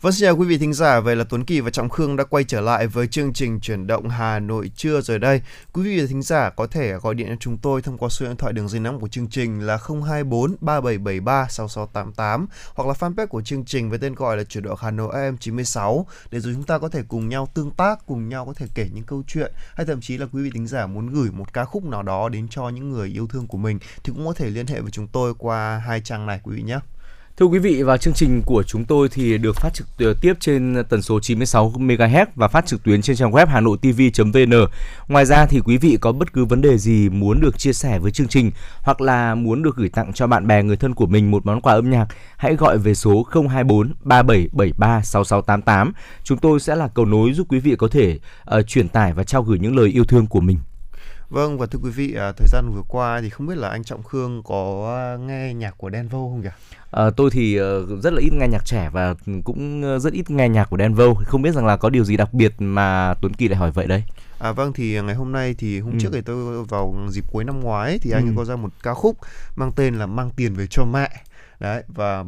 Vâng xin chào quý vị thính giả, vậy là Tuấn Kỳ và Trọng Khương đã quay trở lại với chương trình chuyển động Hà Nội trưa rồi đây. Quý vị thính giả có thể gọi điện cho chúng tôi thông qua số điện thoại đường dây nóng của chương trình là 024 3773 6688 hoặc là fanpage của chương trình với tên gọi là chuyển động Hà Nội AM 96 để rồi chúng ta có thể cùng nhau tương tác, cùng nhau có thể kể những câu chuyện hay thậm chí là quý vị thính giả muốn gửi một ca khúc nào đó đến cho những người yêu thương của mình thì cũng có thể liên hệ với chúng tôi qua hai trang này quý vị nhé. Thưa quý vị và chương trình của chúng tôi thì được phát trực ờ, tiếp trên tần số 96 MHz và phát trực tuyến trên trang web hanoitv.vn. Ngoài ra thì quý vị có bất cứ vấn đề gì muốn được chia sẻ với chương trình hoặc là muốn được gửi tặng cho bạn bè người thân của mình một món quà âm nhạc, hãy gọi về số 024 3773 6688. Chúng tôi sẽ là cầu nối giúp quý vị có thể uh, truyền tải và trao gửi những lời yêu thương của mình. Vâng và thưa quý vị, à, thời gian vừa qua thì không biết là anh Trọng Khương có à, nghe nhạc của Đen Vâu không nhỉ? À, tôi thì uh, rất là ít nghe nhạc trẻ và cũng rất ít nghe nhạc của Đen Vâu. Không biết rằng là có điều gì đặc biệt mà Tuấn Kỳ lại hỏi vậy đấy. À vâng thì ngày hôm nay thì hôm ừ. trước thì tôi vào dịp cuối năm ngoái thì anh ừ. có ra một ca khúc mang tên là mang tiền về cho mẹ. Đấy và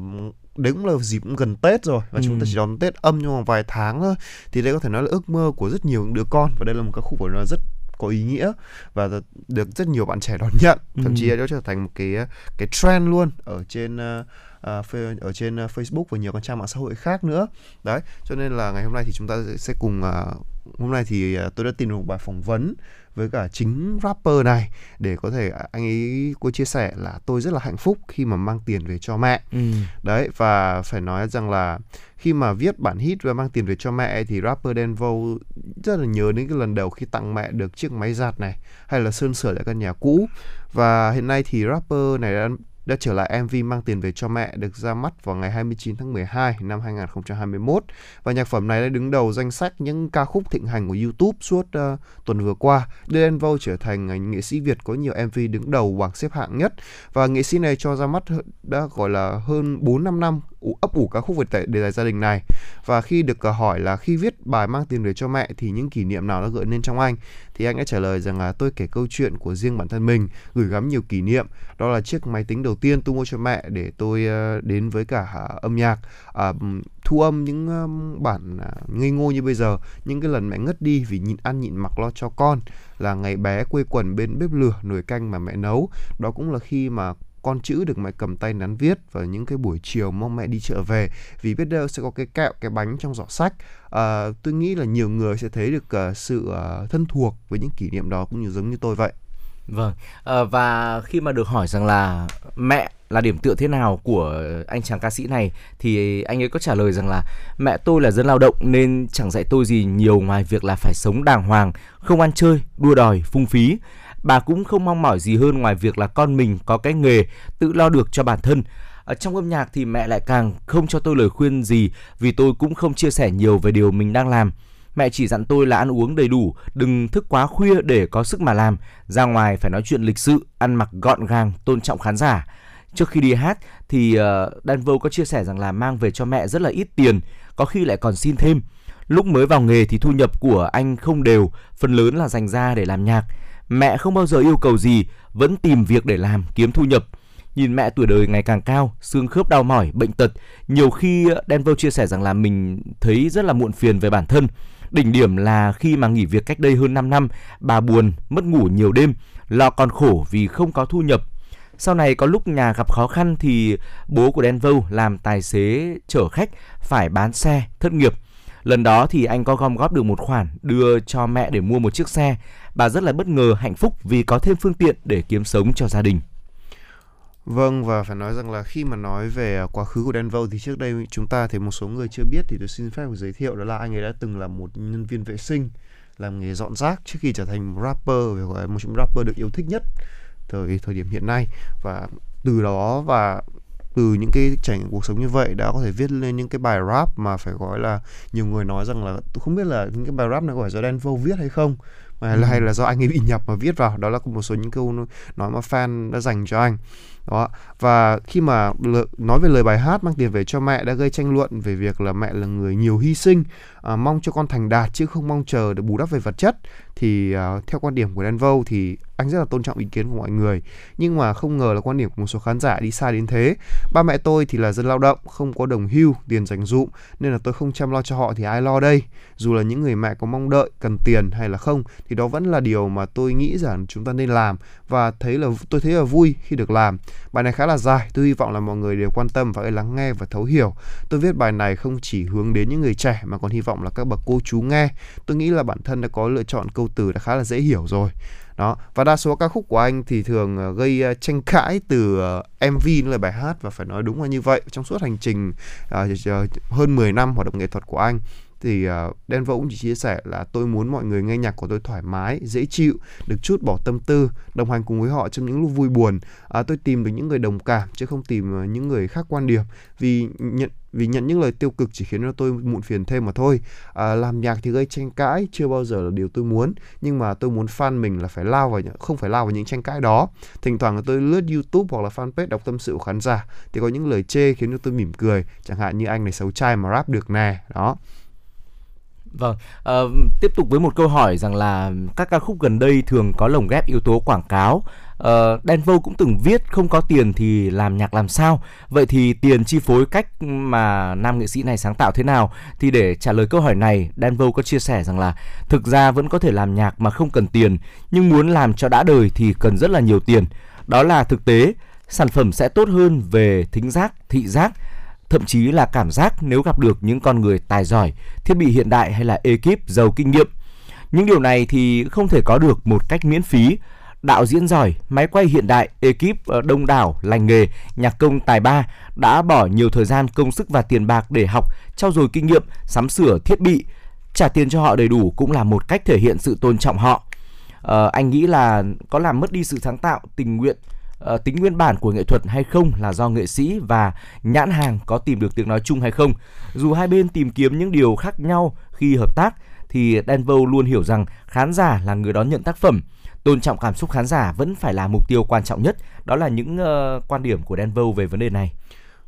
đấy cũng là dịp cũng gần Tết rồi và ừ. chúng ta chỉ đón Tết âm trong vòng vài tháng thôi thì đây có thể nói là ước mơ của rất nhiều đứa con và đây là một ca khúc của nó rất có ý nghĩa và được rất nhiều bạn trẻ đón nhận thậm ừ. chí nó trở thành một cái cái trend luôn ở trên uh, uh, ở trên uh, Facebook và nhiều các trang mạng xã hội khác nữa. Đấy cho nên là ngày hôm nay thì chúng ta sẽ cùng uh, hôm nay thì uh, tôi đã tìm được một bài phỏng vấn với cả chính rapper này để có thể anh ấy có chia sẻ là tôi rất là hạnh phúc khi mà mang tiền về cho mẹ. Ừ. đấy và phải nói rằng là khi mà viết bản hit và mang tiền về cho mẹ thì rapper Denvo rất là nhớ đến cái lần đầu khi tặng mẹ được chiếc máy giặt này hay là sơn sửa lại căn nhà cũ. Và hiện nay thì rapper này đã đã trở lại MV mang tiền về cho mẹ được ra mắt vào ngày 29 tháng 12 năm 2021 và nhạc phẩm này đã đứng đầu danh sách những ca khúc thịnh hành của YouTube suốt uh, tuần vừa qua. đưa Denvo trở thành nghệ sĩ Việt có nhiều MV đứng đầu bảng xếp hạng nhất và nghệ sĩ này cho ra mắt đã gọi là hơn 4 5 năm ấp ủ ca khúc về đề tài gia đình này. Và khi được à, hỏi là khi viết bài mang tiền về cho mẹ thì những kỷ niệm nào đã gợi nên trong anh? Thì anh đã trả lời rằng là tôi kể câu chuyện của riêng bản thân mình, gửi gắm nhiều kỷ niệm. Đó là chiếc máy tính đầu tiên tôi mua cho mẹ để tôi à, đến với cả à, âm nhạc. Thu âm những bản ngây ngô như bây giờ, những cái lần mẹ ngất đi vì nhịn ăn nhịn mặc lo cho con, là ngày bé quây quần bên bếp lửa nồi canh mà mẹ nấu. Đó cũng là khi mà con chữ được mẹ cầm tay nắn viết vào những cái buổi chiều mong mẹ đi chợ về. Vì biết đâu sẽ có cái kẹo cái bánh trong giỏ sách. À, tôi nghĩ là nhiều người sẽ thấy được uh, sự uh, thân thuộc với những kỷ niệm đó cũng như giống như tôi vậy. Vâng. À, và khi mà được hỏi rằng là mẹ là điểm tựa thế nào của anh chàng ca sĩ này thì anh ấy có trả lời rằng là mẹ tôi là dân lao động nên chẳng dạy tôi gì nhiều ngoài việc là phải sống đàng hoàng, không ăn chơi, đua đòi, phung phí bà cũng không mong mỏi gì hơn ngoài việc là con mình có cái nghề tự lo được cho bản thân. Ở trong âm nhạc thì mẹ lại càng không cho tôi lời khuyên gì vì tôi cũng không chia sẻ nhiều về điều mình đang làm. Mẹ chỉ dặn tôi là ăn uống đầy đủ, đừng thức quá khuya để có sức mà làm, ra ngoài phải nói chuyện lịch sự, ăn mặc gọn gàng, tôn trọng khán giả. Trước khi đi hát thì uh, Đan Vô có chia sẻ rằng là mang về cho mẹ rất là ít tiền, có khi lại còn xin thêm. Lúc mới vào nghề thì thu nhập của anh không đều, phần lớn là dành ra để làm nhạc. Mẹ không bao giờ yêu cầu gì, vẫn tìm việc để làm, kiếm thu nhập. Nhìn mẹ tuổi đời ngày càng cao, xương khớp đau mỏi, bệnh tật, nhiều khi ờ, Denver chia sẻ rằng là mình thấy rất là muộn phiền về bản thân. Đỉnh điểm là khi mà nghỉ việc cách đây hơn 5 năm, bà buồn, mất ngủ nhiều đêm, lo còn khổ vì không có thu nhập. Sau này có lúc nhà gặp khó khăn thì bố của Denver làm tài xế chở khách phải bán xe, thất nghiệp. Lần đó thì anh có gom góp được một khoản đưa cho mẹ để mua một chiếc xe bà rất là bất ngờ, hạnh phúc vì có thêm phương tiện để kiếm sống cho gia đình. Vâng và phải nói rằng là khi mà nói về à, quá khứ của Denver thì trước đây chúng ta thì một số người chưa biết thì tôi xin phép giới thiệu đó là anh ấy đã từng là một nhân viên vệ sinh, làm nghề dọn rác trước khi trở thành một rapper, về gọi là một trong rapper được yêu thích nhất thời thời điểm hiện nay và từ đó và từ những cái trải nghiệm cuộc sống như vậy đã có thể viết lên những cái bài rap mà phải gọi là nhiều người nói rằng là, tôi không biết là những cái bài rap này có phải do Denver viết hay không mà ừ. hay là do anh ấy bị nhập mà viết vào. Đó là một số những câu nói mà fan đã dành cho anh. Đó. Và khi mà nói về lời bài hát mang tiền về cho mẹ đã gây tranh luận về việc là mẹ là người nhiều hy sinh à, mong cho con thành đạt chứ không mong chờ được bù đắp về vật chất. Thì à, theo quan điểm của Dan Vâu thì anh rất là tôn trọng ý kiến của mọi người. Nhưng mà không ngờ là quan điểm của một số khán giả đi xa đến thế. Ba mẹ tôi thì là dân lao động không có đồng hưu tiền dành dụm nên là tôi không chăm lo cho họ thì ai lo đây? Dù là những người mẹ có mong đợi cần tiền hay là không thì đó vẫn là điều mà tôi nghĩ rằng chúng ta nên làm và thấy là tôi thấy là vui khi được làm. Bài này khá là dài tôi hy vọng là mọi người đều quan tâm và lắng nghe và thấu hiểu. Tôi viết bài này không chỉ hướng đến những người trẻ mà còn hy vọng là các bậc cô chú nghe. Tôi nghĩ là bản thân đã có lựa chọn câu từ đã khá là dễ hiểu rồi. Đó, và đa số ca khúc của anh thì thường ờ, gây ờ, tranh cãi từ ờ, MV lời bài hát và phải nói đúng là như vậy. Trong suốt hành trình hơn 10 năm hoạt động nghệ thuật của anh thì uh, Đen cũng chỉ chia sẻ là tôi muốn mọi người nghe nhạc của tôi thoải mái, dễ chịu, được chút bỏ tâm tư, đồng hành cùng với họ trong những lúc vui buồn. Uh, tôi tìm được những người đồng cảm chứ không tìm uh, những người khác quan điểm. Vì nhận vì nhận những lời tiêu cực chỉ khiến cho tôi muộn phiền thêm mà thôi. À, làm nhạc thì gây tranh cãi chưa bao giờ là điều tôi muốn. Nhưng mà tôi muốn fan mình là phải lao vào không phải lao vào những tranh cãi đó. Thỉnh thoảng là tôi lướt youtube hoặc là fanpage đọc tâm sự của khán giả thì có những lời chê khiến cho tôi mỉm cười. Chẳng hạn như anh này xấu trai mà rap được nè. Đó. Vâng, uh, tiếp tục với một câu hỏi rằng là các ca khúc gần đây thường có lồng ghép yếu tố quảng cáo. Ờ, uh, Denvo cũng từng viết không có tiền thì làm nhạc làm sao. Vậy thì tiền chi phối cách mà nam nghệ sĩ này sáng tạo thế nào? Thì để trả lời câu hỏi này, Denvo có chia sẻ rằng là thực ra vẫn có thể làm nhạc mà không cần tiền, nhưng muốn làm cho đã đời thì cần rất là nhiều tiền. Đó là thực tế, sản phẩm sẽ tốt hơn về thính giác, thị giác thậm chí là cảm giác nếu gặp được những con người tài giỏi, thiết bị hiện đại hay là ekip giàu kinh nghiệm. Những điều này thì không thể có được một cách miễn phí. Đạo diễn giỏi, máy quay hiện đại, ekip ờ, đông đảo, lành nghề, nhạc công tài ba đã bỏ nhiều thời gian, công sức và tiền bạc để học, trau dồi kinh nghiệm, sắm sửa thiết bị, trả tiền cho họ đầy đủ cũng là một cách thể hiện sự tôn trọng họ. À, anh nghĩ là có làm mất đi sự sáng tạo, tình nguyện uh, tính nguyên bản của nghệ thuật hay không là do nghệ sĩ và nhãn hàng có tìm được tiếng nói chung hay không. Dù hai bên tìm kiếm những điều khác nhau khi hợp tác thì Denvo luôn hiểu rằng khán giả là người đón nhận tác phẩm. Tôn trọng cảm xúc khán giả vẫn phải là mục tiêu quan trọng nhất. Đó là những uh, quan điểm của Denvo về vấn đề này.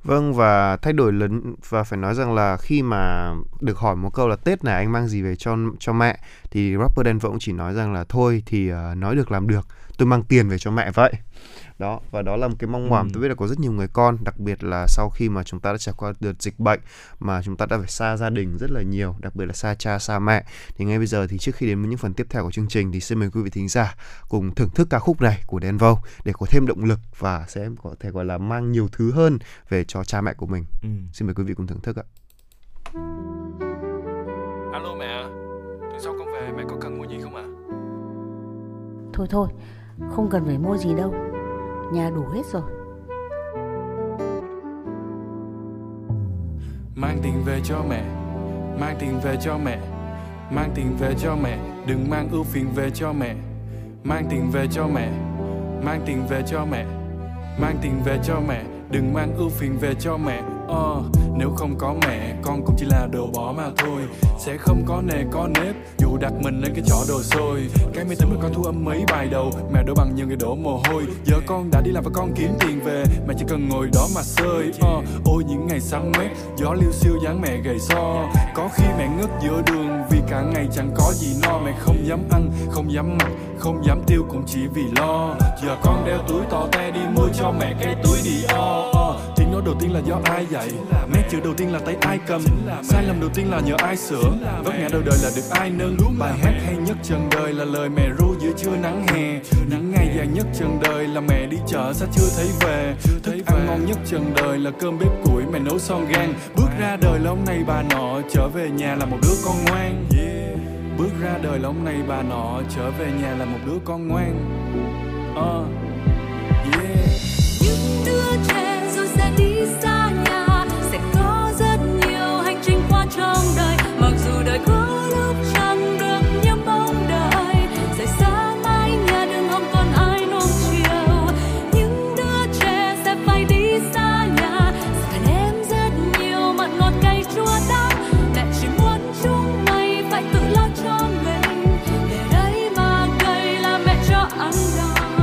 Vâng và thay đổi lớn và phải nói rằng là khi mà được hỏi một câu là Tết này anh mang gì về cho cho mẹ thì rapper Denvo cũng chỉ nói rằng là thôi thì uh, nói được làm được tôi mang tiền về cho mẹ vậy đó và đó là một cái mong mỏi ừ. tôi biết là có rất nhiều người con đặc biệt là sau khi mà chúng ta đã trải qua đợt dịch bệnh mà chúng ta đã phải xa gia đình rất là nhiều đặc biệt là xa cha xa mẹ thì ngay bây giờ thì trước khi đến với những phần tiếp theo của chương trình thì xin mời quý vị thính giả cùng thưởng thức ca khúc này của Denvo để có thêm động lực và sẽ có thể gọi là mang nhiều thứ hơn về cho cha mẹ của mình ừ. xin mời quý vị cùng thưởng thức ạ alo mẹ tuần sau con về mẹ có cần mua gì không ạ à? thôi thôi không cần phải mua gì đâu. Nhà đủ hết rồi. Mang tiền về cho mẹ. Mang tiền về cho mẹ. Mang tiền về cho mẹ. Đừng mang ưu phiền về cho mẹ. Mang tiền về cho mẹ. Mang tiền về cho mẹ. Mang tiền về cho mẹ. Đừng mang ưu phiền về cho mẹ uh, Nếu không có mẹ Con cũng chỉ là đồ bỏ mà thôi. Sẽ không có nề có nếp Dù đặt mình lên cái chỏ đồ xôi. Cái máy tính mà con thu âm mấy bài đầu Mẹ đổ bằng nhiều người đổ mồ hôi. Giờ con đã đi làm và con kiếm tiền về Mẹ chỉ cần ngồi đó mà sơi uh, ờ, Ôi những ngày sáng mét Gió liêu siêu dáng mẹ gầy so. Có khi mẹ ngất giữa đường Vì cả ngày chẳng có gì no. Mẹ không dám ăn, không dám mặc Không dám tiêu cũng chỉ vì lo. Giờ con đeo túi to te đi mua cho mẹ cái túi đi o uh, đầu tiên là do ai dạy? Nét chữ đầu tiên là tay ai cầm? Sai lầm đầu tiên là nhờ ai sửa? Vấp ngã đầu đời là được ai nâng? Bài hát hay nhất trần đời là lời mẹ ru giữa trưa nắng hè. Những ngày dài nhất trần đời là mẹ đi chợ sao chưa thấy về. Thức ăn ngon nhất trần đời là cơm bếp củi mẹ nấu son gan Bước ra đời là ông này bà nọ Trở về nhà là một đứa con ngoan. Bước ra đời là ông này bà nọ Trở về nhà là một đứa con ngoan. Uh, yeah. Những đứa trẻ cho mình, để đây mà là mẹ cho ăn đòn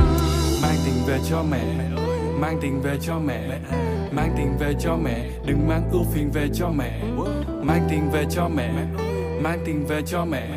mang tình về cho mẹ mang tiền về cho mẹ, đừng mang ưu phiền về cho mẹ. Mang tiền về cho mẹ, mang tiền về cho mẹ.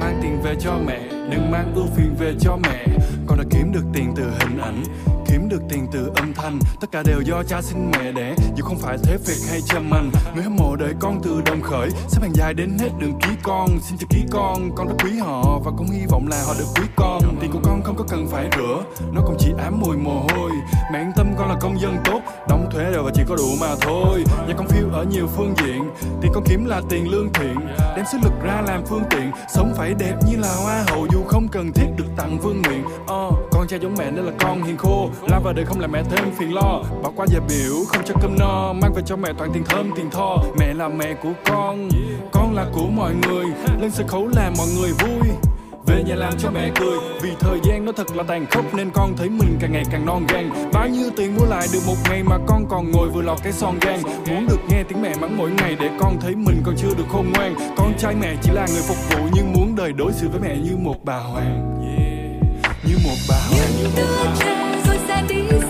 Mang tiền về cho mẹ, đừng mang ưu phiền về cho mẹ con đã kiếm được tiền từ hình ảnh, kiếm được tiền từ âm thanh. Tất cả đều do cha sinh mẹ đẻ, dù không phải thế việc hay chăm anh. Người hâm mộ đợi con từ đồng khởi, xếp hàng dài đến hết đường ký con. Xin cho ký con con rất quý họ và cũng hy vọng là họ được quý con. Tiền của con không có cần phải rửa, nó cũng chỉ ám mùi mồ hôi. Mẹ yên tâm con là công dân tốt, đóng thuế rồi và chỉ có đủ mà thôi. Nhà con phiêu ở nhiều phương diện tiền con kiếm là tiền lương thiện. Đem sức lực ra làm phương tiện, sống phải đẹp như là hoa hậu, dù không cần thiết được tặng vương miện. Ờ, con trai giống mẹ nên là con hiền khô. La vào đời không làm mẹ thêm phiền lo. Bỏ qua giờ biểu, không cho cơm no. Mang về cho mẹ toàn tiền thơm, tiền tho. Mẹ là mẹ của con con là của mọi người. Lên sân khấu làm mọi người vui. Về nhà làm cho mẹ cười. Vì thời gian nó thật là tàn khốc, nên con thấy mình càng ngày càng non gan. Bao nhiêu tiền mua lại được một ngày mà con còn ngồi vừa lọt cái son gan muốn được nghe tiếng mẹ mắng mỗi ngày để con thấy mình còn chưa được khôn ngoan. Con trai mẹ chỉ là người phục vụ, nhưng muốn đời đối xử với mẹ như một bà hoàng đứa hoàng trẻ rồi sẽ đi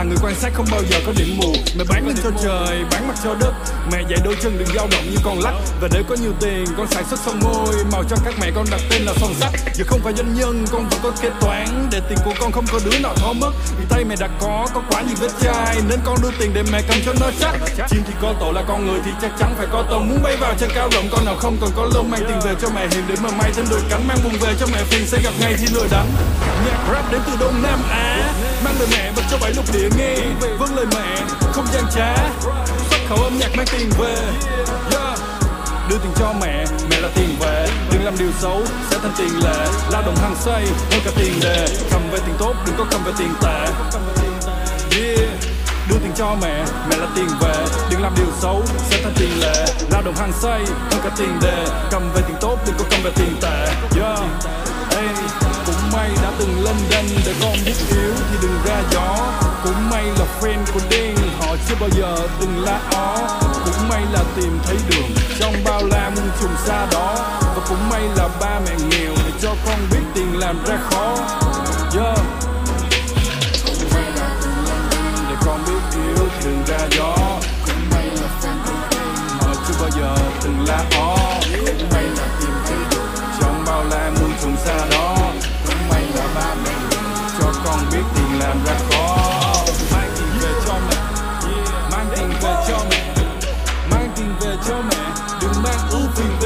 là người quan sát không bao giờ có điểm mù. Mẹ bán lưng cho trời, bán mặt cho đất. Mẹ dạy đôi chân đừng dao động như con lắc. Và để có nhiều tiền, con sản xuất son môi màu cho các mẹ con đặt tên là son sắt. Giờ không phải doanh nhân, con vẫn có kế toán. Để tiền của con không có đứa nào thó mất. Vì tay mẹ đã có có quá nhiều vết chai. Nên con đưa tiền để mẹ cầm cho nó chắc. Chim thì có tổ là con người thì chắc chắn phải có tông muốn bay vào trên cao rộng, con nào không còn có lông. Mang tiền về cho mẹ hiền để mà may thêm đôi cánh. Mang buồn về cho mẹ phiền, sẽ gặp ngày thì lừa đánh nhạc rap đến từ đông nam á mang lời mẹ và cho bảy lục địa nghe. Vâng lời mẹ, không gian trá. Xuất khẩu âm nhạc mang tiền về. Yeah. đưa tiền cho mẹ mẹ là tiền về. Đừng làm điều xấu, sẽ thành tiền lệ. Lao động hăng say hơn cả tiền đề cầm về tiền tốt, đừng có cầm về tiền tệ. Yeah. Đưa tiền cho mẹ mẹ là tiền về. Đừng làm điều xấu, sẽ thành tiền lệ. Lao động hăng say hơn cả tiền đề. Cầm về tiền tốt, đừng có cầm về tiền tệ. Yeah. Cũng may đã từng lên đên để con biết yếu thì đừng ra gió. Cũng may là fan của đen, họ chưa bao giờ từng la ó. Cũng may là tìm thấy đường trong bao la muôn trùng xa đó. Và cũng may là ba mẹ nghèo để cho con biết tiền làm ra khó. Yeah. để con biết yếu thì đừng ra gió. Cũng may là fan của đen, họ chưa bao giờ từng la ó.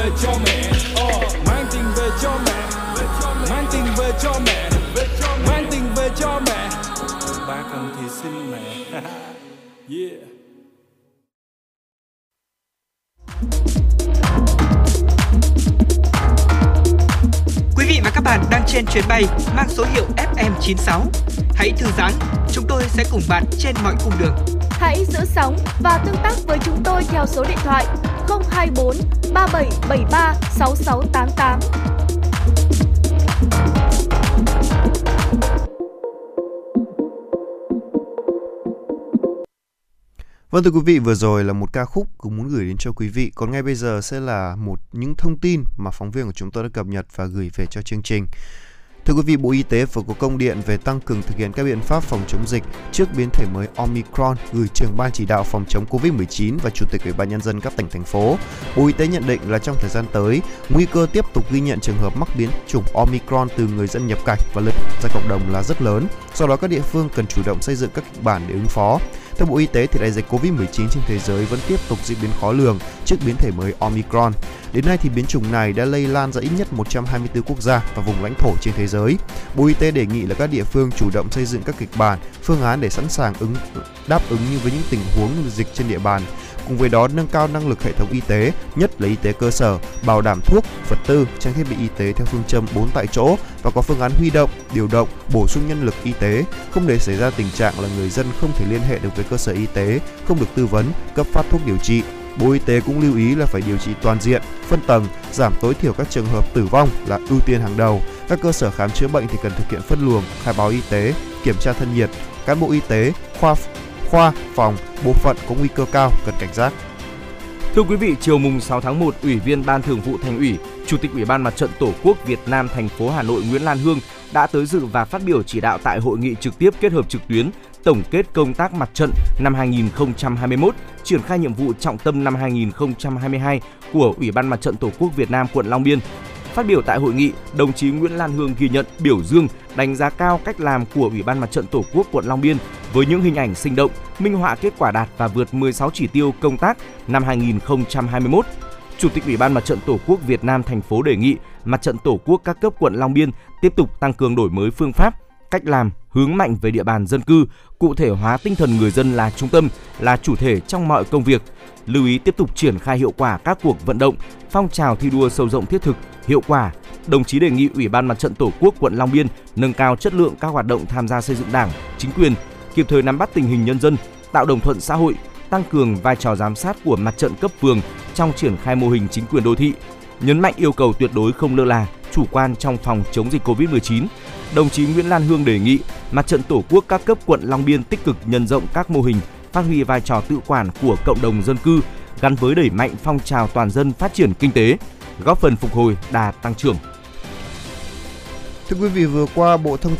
Về cho mẹ. Oh, mang tiền về cho mẹ. Mang tiền về cho mẹ. Mang tiền về cho mẹ. Ba cần thì xin mẹ. Yeah. Quý vị và các bạn đang trên chuyến bay mang số hiệu FM96. Hãy thư giãn, chúng tôi sẽ cùng bạn trên mọi cung đường. Hãy giữ sóng và tương tác với chúng tôi theo số điện thoại 024 3773 6688. Vâng thưa quý vị, vừa rồi là một ca khúc cũng muốn gửi đến cho quý vị. Còn ngay bây giờ sẽ là một những thông tin mà phóng viên của chúng tôi đã cập nhật và gửi về cho chương trình. Thưa quý vị, Bộ Y tế vừa có công điện về tăng cường thực hiện các biện pháp phòng chống dịch trước biến thể mới Omicron gửi trưởng ban chỉ đạo phòng chống Covid-19 và chủ tịch Ủy ban nhân dân các tỉnh thành phố. Bộ Y tế nhận định là trong thời gian tới, nguy cơ tiếp tục ghi nhận trường hợp mắc biến chủng Omicron từ người dân nhập cảnh và lây ra cộng đồng là rất lớn. Do đó các địa phương cần chủ động xây dựng các kịch bản để ứng phó. Theo Bộ Y tế thì đại dịch Covid-19 trên thế giới vẫn tiếp tục diễn biến khó lường trước biến thể mới Omicron. Đến nay thì biến chủng này đã lây lan ra ít nhất 124 quốc gia và vùng lãnh thổ trên thế giới. Bộ Y tế đề nghị là các địa phương chủ động xây dựng các kịch bản, phương án để sẵn sàng ứng đáp ứng như với những tình huống dịch trên địa bàn. Cùng với đó nâng cao năng lực hệ thống y tế, nhất là y tế cơ sở, bảo đảm thuốc, vật tư, trang thiết bị y tế theo phương châm 4 tại chỗ và có phương án huy động, điều động, bổ sung nhân lực y tế, không để xảy ra tình trạng là người dân không thể liên hệ được với cơ sở y tế, không được tư vấn, cấp phát thuốc điều trị. Bộ Y tế cũng lưu ý là phải điều trị toàn diện, phân tầng, giảm tối thiểu các trường hợp tử vong là ưu tiên hàng đầu. Các cơ sở khám chữa bệnh thì cần thực hiện phân luồng, khai báo y tế, kiểm tra thân nhiệt. Cán bộ y tế, khoa khoa, phòng, bộ phận có nguy cơ cao cần cảnh giác. Thưa quý vị, chiều mùng 6 tháng 1, Ủy viên Ban Thường vụ Thành ủy, Chủ tịch Ủy ban Mặt trận Tổ quốc Việt Nam thành phố Hà Nội Nguyễn Lan Hương đã tới dự và phát biểu chỉ đạo tại hội nghị trực tiếp kết hợp trực tuyến tổng kết công tác mặt trận năm 2021, triển khai nhiệm vụ trọng tâm năm 2022 của Ủy ban Mặt trận Tổ quốc Việt Nam quận Long Biên. Phát biểu tại hội nghị, đồng chí Nguyễn Lan Hương ghi nhận, biểu dương, đánh giá cao cách làm của Ủy ban Mặt trận Tổ quốc quận Long Biên với những hình ảnh sinh động, minh họa kết quả đạt và vượt 16 chỉ tiêu công tác năm 2021. Chủ tịch Ủy ban Mặt trận Tổ quốc Việt Nam thành phố đề nghị Mặt trận Tổ quốc các cấp quận Long Biên tiếp tục tăng cường đổi mới phương pháp, cách làm, hướng mạnh về địa bàn dân cư, cụ thể hóa tinh thần người dân là trung tâm, là chủ thể trong mọi công việc. Lưu ý tiếp tục triển khai hiệu quả các cuộc vận động, phong trào thi đua sâu rộng thiết thực, hiệu quả. Đồng chí đề nghị Ủy ban Mặt trận Tổ quốc quận Long Biên nâng cao chất lượng các hoạt động tham gia xây dựng Đảng, chính quyền, kịp thời nắm bắt tình hình nhân dân, tạo đồng thuận xã hội, tăng cường vai trò giám sát của mặt trận cấp phường trong triển khai mô hình chính quyền đô thị, nhấn mạnh yêu cầu tuyệt đối không lơ là, chủ quan trong phòng chống dịch Covid-19. Đồng chí Nguyễn Lan Hương đề nghị Mặt trận Tổ quốc các cấp quận Long Biên tích cực nhân rộng các mô hình, phát huy vai trò tự quản của cộng đồng dân cư gắn với đẩy mạnh phong trào toàn dân phát triển kinh tế, góp phần phục hồi đà tăng trưởng. Thưa quý vị, vừa qua Bộ Thông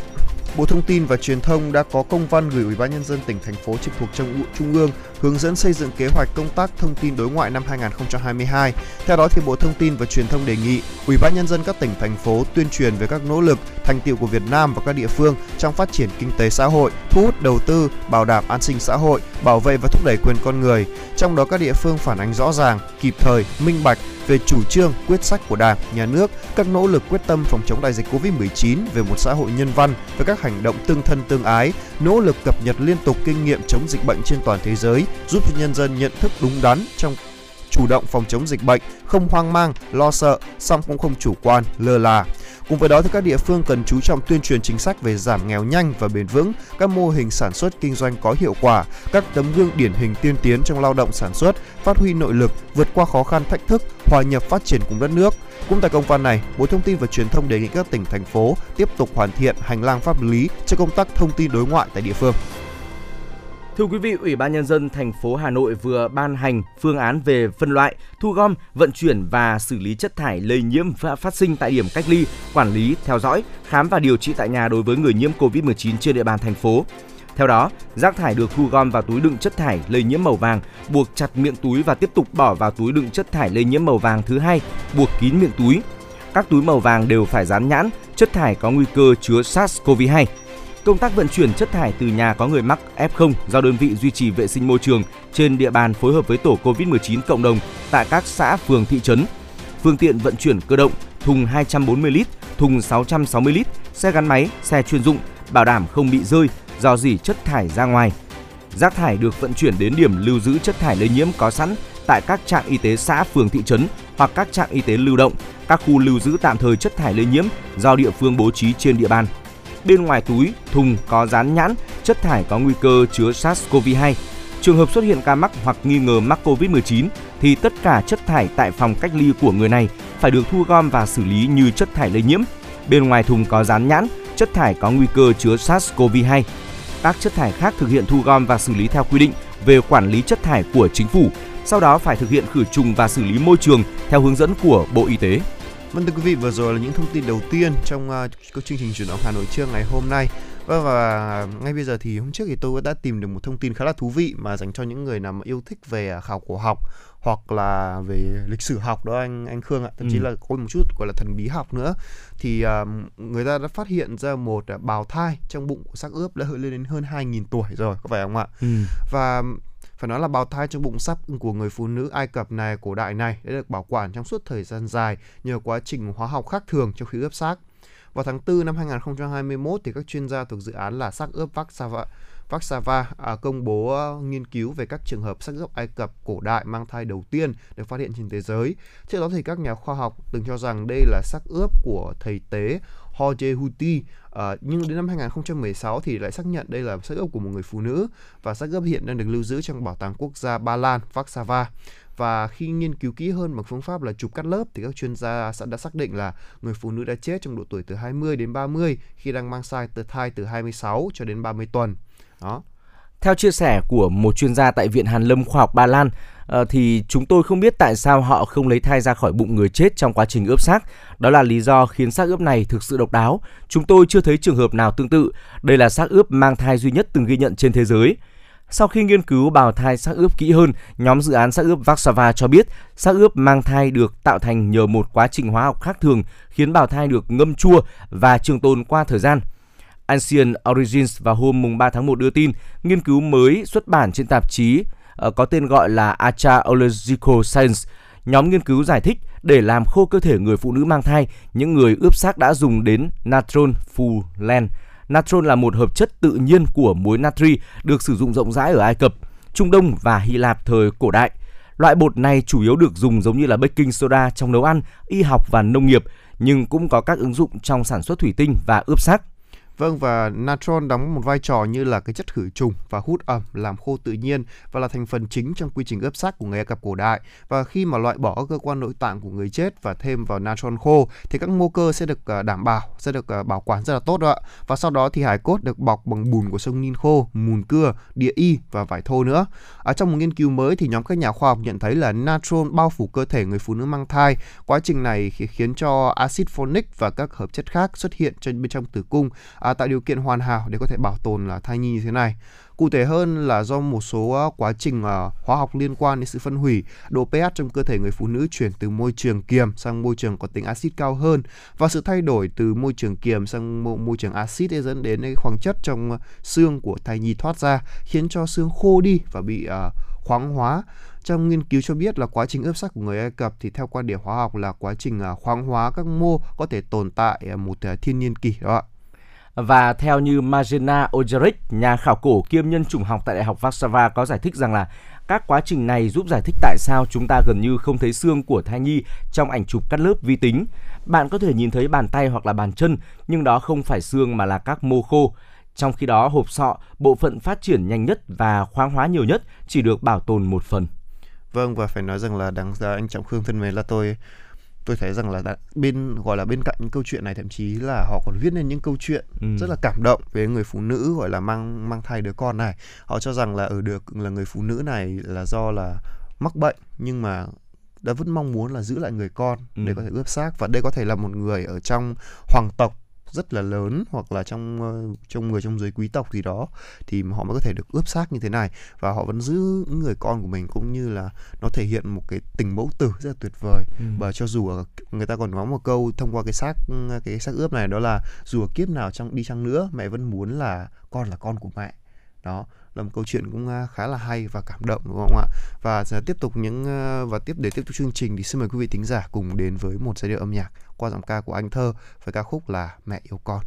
Bộ Thông tin và Truyền thông đã có công văn gửi Ủy ban nhân dân tỉnh thành phố trực thuộc trong Trung ương hướng dẫn xây dựng kế hoạch công tác thông tin đối ngoại năm 2022. Theo đó thì Bộ Thông tin và Truyền thông đề nghị Ủy ban nhân dân các tỉnh thành phố tuyên truyền về các nỗ lực, thành tiệu của Việt Nam và các địa phương trong phát triển kinh tế xã hội, thu hút đầu tư, bảo đảm an sinh xã hội, bảo vệ và thúc đẩy quyền con người. Trong đó các địa phương phản ánh rõ ràng, kịp thời, minh bạch về chủ trương, quyết sách của Đảng, Nhà nước, các nỗ lực quyết tâm phòng chống đại dịch Covid-19 về một xã hội nhân văn với các hành động tương thân tương ái, nỗ lực cập nhật liên tục kinh nghiệm chống dịch bệnh trên toàn thế giới, giúp cho nhân dân nhận thức đúng đắn trong chủ động phòng chống dịch bệnh, không hoang mang, lo sợ, song cũng không chủ quan, lơ là. Cùng với đó thì các địa phương cần chú trọng tuyên truyền chính sách về giảm nghèo nhanh và bền vững, các mô hình sản xuất kinh doanh có hiệu quả, các tấm gương điển hình tiên tiến trong lao động sản xuất, phát huy nội lực, vượt qua khó khăn thách thức, hòa nhập phát triển cùng đất nước. Cũng tại công văn này, Bộ Thông tin và Truyền thông đề nghị các tỉnh thành phố tiếp tục hoàn thiện hành lang pháp lý cho công tác thông tin đối ngoại tại địa phương. Thưa quý vị, Ủy ban nhân dân thành phố Hà Nội vừa ban hành phương án về phân loại, thu gom, vận chuyển và xử lý chất thải lây nhiễm và phát sinh tại điểm cách ly, quản lý, theo dõi, khám và điều trị tại nhà đối với người nhiễm COVID-19 trên địa bàn thành phố. Theo đó, rác thải được thu gom vào túi đựng chất thải lây nhiễm màu vàng, buộc chặt miệng túi và tiếp tục bỏ vào túi đựng chất thải lây nhiễm màu vàng thứ hai, buộc kín miệng túi. Các túi màu vàng đều phải dán nhãn chất thải có nguy cơ chứa SARS-CoV-2 công tác vận chuyển chất thải từ nhà có người mắc F0 do đơn vị duy trì vệ sinh môi trường trên địa bàn phối hợp với tổ COVID-19 cộng đồng tại các xã, phường, thị trấn. Phương tiện vận chuyển cơ động, thùng 240 lít, thùng 660 lít, xe gắn máy, xe chuyên dụng, bảo đảm không bị rơi, do dỉ chất thải ra ngoài. Rác thải được vận chuyển đến điểm lưu giữ chất thải lây nhiễm có sẵn tại các trạm y tế xã, phường, thị trấn hoặc các trạm y tế lưu động, các khu lưu giữ tạm thời chất thải lây nhiễm do địa phương bố trí trên địa bàn bên ngoài túi, thùng có dán nhãn chất thải có nguy cơ chứa SARS-CoV-2. Trường hợp xuất hiện ca mắc hoặc nghi ngờ mắc COVID-19, thì tất cả chất thải tại phòng cách ly của người này phải được thu gom và xử lý như chất thải lây nhiễm. Bên ngoài thùng có dán nhãn chất thải có nguy cơ chứa SARS-CoV-2. Các chất thải khác thực hiện thu gom và xử lý theo quy định về quản lý chất thải của chính phủ, sau đó phải thực hiện khử trùng và xử lý môi trường theo hướng dẫn của Bộ Y tế. Vâng thưa quý vị, vừa rồi là những thông tin đầu tiên trong uh, chương trình chuyển động Hà Nội trưa ngày hôm nay. Vâng và ngay bây giờ thì hôm trước thì tôi đã tìm được một thông tin khá là thú vị mà dành cho những người nào mà yêu thích về à, khảo cổ học hoặc là về lịch sử học đó anh anh Khương ạ, thậm chí ừ. là có một chút gọi là thần bí học nữa thì uh, người ta đã phát hiện ra một bào thai trong bụng của xác ướp đã lên đến hơn 2.000 tuổi rồi có phải không ạ? Ừ. Và phải nói là bào thai trong bụng sắp của người phụ nữ Ai Cập này cổ đại này đã được bảo quản trong suốt thời gian dài nhờ quá trình hóa học khác thường trong khi ướp xác. Vào tháng 4 năm 2021 thì các chuyên gia thuộc dự án là xác ướp Vaxava Vaxava à, công bố uh, nghiên cứu về các trường hợp xác ướp Ai Cập cổ đại mang thai đầu tiên được phát hiện trên thế giới. Trước đó thì các nhà khoa học từng cho rằng đây là xác ướp của thầy tế Jorge Huti à, ờ, nhưng đến năm 2016 thì lại xác nhận đây là xác ướp của một người phụ nữ và xác ướp hiện đang được lưu giữ trong bảo tàng quốc gia Ba Lan Warsaw. và khi nghiên cứu kỹ hơn bằng phương pháp là chụp cắt lớp thì các chuyên gia đã xác định là người phụ nữ đã chết trong độ tuổi từ 20 đến 30 khi đang mang thai từ thai từ 26 cho đến 30 tuần. Đó. Theo chia sẻ của một chuyên gia tại Viện Hàn Lâm Khoa học Ba Lan, Ờ, thì chúng tôi không biết tại sao họ không lấy thai ra khỏi bụng người chết trong quá trình ướp xác. Đó là lý do khiến xác ướp này thực sự độc đáo. Chúng tôi chưa thấy trường hợp nào tương tự. Đây là xác ướp mang thai duy nhất từng ghi nhận trên thế giới. Sau khi nghiên cứu bào thai xác ướp kỹ hơn, nhóm dự án xác ướp Vaxava cho biết xác ướp mang thai được tạo thành nhờ một quá trình hóa học khác thường khiến bào thai được ngâm chua và trường tồn qua thời gian. Ancient Origins vào hôm 3 tháng 1 đưa tin nghiên cứu mới xuất bản trên tạp chí Ờ, có tên gọi là Archaeological Science. Nhóm nghiên cứu giải thích để làm khô cơ thể người phụ nữ mang thai, những người ướp xác đã dùng đến natron fulan. Natron là một hợp chất tự nhiên của muối natri được sử dụng rộng rãi ở Ai Cập, Trung Đông và Hy Lạp thời cổ đại. Loại bột này chủ yếu được dùng giống như là baking soda trong nấu ăn, y học và nông nghiệp, nhưng cũng có các ứng dụng trong sản xuất thủy tinh và ướp xác. Vâng và natron đóng một vai trò như là cái chất khử trùng và hút ẩm làm khô tự nhiên và là thành phần chính trong quy trình ướp xác của người Ai Cập cổ đại. Và khi mà loại bỏ các cơ quan nội tạng của người chết và thêm vào natron khô thì các mô cơ sẽ được à, đảm bảo, sẽ được à, bảo quản rất là tốt đó ạ. Và sau đó thì hải cốt được bọc bằng bùn của sông Nin khô, mùn cưa, địa y và vải thô nữa. Ở trong một nghiên cứu mới thì nhóm các nhà khoa học nhận thấy là natron bao phủ cơ thể người phụ nữ mang thai. Quá trình này khiến cho axit folic và các hợp chất khác xuất hiện trên bên trong tử cung à, tạo điều kiện hoàn hảo để có thể bảo tồn là thai nhi như thế này. Cụ thể hơn là do một số à, quá trình à, hóa học liên quan đến sự phân hủy, độ pH trong cơ thể người phụ nữ chuyển từ môi trường kiềm sang môi trường có tính axit cao hơn và sự thay đổi từ môi trường kiềm sang môi trường axit dẫn đến khoáng chất trong xương của thai nhi thoát ra khiến cho xương khô đi và bị à, khoáng hóa trong nghiên cứu cho biết là quá trình ướp xác của người Ai Cập thì theo quan điểm hóa học là quá trình khoáng hóa các mô có thể tồn tại một thiên niên kỷ đó ạ. Và theo như Majena Ojeric, nhà khảo cổ kiêm nhân chủng học tại Đại học Warsaw có giải thích rằng là các quá trình này giúp giải thích tại sao chúng ta gần như không thấy xương của thai nhi trong ảnh chụp cắt lớp vi tính. Bạn có thể nhìn thấy bàn tay hoặc là bàn chân, nhưng đó không phải xương mà là các mô khô. Trong khi đó, hộp sọ, bộ phận phát triển nhanh nhất và khoáng hóa nhiều nhất chỉ được bảo tồn một phần. Vâng và phải nói rằng là đáng ra anh Trọng Khương thân mến là tôi tôi thấy rằng là bên gọi là bên cạnh những câu chuyện này thậm chí là họ còn viết nên những câu chuyện ừ. rất là cảm động về người phụ nữ gọi là mang mang thai đứa con này họ cho rằng là ở được là người phụ nữ này là do là mắc bệnh nhưng mà đã vẫn mong muốn là giữ lại người con ừ. để có thể ướp xác và đây có thể là một người ở trong hoàng tộc rất là lớn hoặc là trong uh, trong người trong giới quý tộc gì đó thì họ mới có thể được ướp xác như thế này. Và họ vẫn giữ người con của mình cũng như là nó thể hiện một cái tình mẫu tử rất là tuyệt vời. Ừ. và cho dù ở, người ta còn nói một câu thông qua cái xác cái xác ướp này đó là dù ở kiếp nào trong đi chăng nữa mẹ vẫn muốn là con là con của mẹ. Đó là một câu chuyện cũng à, khá là hay và cảm động đúng không ạ? Và tiếp tục những à, và tiếp để tiếp tục chương trình thì xin mời quý vị thính giả cùng đến với một giai điệu âm nhạc qua giọng ca của anh thơ với ca khúc là mẹ yêu con.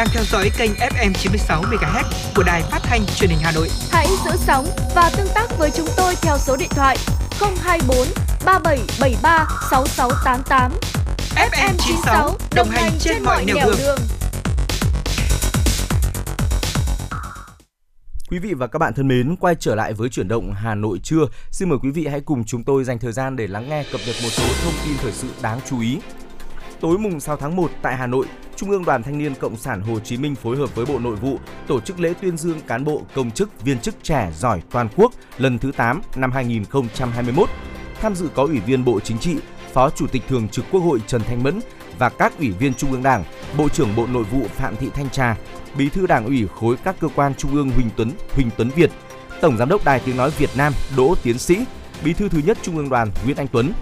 Đang theo dõi kênh FM 96 MHz của đài phát thanh truyền hình Hà Nội. Hãy giữ sóng và tương tác với chúng tôi theo số điện thoại 024 3773 6688. FM 96 đồng hành trên mọi nẻo đường. Quý vị và các bạn thân mến, quay trở lại với chuyển động Hà Nội trưa. Xin mời quý vị hãy cùng chúng tôi dành thời gian để lắng nghe cập nhật một số thông tin thời sự đáng chú ý. Tối mùng 6 tháng 1 tại Hà Nội, Trung ương Đoàn Thanh niên Cộng sản Hồ Chí Minh phối hợp với Bộ Nội vụ tổ chức lễ tuyên dương cán bộ công chức viên chức trẻ giỏi toàn quốc lần thứ 8 năm 2021. Tham dự có Ủy viên Bộ Chính trị, Phó Chủ tịch Thường trực Quốc hội Trần Thanh Mẫn và các Ủy viên Trung ương Đảng, Bộ trưởng Bộ Nội vụ Phạm Thị Thanh Trà, Bí thư Đảng ủy khối các cơ quan Trung ương Huỳnh Tuấn Huỳnh Tuấn Việt, Tổng Giám đốc Đài Tiếng nói Việt Nam Đỗ Tiến sĩ, Bí thư thứ nhất Trung ương Đoàn Nguyễn Anh Tuấn.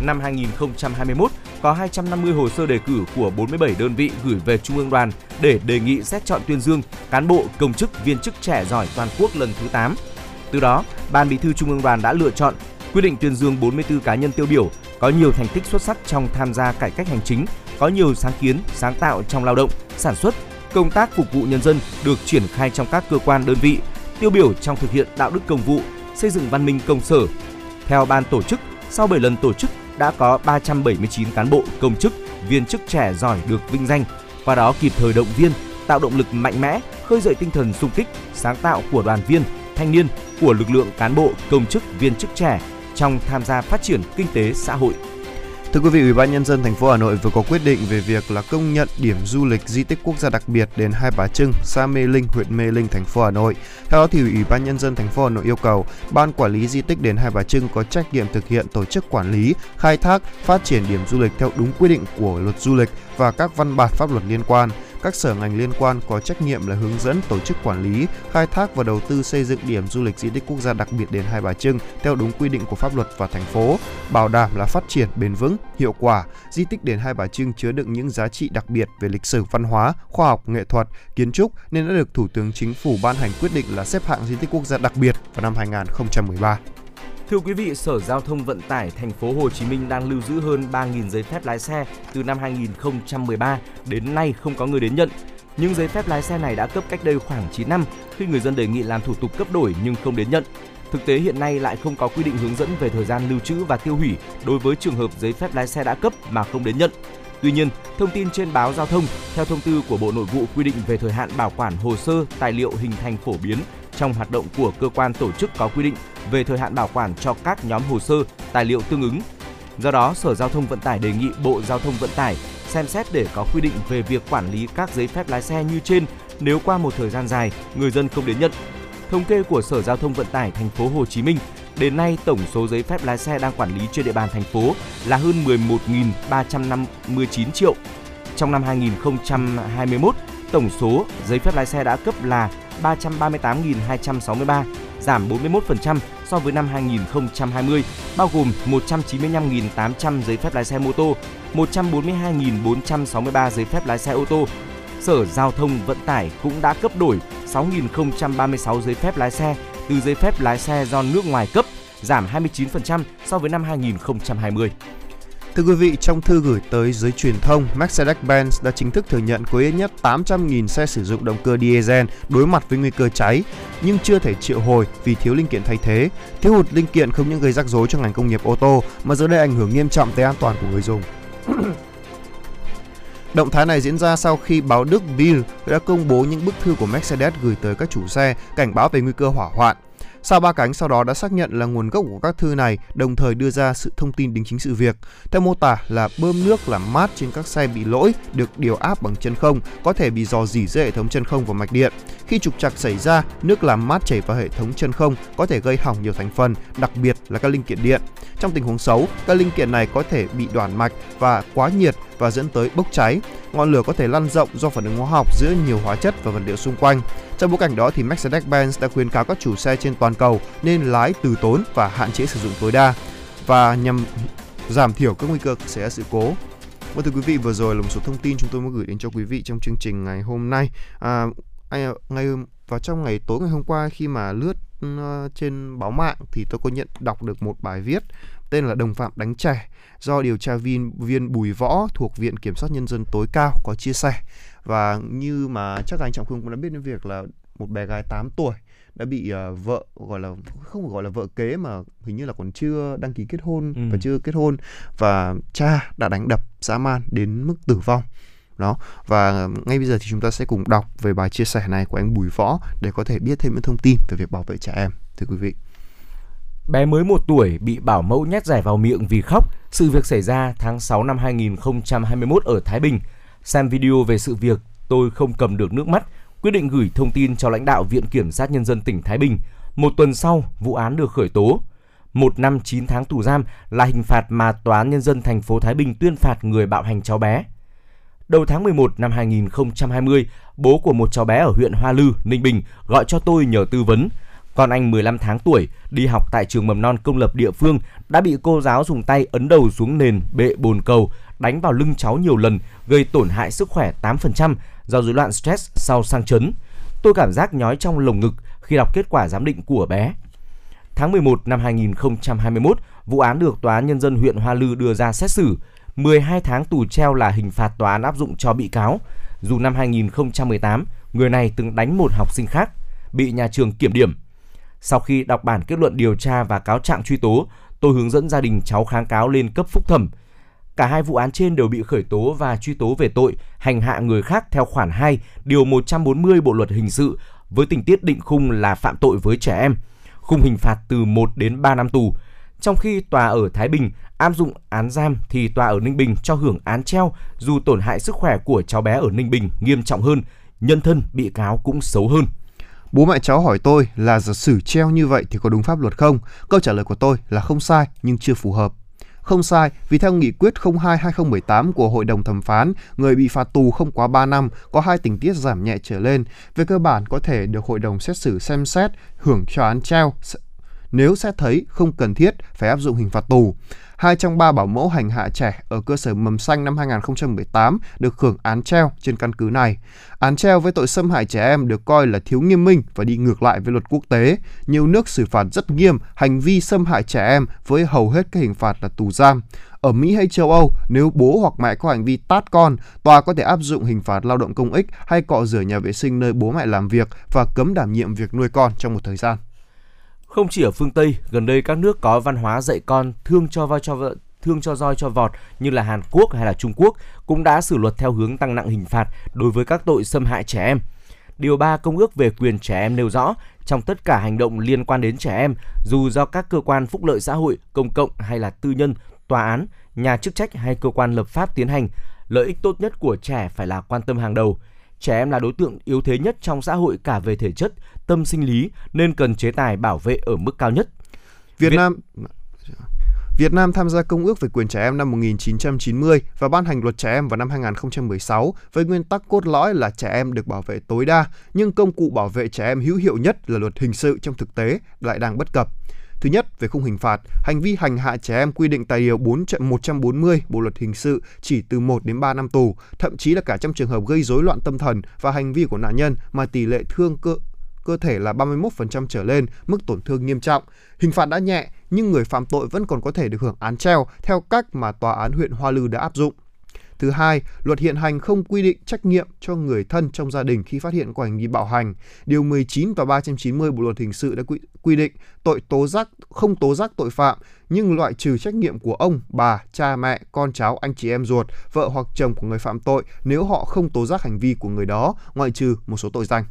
Năm 2021 có 250 hồ sơ đề cử của 47 đơn vị gửi về Trung ương Đoàn để đề nghị xét chọn tuyên dương cán bộ công chức viên chức trẻ giỏi toàn quốc lần thứ 8. Từ đó, Ban Bí thư Trung ương Đoàn đã lựa chọn quyết định tuyên dương 44 cá nhân tiêu biểu có nhiều thành tích xuất sắc trong tham gia cải cách hành chính, có nhiều sáng kiến, sáng tạo trong lao động, sản xuất, công tác phục vụ nhân dân được triển khai trong các cơ quan đơn vị, tiêu biểu trong thực hiện đạo đức công vụ, xây dựng văn minh công sở. Theo ban tổ chức, sau 7 lần tổ chức đã có 379 cán bộ, công chức, viên chức trẻ giỏi được vinh danh, qua đó kịp thời động viên, tạo động lực mạnh mẽ, khơi dậy tinh thần sung kích, sáng tạo của đoàn viên, thanh niên, của lực lượng cán bộ, công chức, viên chức trẻ trong tham gia phát triển kinh tế xã hội. Thưa quý vị, Ủy ban nhân dân thành phố Hà Nội vừa có quyết định về việc là công nhận điểm du lịch di tích quốc gia đặc biệt đền Hai Bà Trưng, xã Mê Linh, huyện Mê Linh, thành phố Hà Nội. Theo đó thì Ủy ban nhân dân thành phố Hà Nội yêu cầu ban quản lý di tích đền Hai Bà Trưng có trách nhiệm thực hiện tổ chức quản lý, khai thác, phát triển điểm du lịch theo đúng quy định của luật du lịch và các văn bản pháp luật liên quan các sở ngành liên quan có trách nhiệm là hướng dẫn tổ chức quản lý, khai thác và đầu tư xây dựng điểm du lịch di tích quốc gia đặc biệt đền Hai Bà Trưng theo đúng quy định của pháp luật và thành phố, bảo đảm là phát triển bền vững, hiệu quả. Di tích đền Hai Bà Trưng chứa đựng những giá trị đặc biệt về lịch sử văn hóa, khoa học, nghệ thuật, kiến trúc nên đã được Thủ tướng Chính phủ ban hành quyết định là xếp hạng di tích quốc gia đặc biệt vào năm 2013. Thưa quý vị, Sở Giao thông Vận tải thành phố Hồ Chí Minh đang lưu giữ hơn 3.000 giấy phép lái xe từ năm 2013 đến nay không có người đến nhận. Những giấy phép lái xe này đã cấp cách đây khoảng 9 năm khi người dân đề nghị làm thủ tục cấp đổi nhưng không đến nhận. Thực tế hiện nay lại không có quy định hướng dẫn về thời gian lưu trữ và tiêu hủy đối với trường hợp giấy phép lái xe đã cấp mà không đến nhận. Tuy nhiên, thông tin trên báo giao thông theo thông tư của Bộ Nội vụ quy định về thời hạn bảo quản hồ sơ, tài liệu hình thành phổ biến trong hoạt động của cơ quan tổ chức có quy định về thời hạn bảo quản cho các nhóm hồ sơ, tài liệu tương ứng. Do đó, Sở Giao thông Vận tải đề nghị Bộ Giao thông Vận tải xem xét để có quy định về việc quản lý các giấy phép lái xe như trên nếu qua một thời gian dài người dân không đến nhận. Thống kê của Sở Giao thông Vận tải thành phố Hồ Chí Minh, đến nay tổng số giấy phép lái xe đang quản lý trên địa bàn thành phố là hơn 11.359 triệu. Trong năm 2021, tổng số giấy phép lái xe đã cấp là 338.263, giảm 41% so với năm 2020, bao gồm 195.800 giấy phép lái xe mô tô, 142.463 giấy phép lái xe ô tô. Sở Giao thông Vận tải cũng đã cấp đổi 6.036 giấy phép lái xe từ giấy phép lái xe do nước ngoài cấp, giảm 29% so với năm 2020. Thưa quý vị, trong thư gửi tới giới truyền thông, Mercedes-Benz đã chính thức thừa nhận có ít nhất 800.000 xe sử dụng động cơ diesel đối mặt với nguy cơ cháy, nhưng chưa thể triệu hồi vì thiếu linh kiện thay thế. Thiếu hụt linh kiện không những gây rắc rối cho ngành công nghiệp ô tô mà giờ đây ảnh hưởng nghiêm trọng tới an toàn của người dùng. Động thái này diễn ra sau khi báo Đức Bild đã công bố những bức thư của Mercedes gửi tới các chủ xe cảnh báo về nguy cơ hỏa hoạn. Sao Ba Cánh sau đó đã xác nhận là nguồn gốc của các thư này, đồng thời đưa ra sự thông tin đính chính sự việc. Theo mô tả là bơm nước làm mát trên các xe bị lỗi được điều áp bằng chân không, có thể bị dò dỉ dưới hệ thống chân không và mạch điện. Khi trục trặc xảy ra, nước làm mát chảy vào hệ thống chân không có thể gây hỏng nhiều thành phần, đặc biệt là các linh kiện điện. Trong tình huống xấu, các linh kiện này có thể bị đoạn mạch và quá nhiệt và dẫn tới bốc cháy. Ngọn lửa có thể lan rộng do phản ứng hóa học giữa nhiều hóa chất và vật liệu xung quanh. Trong bối cảnh đó thì Mercedes-Benz đã khuyến cáo các chủ xe trên toàn cầu nên lái từ tốn và hạn chế sử dụng tối đa và nhằm giảm thiểu các nguy cơ xảy ra sự cố. Vâng thưa quý vị, vừa rồi là một số thông tin chúng tôi muốn gửi đến cho quý vị trong chương trình ngày hôm nay. À, ngày và trong ngày tối ngày hôm qua khi mà lướt uh, trên báo mạng thì tôi có nhận đọc được một bài viết tên là Đồng phạm đánh trẻ do điều tra viên viên Bùi Võ thuộc Viện Kiểm sát Nhân dân tối cao có chia sẻ và như mà chắc anh Trọng Khương cũng đã biết đến việc là một bé gái 8 tuổi đã bị uh, vợ gọi là không gọi là vợ kế mà hình như là còn chưa đăng ký kết hôn ừ. và chưa kết hôn và cha đã đánh đập dã man đến mức tử vong đó và ngay bây giờ thì chúng ta sẽ cùng đọc về bài chia sẻ này của anh Bùi Võ để có thể biết thêm những thông tin về việc bảo vệ trẻ em thưa quý vị Bé mới một tuổi bị bảo mẫu nhét rẻ vào miệng vì khóc. Sự việc xảy ra tháng 6 năm 2021 ở Thái Bình. Xem video về sự việc, tôi không cầm được nước mắt, quyết định gửi thông tin cho lãnh đạo Viện Kiểm sát Nhân dân tỉnh Thái Bình. Một tuần sau, vụ án được khởi tố. Một năm 9 tháng tù giam là hình phạt mà Tòa án Nhân dân thành phố Thái Bình tuyên phạt người bạo hành cháu bé. Đầu tháng 11 năm 2020, bố của một cháu bé ở huyện Hoa Lư, Ninh Bình gọi cho tôi nhờ tư vấn. Con anh 15 tháng tuổi, đi học tại trường mầm non công lập địa phương, đã bị cô giáo dùng tay ấn đầu xuống nền bệ bồn cầu, đánh vào lưng cháu nhiều lần, gây tổn hại sức khỏe 8% do rối loạn stress sau sang chấn. Tôi cảm giác nhói trong lồng ngực khi đọc kết quả giám định của bé. Tháng 11 năm 2021, vụ án được Tòa án Nhân dân huyện Hoa Lư đưa ra xét xử. 12 tháng tù treo là hình phạt tòa án áp dụng cho bị cáo. Dù năm 2018, người này từng đánh một học sinh khác, bị nhà trường kiểm điểm. Sau khi đọc bản kết luận điều tra và cáo trạng truy tố, tôi hướng dẫn gia đình cháu kháng cáo lên cấp phúc thẩm. Cả hai vụ án trên đều bị khởi tố và truy tố về tội hành hạ người khác theo khoản 2, điều 140 Bộ luật hình sự với tình tiết định khung là phạm tội với trẻ em, khung hình phạt từ 1 đến 3 năm tù. Trong khi tòa ở Thái Bình áp dụng án giam thì tòa ở Ninh Bình cho hưởng án treo dù tổn hại sức khỏe của cháu bé ở Ninh Bình nghiêm trọng hơn, nhân thân bị cáo cũng xấu hơn. Bố mẹ cháu hỏi tôi là giả sử treo như vậy thì có đúng pháp luật không? Câu trả lời của tôi là không sai nhưng chưa phù hợp. Không sai, vì theo nghị quyết 02-2018 của Hội đồng thẩm phán, người bị phạt tù không quá 3 năm có hai tình tiết giảm nhẹ trở lên, về cơ bản có thể được hội đồng xét xử xem xét hưởng cho án treo nếu xét thấy không cần thiết phải áp dụng hình phạt tù. Hai trong ba bảo mẫu hành hạ trẻ ở cơ sở mầm xanh năm 2018 được hưởng án treo trên căn cứ này. Án treo với tội xâm hại trẻ em được coi là thiếu nghiêm minh và đi ngược lại với luật quốc tế. Nhiều nước xử phạt rất nghiêm hành vi xâm hại trẻ em với hầu hết các hình phạt là tù giam. Ở Mỹ hay châu Âu, nếu bố hoặc mẹ có hành vi tát con, tòa có thể áp dụng hình phạt lao động công ích hay cọ rửa nhà vệ sinh nơi bố mẹ làm việc và cấm đảm nhiệm việc nuôi con trong một thời gian. Không chỉ ở phương Tây, gần đây các nước có văn hóa dạy con thương cho voi cho vợ thương cho roi cho vọt như là Hàn Quốc hay là Trung Quốc cũng đã xử luật theo hướng tăng nặng hình phạt đối với các tội xâm hại trẻ em. Điều 3 Công ước về quyền trẻ em nêu rõ, trong tất cả hành động liên quan đến trẻ em, dù do các cơ quan phúc lợi xã hội, công cộng hay là tư nhân, tòa án, nhà chức trách hay cơ quan lập pháp tiến hành, lợi ích tốt nhất của trẻ phải là quan tâm hàng đầu. Trẻ em là đối tượng yếu thế nhất trong xã hội cả về thể chất, tâm sinh lý nên cần chế tài bảo vệ ở mức cao nhất. Việt, Việt Nam Việt Nam tham gia Công ước về quyền trẻ em năm 1990 và ban hành luật trẻ em vào năm 2016 với nguyên tắc cốt lõi là trẻ em được bảo vệ tối đa, nhưng công cụ bảo vệ trẻ em hữu hiệu nhất là luật hình sự trong thực tế lại đang bất cập. Thứ nhất, về khung hình phạt, hành vi hành hạ trẻ em quy định tại điều 4 140 Bộ luật hình sự chỉ từ 1 đến 3 năm tù, thậm chí là cả trong trường hợp gây rối loạn tâm thần và hành vi của nạn nhân mà tỷ lệ thương cơ cơ thể là 31% trở lên, mức tổn thương nghiêm trọng. Hình phạt đã nhẹ, nhưng người phạm tội vẫn còn có thể được hưởng án treo theo cách mà tòa án huyện Hoa Lư đã áp dụng. Thứ hai, luật hiện hành không quy định trách nhiệm cho người thân trong gia đình khi phát hiện có hành vi bạo hành. Điều 19 và 390 Bộ luật hình sự đã quy, quy định tội tố giác không tố giác tội phạm nhưng loại trừ trách nhiệm của ông, bà, cha mẹ, con cháu, anh chị em ruột, vợ hoặc chồng của người phạm tội nếu họ không tố giác hành vi của người đó, ngoại trừ một số tội danh.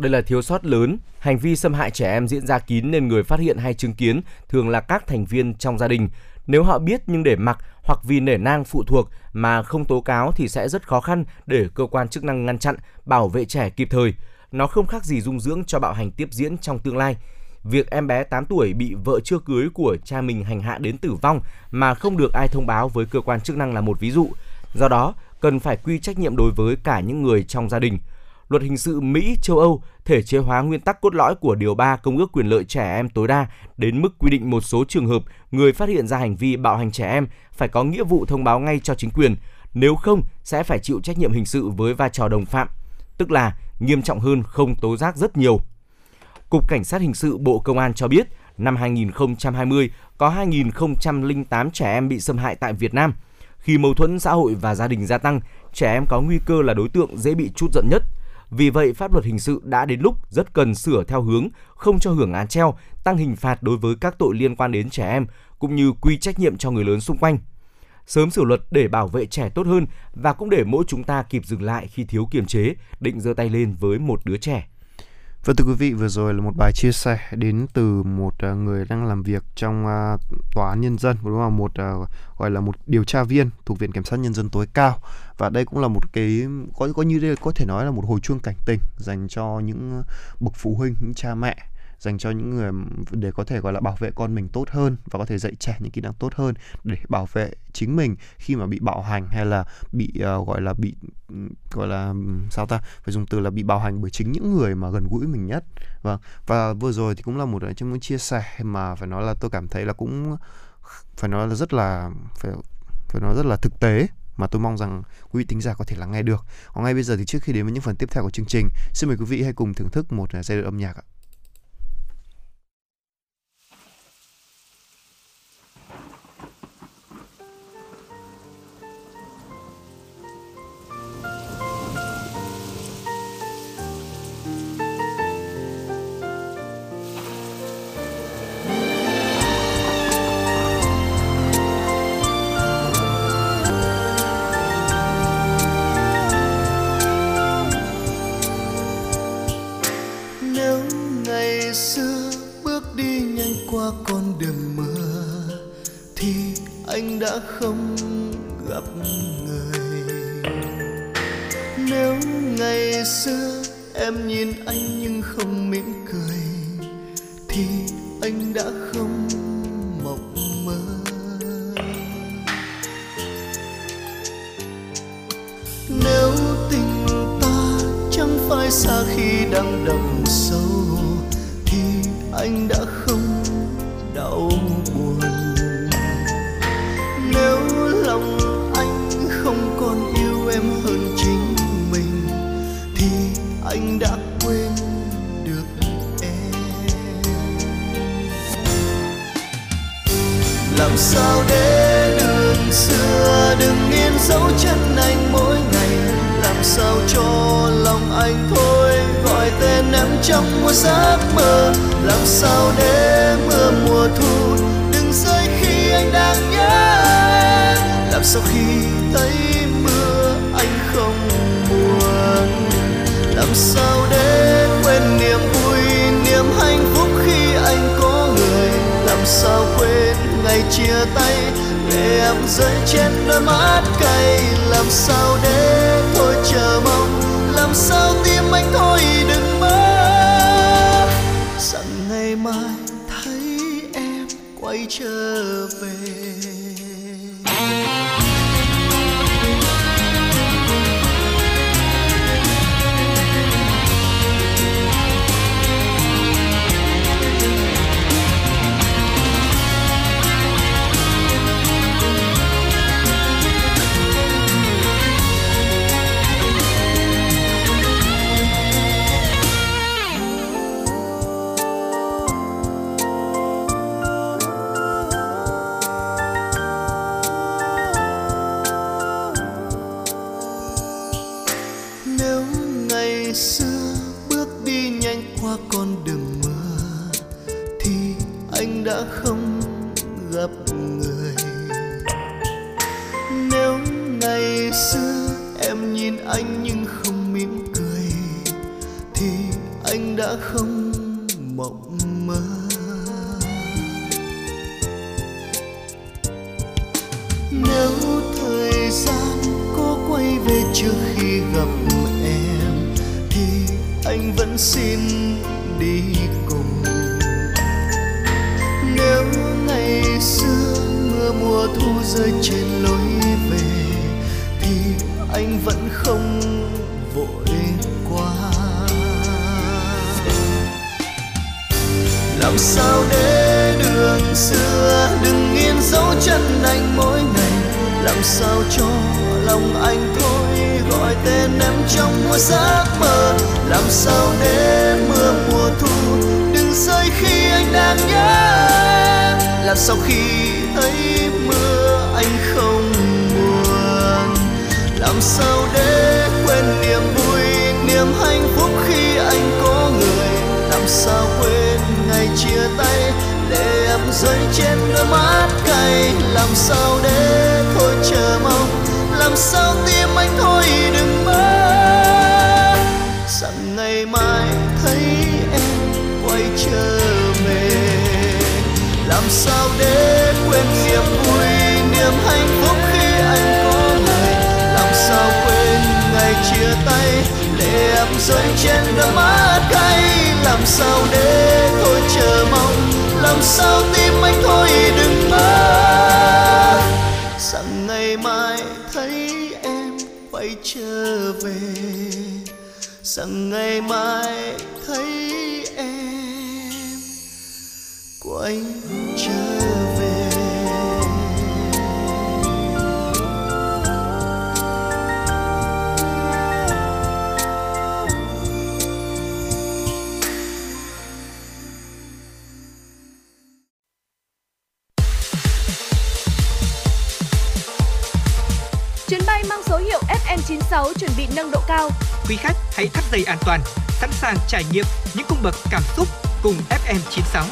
Đây là thiếu sót lớn, hành vi xâm hại trẻ em diễn ra kín nên người phát hiện hay chứng kiến thường là các thành viên trong gia đình. Nếu họ biết nhưng để mặc hoặc vì nể nang phụ thuộc mà không tố cáo thì sẽ rất khó khăn để cơ quan chức năng ngăn chặn, bảo vệ trẻ kịp thời. Nó không khác gì dung dưỡng cho bạo hành tiếp diễn trong tương lai. Việc em bé 8 tuổi bị vợ chưa cưới của cha mình hành hạ đến tử vong mà không được ai thông báo với cơ quan chức năng là một ví dụ. Do đó, cần phải quy trách nhiệm đối với cả những người trong gia đình. Luật hình sự Mỹ, châu Âu thể chế hóa nguyên tắc cốt lõi của Điều 3 Công ước quyền lợi trẻ em tối đa đến mức quy định một số trường hợp người phát hiện ra hành vi bạo hành trẻ em phải có nghĩa vụ thông báo ngay cho chính quyền, nếu không sẽ phải chịu trách nhiệm hình sự với vai trò đồng phạm. Tức là nghiêm trọng hơn không tố giác rất nhiều. Cục Cảnh sát Hình sự Bộ Công an cho biết, năm 2020 có 2.008 trẻ em bị xâm hại tại Việt Nam. Khi mâu thuẫn xã hội và gia đình gia tăng, trẻ em có nguy cơ là đối tượng dễ bị chút giận nhất. Vì vậy, pháp luật hình sự đã đến lúc rất cần sửa theo hướng không cho hưởng án treo, tăng hình phạt đối với các tội liên quan đến trẻ em, cũng như quy trách nhiệm cho người lớn xung quanh. Sớm sửa luật để bảo vệ trẻ tốt hơn và cũng để mỗi chúng ta kịp dừng lại khi thiếu kiềm chế, định giơ tay lên với một đứa trẻ. Vâng thưa quý vị, vừa rồi là một bài chia sẻ đến từ một à, người đang làm việc trong à, tòa án nhân dân, đúng không? Một à, gọi là một điều tra viên thuộc viện kiểm sát nhân dân tối cao và đây cũng là một cái có có như đây có thể nói là một hồi chuông cảnh tỉnh dành cho những bậc phụ huynh, những cha mẹ dành cho những người để có thể gọi là bảo vệ con mình tốt hơn và có thể dạy trẻ những kỹ năng tốt hơn để bảo vệ chính mình khi mà bị bạo hành hay là bị uh, gọi là bị gọi là sao ta phải dùng từ là bị bạo hành bởi chính những người mà gần gũi mình nhất vâng và vừa rồi thì cũng là một ờ, trong những chia sẻ mà phải nói là tôi cảm thấy là cũng phải nói là rất là phải phải nói rất là thực tế mà tôi mong rằng quý vị tính giả có thể lắng nghe được. Còn ngay bây giờ thì trước khi đến với những phần tiếp theo của chương trình, xin mời quý vị hãy cùng thưởng thức một ờ, giai đoạn âm nhạc ạ. đắng đau giấc mơ, làm sao để mưa mùa thu? Đừng rơi khi anh đang nhớ làm sao khi thấy mưa, anh không buồn? Làm sao để quên niềm vui, niềm hạnh phúc khi anh có người? Làm sao quên ngày chia tay, để em rơi trên đôi mắt cay? Làm sao để thôi chờ mong? Làm sao tim anh thôi trở về làm sao cho lòng anh thôi, gọi tên em trong mùa giấc mơ. Làm sao để mưa mùa thu đừng rơi khi anh đang nhớ em? Làm sao khi thấy mưa anh không buồn? Làm sao để quên niềm vui, niềm hạnh phúc khi anh có người? Làm sao quên ngày chia tay để em rơi trên đôi mắt cay? Làm sao để chờ mong, làm sao tim anh thôi đừng mơ. Rằng ngày mai thấy em quay trở về, làm sao để quên niềm vui, niềm hạnh phúc khi anh có người. Làm sao quên ngày chia tay để em rơi trên đôi mắt cay. Làm sao để thôi chờ mong, làm sao tim anh thôi đừng mơ. Quay trở về. Rằng ngày mai thấy em quay về FM96 chuẩn bị nâng độ cao. Quý khách hãy thắt dây an toàn, sẵn sàng trải nghiệm những cung bậc cảm xúc cùng FM96.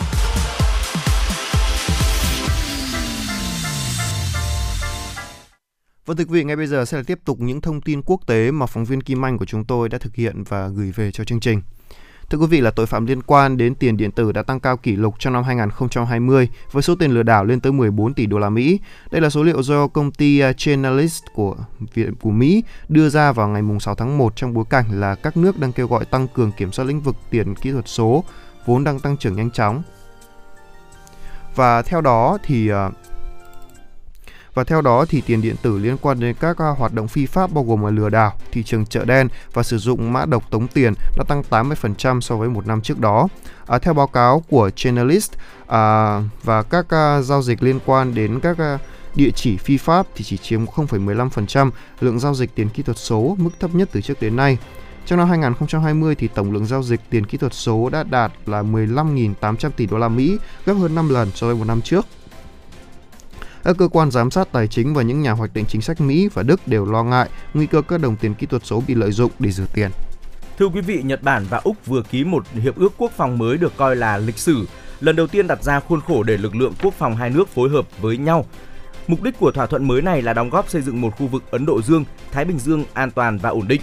Vâng thưa quý vị, ngay bây giờ sẽ là tiếp tục những thông tin quốc tế mà phóng viên Kim Anh của chúng tôi đã thực hiện và gửi về cho chương trình. Thưa quý vị là tội phạm liên quan đến tiền điện tử đã tăng cao kỷ lục trong năm 2020 với số tiền lừa đảo lên tới 14 tỷ đô la Mỹ. Đây là số liệu do công ty à, Chainalyst của Viện của Mỹ đưa ra vào ngày 6 tháng 1 trong bối cảnh là các nước đang kêu gọi tăng cường kiểm soát lĩnh vực tiền kỹ thuật số vốn đang tăng trưởng nhanh chóng. Và theo đó thì uh, và theo đó thì tiền điện tử liên quan đến các à, hoạt động phi pháp bao gồm là lừa đảo, thị trường chợ đen và sử dụng mã độc tống tiền đã tăng 80% so với một năm trước đó. À, theo báo cáo của Chainalyst à, và các à, giao dịch liên quan đến các à, địa chỉ phi pháp thì chỉ chiếm 0,15% lượng giao dịch tiền kỹ thuật số, mức thấp nhất từ trước đến nay. Trong năm 2020 thì tổng lượng giao dịch tiền kỹ thuật số đã đạt là 15.800 tỷ đô la Mỹ, gấp hơn 5 lần so với một năm trước. Các cơ quan giám sát tài chính và những nhà hoạch định chính sách Mỹ và Đức đều lo ngại nguy cơ các đồng tiền kỹ thuật số bị lợi dụng để rửa tiền. Thưa quý vị, Nhật Bản và Úc vừa ký một hiệp ước quốc phòng mới được coi là lịch sử, lần đầu tiên đặt ra khuôn khổ để lực lượng quốc phòng hai nước phối hợp với nhau. Mục đích của thỏa thuận mới này là đóng góp xây dựng một khu vực Ấn Độ Dương, Thái Bình Dương an toàn và ổn định.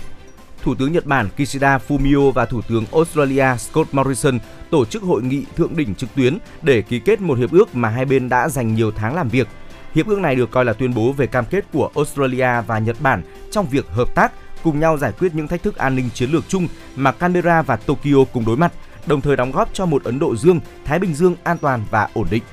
Thủ tướng Nhật Bản Kishida Fumio và Thủ tướng Australia Scott Morrison tổ chức hội nghị thượng đỉnh trực tuyến để ký kết một hiệp ước mà hai bên đã dành nhiều tháng làm việc. Hiệp ước này được coi là tuyên bố về cam kết của Australia và Nhật Bản trong việc hợp tác cùng nhau giải quyết những thách thức an ninh chiến lược chung mà Canberra và Tokyo cùng đối mặt, đồng thời đóng góp cho một Ấn Độ Dương, Thái Bình Dương an toàn và ổn định.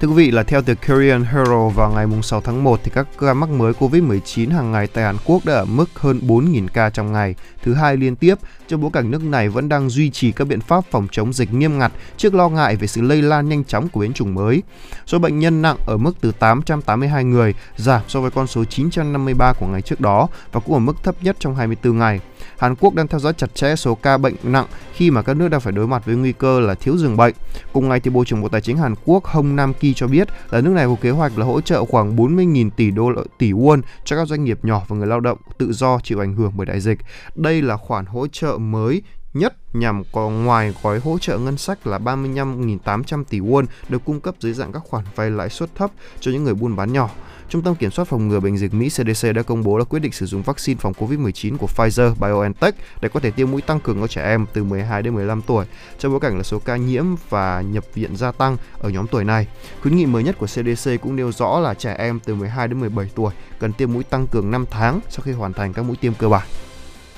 Thưa quý vị là theo The Korean Herald vào ngày 6 tháng 1 thì các ca mắc mới Covid-19 hàng ngày tại Hàn Quốc đã ở mức hơn 4.000 ca trong ngày, thứ hai liên tiếp, trong bối cảnh nước này vẫn đang duy trì các biện pháp phòng chống dịch nghiêm ngặt trước lo ngại về sự lây lan nhanh chóng của biến chủng mới. Số bệnh nhân nặng ở mức từ 882 người, giảm so với con số 953 của ngày trước đó và cũng ở mức thấp nhất trong 24 ngày. Hàn Quốc đang theo dõi chặt chẽ số ca bệnh nặng khi mà các nước đang phải đối mặt với nguy cơ là thiếu giường bệnh. Cùng ngày thì Bộ trưởng Bộ Tài chính Hàn Quốc Hong Nam Ki cho biết là nước này có kế hoạch là hỗ trợ khoảng 40.000 tỷ đô tỷ won cho các doanh nghiệp nhỏ và người lao động tự do chịu ảnh hưởng bởi đại dịch. Đây là khoản hỗ trợ mới nhất nhằm có ngoài gói hỗ trợ ngân sách là 35.800 tỷ won được cung cấp dưới dạng các khoản vay lãi suất thấp cho những người buôn bán nhỏ. Trung tâm Kiểm soát Phòng ngừa Bệnh dịch Mỹ CDC đã công bố là quyết định sử dụng vaccine phòng COVID-19 của Pfizer BioNTech để có thể tiêm mũi tăng cường cho trẻ em từ 12 đến 15 tuổi, trong bối cảnh là số ca nhiễm và nhập viện gia tăng ở nhóm tuổi này. Khuyến nghị mới nhất của CDC cũng nêu rõ là trẻ em từ 12 đến 17 tuổi cần tiêm mũi tăng cường 5 tháng sau khi hoàn thành các mũi tiêm cơ bản.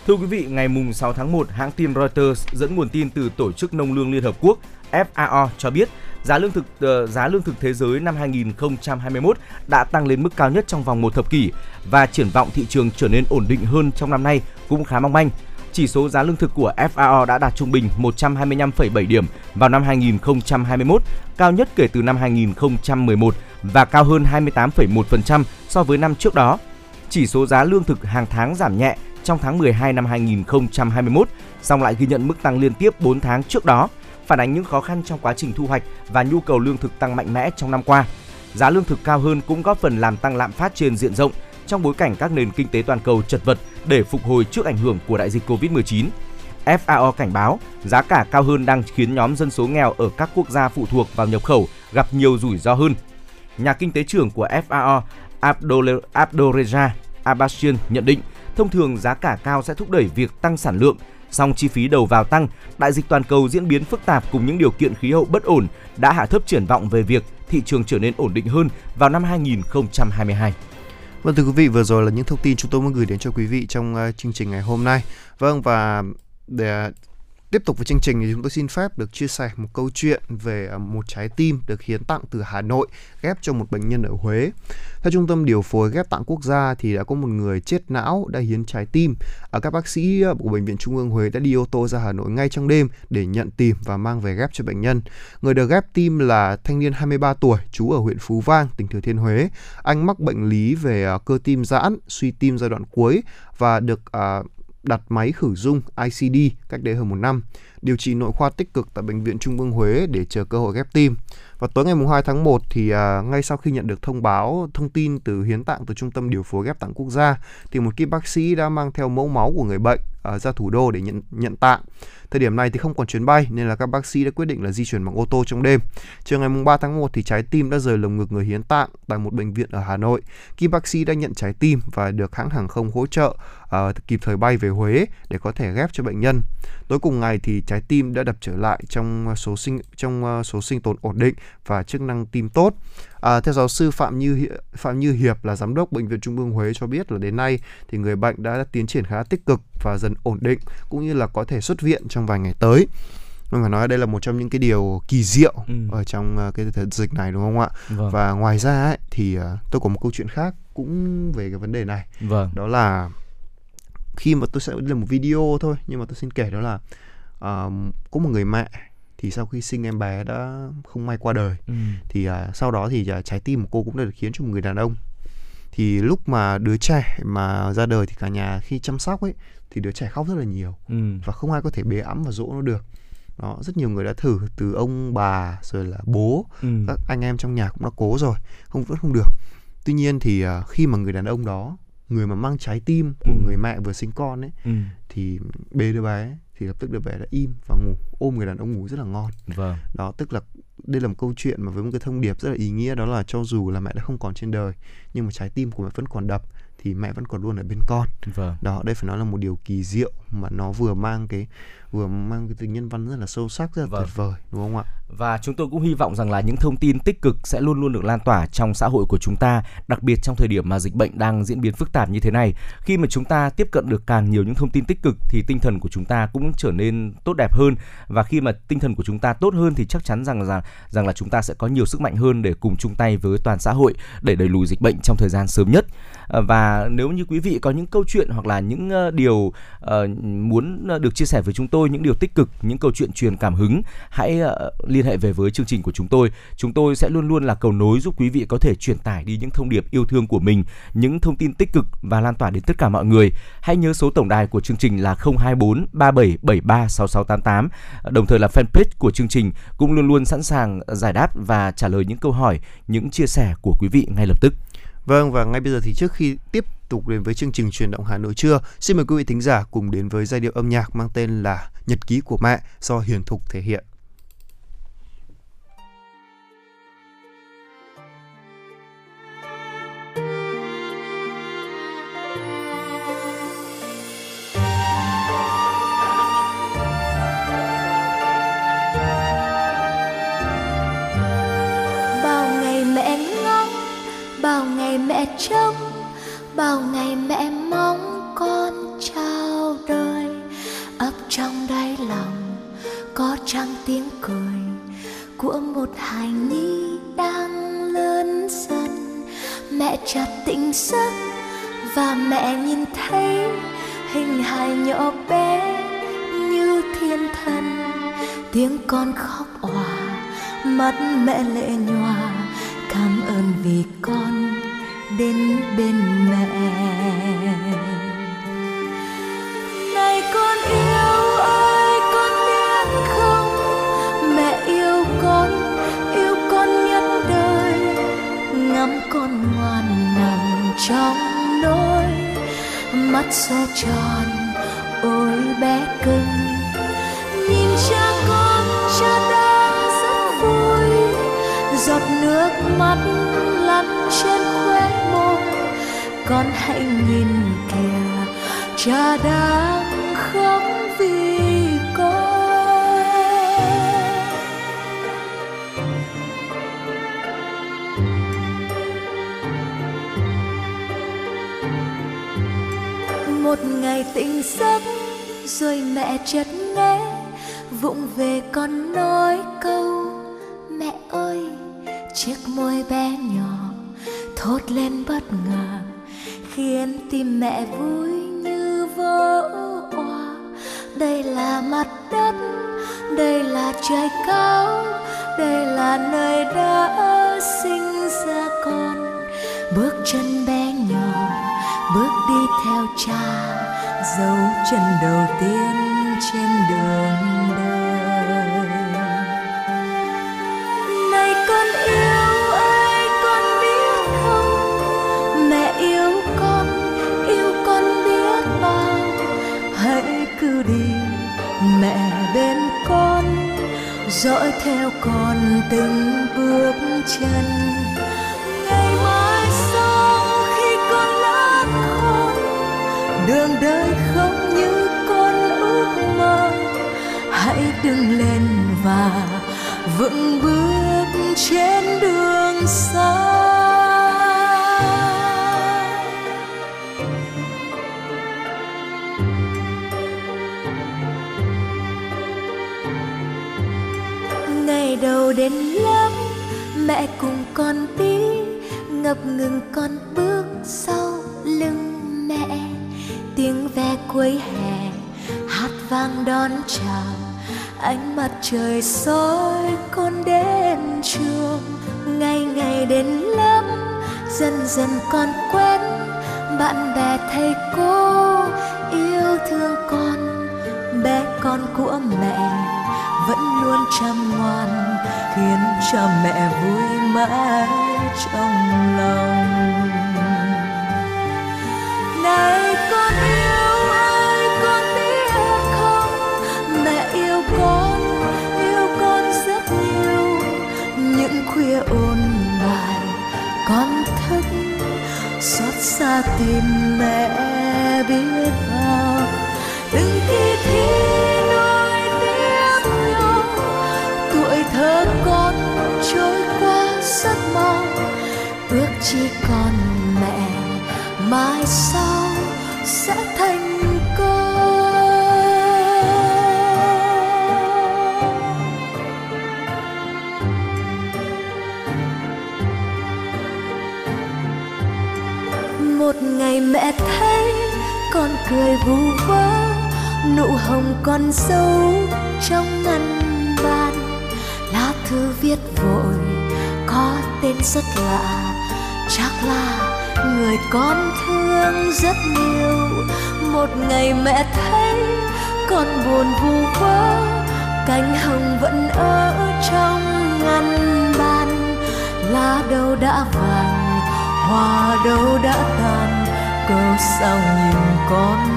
Thưa quý vị, ngày mùng 6 tháng 1, hãng tin Reuters dẫn nguồn tin từ Tổ chức Nông lương Liên Hợp Quốc FAO cho biết giá lương thực uh, giá lương thực thế giới năm 2021 đã tăng lên mức cao nhất trong vòng một thập kỷ và triển vọng thị trường trở nên ổn định hơn trong năm nay cũng khá mong manh. Chỉ số giá lương thực của FAO đã đạt trung bình 125,7 điểm vào năm 2021, cao nhất kể từ năm 2011 và cao hơn 28,1% so với năm trước đó. Chỉ số giá lương thực hàng tháng giảm nhẹ trong tháng 12 năm 2021, song lại ghi nhận mức tăng liên tiếp 4 tháng trước đó, phản ánh những khó khăn trong quá trình thu hoạch và nhu cầu lương thực tăng mạnh mẽ trong năm qua. Giá lương thực cao hơn cũng góp phần làm tăng lạm phát trên diện rộng trong bối cảnh các nền kinh tế toàn cầu chật vật để phục hồi trước ảnh hưởng của đại dịch Covid-19. FAO cảnh báo giá cả cao hơn đang khiến nhóm dân số nghèo ở các quốc gia phụ thuộc vào nhập khẩu gặp nhiều rủi ro hơn. Nhà kinh tế trưởng của FAO Abdol- Abdolreza Abbasian nhận định thông thường giá cả cao sẽ thúc đẩy việc tăng sản lượng, song chi phí đầu vào tăng, đại dịch toàn cầu diễn biến phức tạp cùng những điều kiện khí hậu bất ổn đã hạ thấp triển vọng về việc thị trường trở nên ổn định hơn vào năm 2022. Vâng thưa quý vị, vừa rồi là những thông tin chúng tôi muốn gửi đến cho quý vị trong uh, chương trình ngày hôm nay. Vâng và để tiếp tục với chương trình thì chúng tôi xin phép được chia sẻ một câu chuyện về à, một trái tim được hiến tặng từ Hà Nội ghép cho một bệnh nhân ở Huế. Theo Trung tâm Điều phối ghép tạng quốc gia thì đã có một người chết não đã hiến trái tim. ở các bác sĩ à, của Bệnh viện Trung ương Huế đã đi ô tô ra Hà Nội ngay trong đêm để nhận tìm và mang về ghép cho bệnh nhân. Người được ghép tim là thanh niên 23 tuổi, trú ở huyện Phú Vang, tỉnh Thừa Thiên Huế. Anh mắc bệnh lý về cơ tim giãn, suy tim giai đoạn cuối và được uh, đặt máy khử dung ICD cách đây hơn một năm, điều trị nội khoa tích cực tại Bệnh viện Trung ương Huế để chờ cơ hội ghép tim. Và tối ngày 2 tháng 1 thì à, ngay sau khi nhận được thông báo thông tin từ hiến tạng từ Trung tâm Điều phối ghép tạng quốc gia thì một kíp bác sĩ đã mang theo mẫu máu của người bệnh à, ra thủ đô để nhận nhận tạng. Thời điểm này thì không còn chuyến bay nên là các bác sĩ đã quyết định là di chuyển bằng ô tô trong đêm. Chiều ngày 3 tháng 1 thì trái tim đã rời lồng ngực người hiến tạng tại một bệnh viện ở Hà Nội. Khi bác sĩ đã nhận trái tim và được hãng hàng không hỗ trợ uh, kịp thời bay về Huế để có thể ghép cho bệnh nhân. Tối cùng ngày thì trái tim đã đập trở lại trong số sinh trong ờ, số sinh tồn ổn định và chức năng tim tốt. À, theo giáo sư Phạm Như Phạm Như Hiệp là giám đốc bệnh viện Trung ương Huế cho biết là đến nay thì người bệnh đã tiến triển khá tích cực và dần ổn định cũng như là có thể xuất viện trong vài ngày tới. Mình phải nói đây là một trong những cái điều kỳ diệu ừ. ở trong uh, cái thời dịch này đúng không ạ? Vâng. Và ngoài ra ấy, thì uh, tôi có một câu chuyện khác cũng về cái vấn đề này. Vâng. Đó là khi mà tôi sẽ làm một video thôi nhưng mà tôi xin kể đó là uh, có một người mẹ thì sau khi sinh em bé đã không may qua đời ừ. thì uh, sau đó thì uh, trái tim của cô cũng đã được khiến cho một người đàn ông thì lúc mà đứa trẻ mà ra đời thì cả nhà khi chăm sóc ấy thì đứa trẻ khóc rất là nhiều ừ. và không ai có thể bế ẵm và dỗ nó được đó rất nhiều người đã thử từ ông bà rồi là bố ừ. các anh em trong nhà cũng đã cố rồi không vẫn không được tuy nhiên thì uh, khi mà người đàn ông đó người mà mang trái tim của ừ. người mẹ vừa sinh con ấy ừ. thì bế đứa bé thì lập tức đứa bé đã im và ngủ. Ôm người đàn ông ngủ rất là ngon. Vâng. Đó tức là đây là một câu chuyện mà với một cái thông điệp rất là ý nghĩa đó là cho dù là mẹ đã không còn trên đời nhưng mà trái tim của mẹ vẫn còn đập thì mẹ vẫn còn luôn ở bên con. Vâng. đó đây phải nói là một điều kỳ diệu mà nó vừa mang cái vừa mang cái tình nhân văn rất là sâu sắc rất là vâng. tuyệt vời đúng không ạ và chúng tôi cũng hy vọng rằng là những thông tin tích cực sẽ luôn luôn được lan tỏa trong xã hội của chúng ta, đặc biệt trong thời điểm mà dịch bệnh đang diễn biến phức tạp như thế này. Khi mà chúng ta tiếp cận được càng nhiều những thông tin tích cực thì tinh thần của chúng ta cũng trở nên tốt đẹp hơn và khi mà tinh thần của chúng ta tốt hơn thì chắc chắn rằng rằng rằng là chúng ta sẽ có nhiều sức mạnh hơn để cùng chung tay với toàn xã hội để đẩy lùi dịch bệnh trong thời gian sớm nhất. Ờ, và nếu như quý vị có những câu chuyện hoặc là những ờ, điều uh, muốn được chia sẻ với chúng tôi tôi những điều tích cực những câu chuyện truyền cảm hứng. Hãy uh, liên hệ về với chương trình của chúng tôi. Chúng tôi sẽ luôn luôn là cầu nối giúp quý vị có thể truyền tải đi những thông điệp yêu thương của mình những thông tin tích cực và lan tỏa đến tất cả mọi người. Hãy nhớ số tổng đài của chương trình là 024 3773 6688 đồng thời là fanpage của chương trình cũng luôn luôn sẵn sàng giải đáp và trả lời những câu hỏi những chia sẻ của quý vị ngay lập tức. Vâng và ngay bây giờ thì trước khi tiếp tục đến với chương trình truyền động Hà Nội trưa, xin mời quý vị thính giả cùng đến với giai điệu âm nhạc mang tên là Nhật ký của mẹ do Hiền Thục thể hiện. Mẹ trông bao ngày mẹ mong con chào đời. Ấp trong đáy lòng có trăng tiếng cười của một hài nhi đang lớn dần. Mẹ chợt tỉnh giấc và mẹ nhìn thấy hình hài nhỏ bé như thiên thần. Tiếng con khóc òa, mắt mẹ lệ nhòa, cảm ơn vì con đến bên mẹ. Này con yêu ơi, con biết không? Mẹ yêu con yêu con nhất đời. Ngắm con ngoan nằm trong nỗi mắt xe tròn, ôi bé cưng. Nhìn cha con cha đang rất vui, giọt nước mắt lăn trên con hãy nhìn kìa, cha đang khóc vì con. Một ngày tỉnh giấc, rồi mẹ chợt nghe, vụng về con nói câu, mẹ ơi, chiếc môi bé nhỏ thốt lên bất ngờ khiến tim mẹ vui như vỡ òa. Đây là mặt đất, đây là trời cao, đây là nơi đã sinh ra con. Bước chân bé nhỏ, bước đi theo cha, dấu chân đầu tiên trên đường. Dõi theo con từng bước chân. Ngày mai sau khi con lớn khôn đường đời không như con ước mơ. Hãy đứng lên và vững bước trên đường xa. Mẹ cùng con đi ngập ngừng con bước sau lưng mẹ. Tiếng ve cuối hè, hát vang đón chào. Ánh mặt trời soi con đến trường. Ngày ngày đến lớp, dần dần con quen. Bạn bè, thầy cô yêu thương con. Bé con của mẹ vẫn luôn chăm ngoan khiến cho mẹ vui mãi trong lòng. Này con yêu ơi, con biết không? Mẹ yêu con yêu con rất nhiều. Những khuya ôn bài con thức, xót xa tìm mẹ biết bao. Từng khi thiếu chỉ còn mẹ, mai sau sẽ thành công một ngày mẹ thấy con cười vu vơ, nụ hồng còn sâu trong ngăn bàn. Lá thư viết vội có tên rất lạ là người con thương rất nhiều. Một ngày mẹ thấy con buồn vu vơ, cánh hồng vẫn ở trong ngăn bàn. Lá đâu đã vàng, hoa đâu đã tàn, cớ sao nhìn con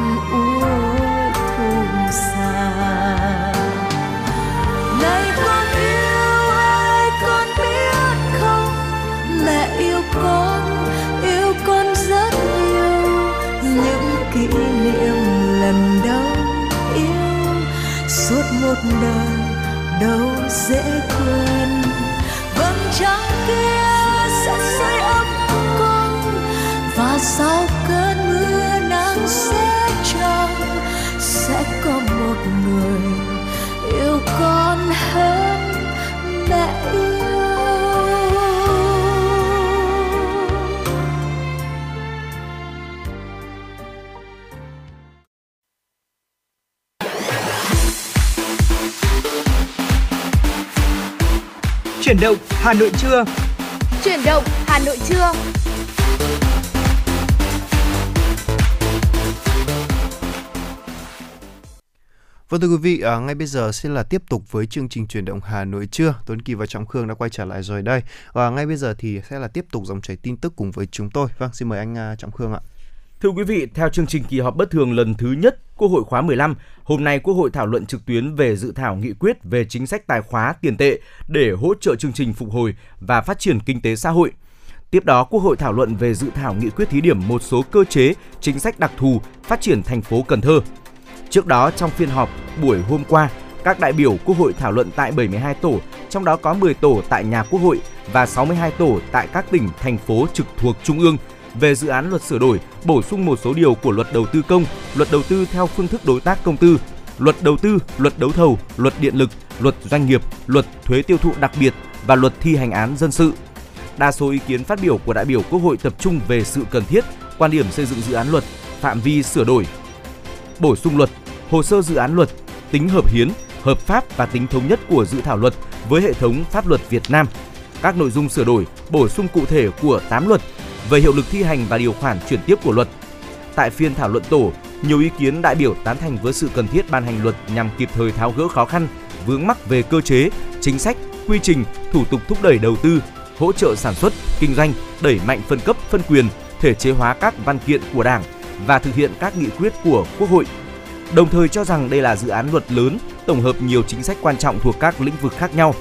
kỷ niệm lần đầu yêu. Suốt một đời đâu dễ quên. Vầng trăng kia sẽ sưởi ấm con và sau cơn mưa nắng sẽ trong sẽ có một người yêu con hơn mẹ yêu. Hà Nội trưa. Chuyển động Hà Nội trưa. Vâng thưa quý vị, à, ngay bây giờ sẽ là tiếp tục với chương trình truyền động Hà Nội trưa. Tuấn Kỳ và Trọng Khương đã quay trở lại rồi đây. Và ngay bây giờ thì sẽ là tiếp tục dòng chảy tin tức cùng với chúng tôi. Vâng, xin mời anh à, Trọng Khương ạ. Thưa quý vị, theo chương trình kỳ họp bất thường lần thứ nhất Quốc hội khóa 15, hôm nay Quốc hội thảo luận trực tuyến về dự thảo nghị quyết về chính sách tài khóa tiền tệ để hỗ trợ chương trình phục hồi và phát triển kinh tế xã hội. Tiếp đó, Quốc hội thảo luận về dự thảo nghị quyết thí điểm một số cơ chế, chính sách đặc thù phát triển thành phố Cần Thơ. Trước đó, trong phiên họp buổi hôm qua, các đại biểu Quốc hội thảo luận tại 72 tổ, trong đó có 10 tổ tại nhà Quốc hội và 62 tổ tại các tỉnh, thành phố trực thuộc Trung ương về dự án luật sửa đổi, bổ sung một số điều của luật đầu tư công, luật đầu tư theo phương thức đối tác công tư, luật đầu tư, luật đấu thầu, luật điện lực, luật doanh nghiệp, luật thuế tiêu thụ đặc biệt và luật thi hành án dân sự. Đa số ý kiến phát biểu của đại biểu Quốc hội tập trung về sự cần thiết, quan điểm xây dựng dự án luật, phạm vi sửa đổi, bổ sung luật, hồ sơ dự án luật, tính hợp hiến, hợp pháp và tính thống nhất của dự thảo luật với hệ thống pháp luật Việt Nam. Các nội dung sửa đổi, bổ sung cụ thể của 8 luật về hiệu lực thi hành và điều khoản chuyển tiếp của luật. Tại phiên thảo luận tổ, nhiều ý kiến đại biểu tán thành với sự cần thiết ban hành luật nhằm kịp thời tháo gỡ khó khăn, vướng mắc về cơ chế, chính sách, quy trình, thủ tục thúc đẩy đầu tư, hỗ trợ sản xuất, kinh doanh, đẩy mạnh phân cấp, phân quyền, thể chế hóa các văn kiện của Đảng và thực hiện các nghị quyết của Quốc hội. Đồng thời cho rằng đây là dự án luật lớn, tổng hợp nhiều chính sách quan trọng thuộc các lĩnh vực khác nhau.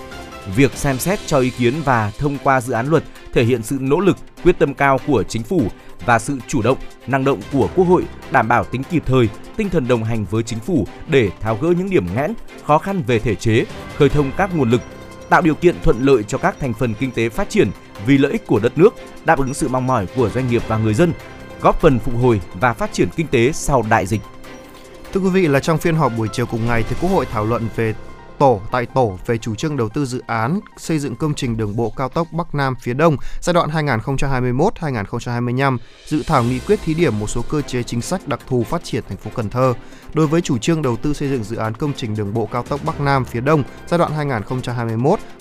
Việc xem xét cho ý kiến và thông qua dự án luật thể hiện sự nỗ lực, quyết tâm cao của chính phủ và sự chủ động, năng động của Quốc hội đảm bảo tính kịp thời, tinh thần đồng hành với chính phủ để tháo gỡ những điểm nghẽn, khó khăn về thể chế, khơi thông các nguồn lực, tạo điều kiện thuận lợi cho các thành phần kinh tế phát triển vì lợi ích của đất nước, đáp ứng sự mong mỏi của doanh nghiệp và người dân, góp phần phục hồi và phát triển kinh tế sau đại dịch. Thưa quý vị là trong phiên họp buổi chiều cùng ngày thì Quốc hội thảo luận về tổ tại tổ về chủ trương đầu tư dự án xây dựng công trình đường bộ cao tốc Bắc Nam phía Đông giai đoạn 2021-2025, dự thảo nghị quyết thí điểm một số cơ chế chính sách đặc thù phát triển thành phố Cần Thơ. Đối với chủ trương đầu tư xây dựng dự án công trình đường bộ cao tốc Bắc Nam phía Đông giai đoạn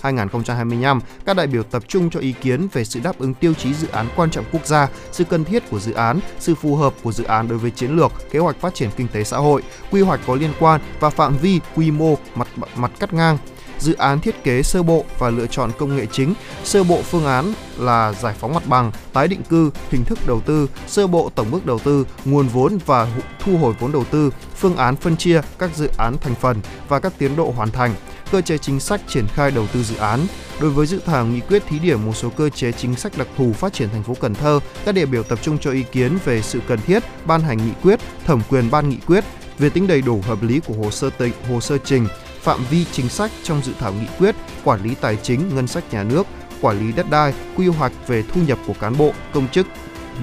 2021-2025, các đại biểu tập trung cho ý kiến về sự đáp ứng tiêu chí dự án quan trọng quốc gia, sự cần thiết của dự án, sự phù hợp của dự án đối với chiến lược, kế hoạch phát triển kinh tế xã hội, quy hoạch có liên quan và phạm vi, quy mô, mặt mặt cắt ngang dự án thiết kế sơ bộ và lựa chọn công nghệ chính. Sơ bộ phương án là giải phóng mặt bằng, tái định cư, hình thức đầu tư, sơ bộ tổng mức đầu tư, nguồn vốn và thu hồi vốn đầu tư, phương án phân chia các dự án thành phần và các tiến độ hoàn thành, cơ chế chính sách triển khai đầu tư dự án. Đối với dự thảo nghị quyết thí điểm một số cơ chế chính sách đặc thù phát triển thành phố Cần Thơ, các đại biểu tập trung cho ý kiến về sự cần thiết ban hành nghị quyết, thẩm quyền ban nghị quyết, về tính đầy đủ hợp lý của hồ sơ tịnh, hồ sơ trình, phạm vi chính sách trong dự thảo nghị quyết, quản lý tài chính, ngân sách nhà nước, quản lý đất đai, quy hoạch về thu nhập của cán bộ, công chức,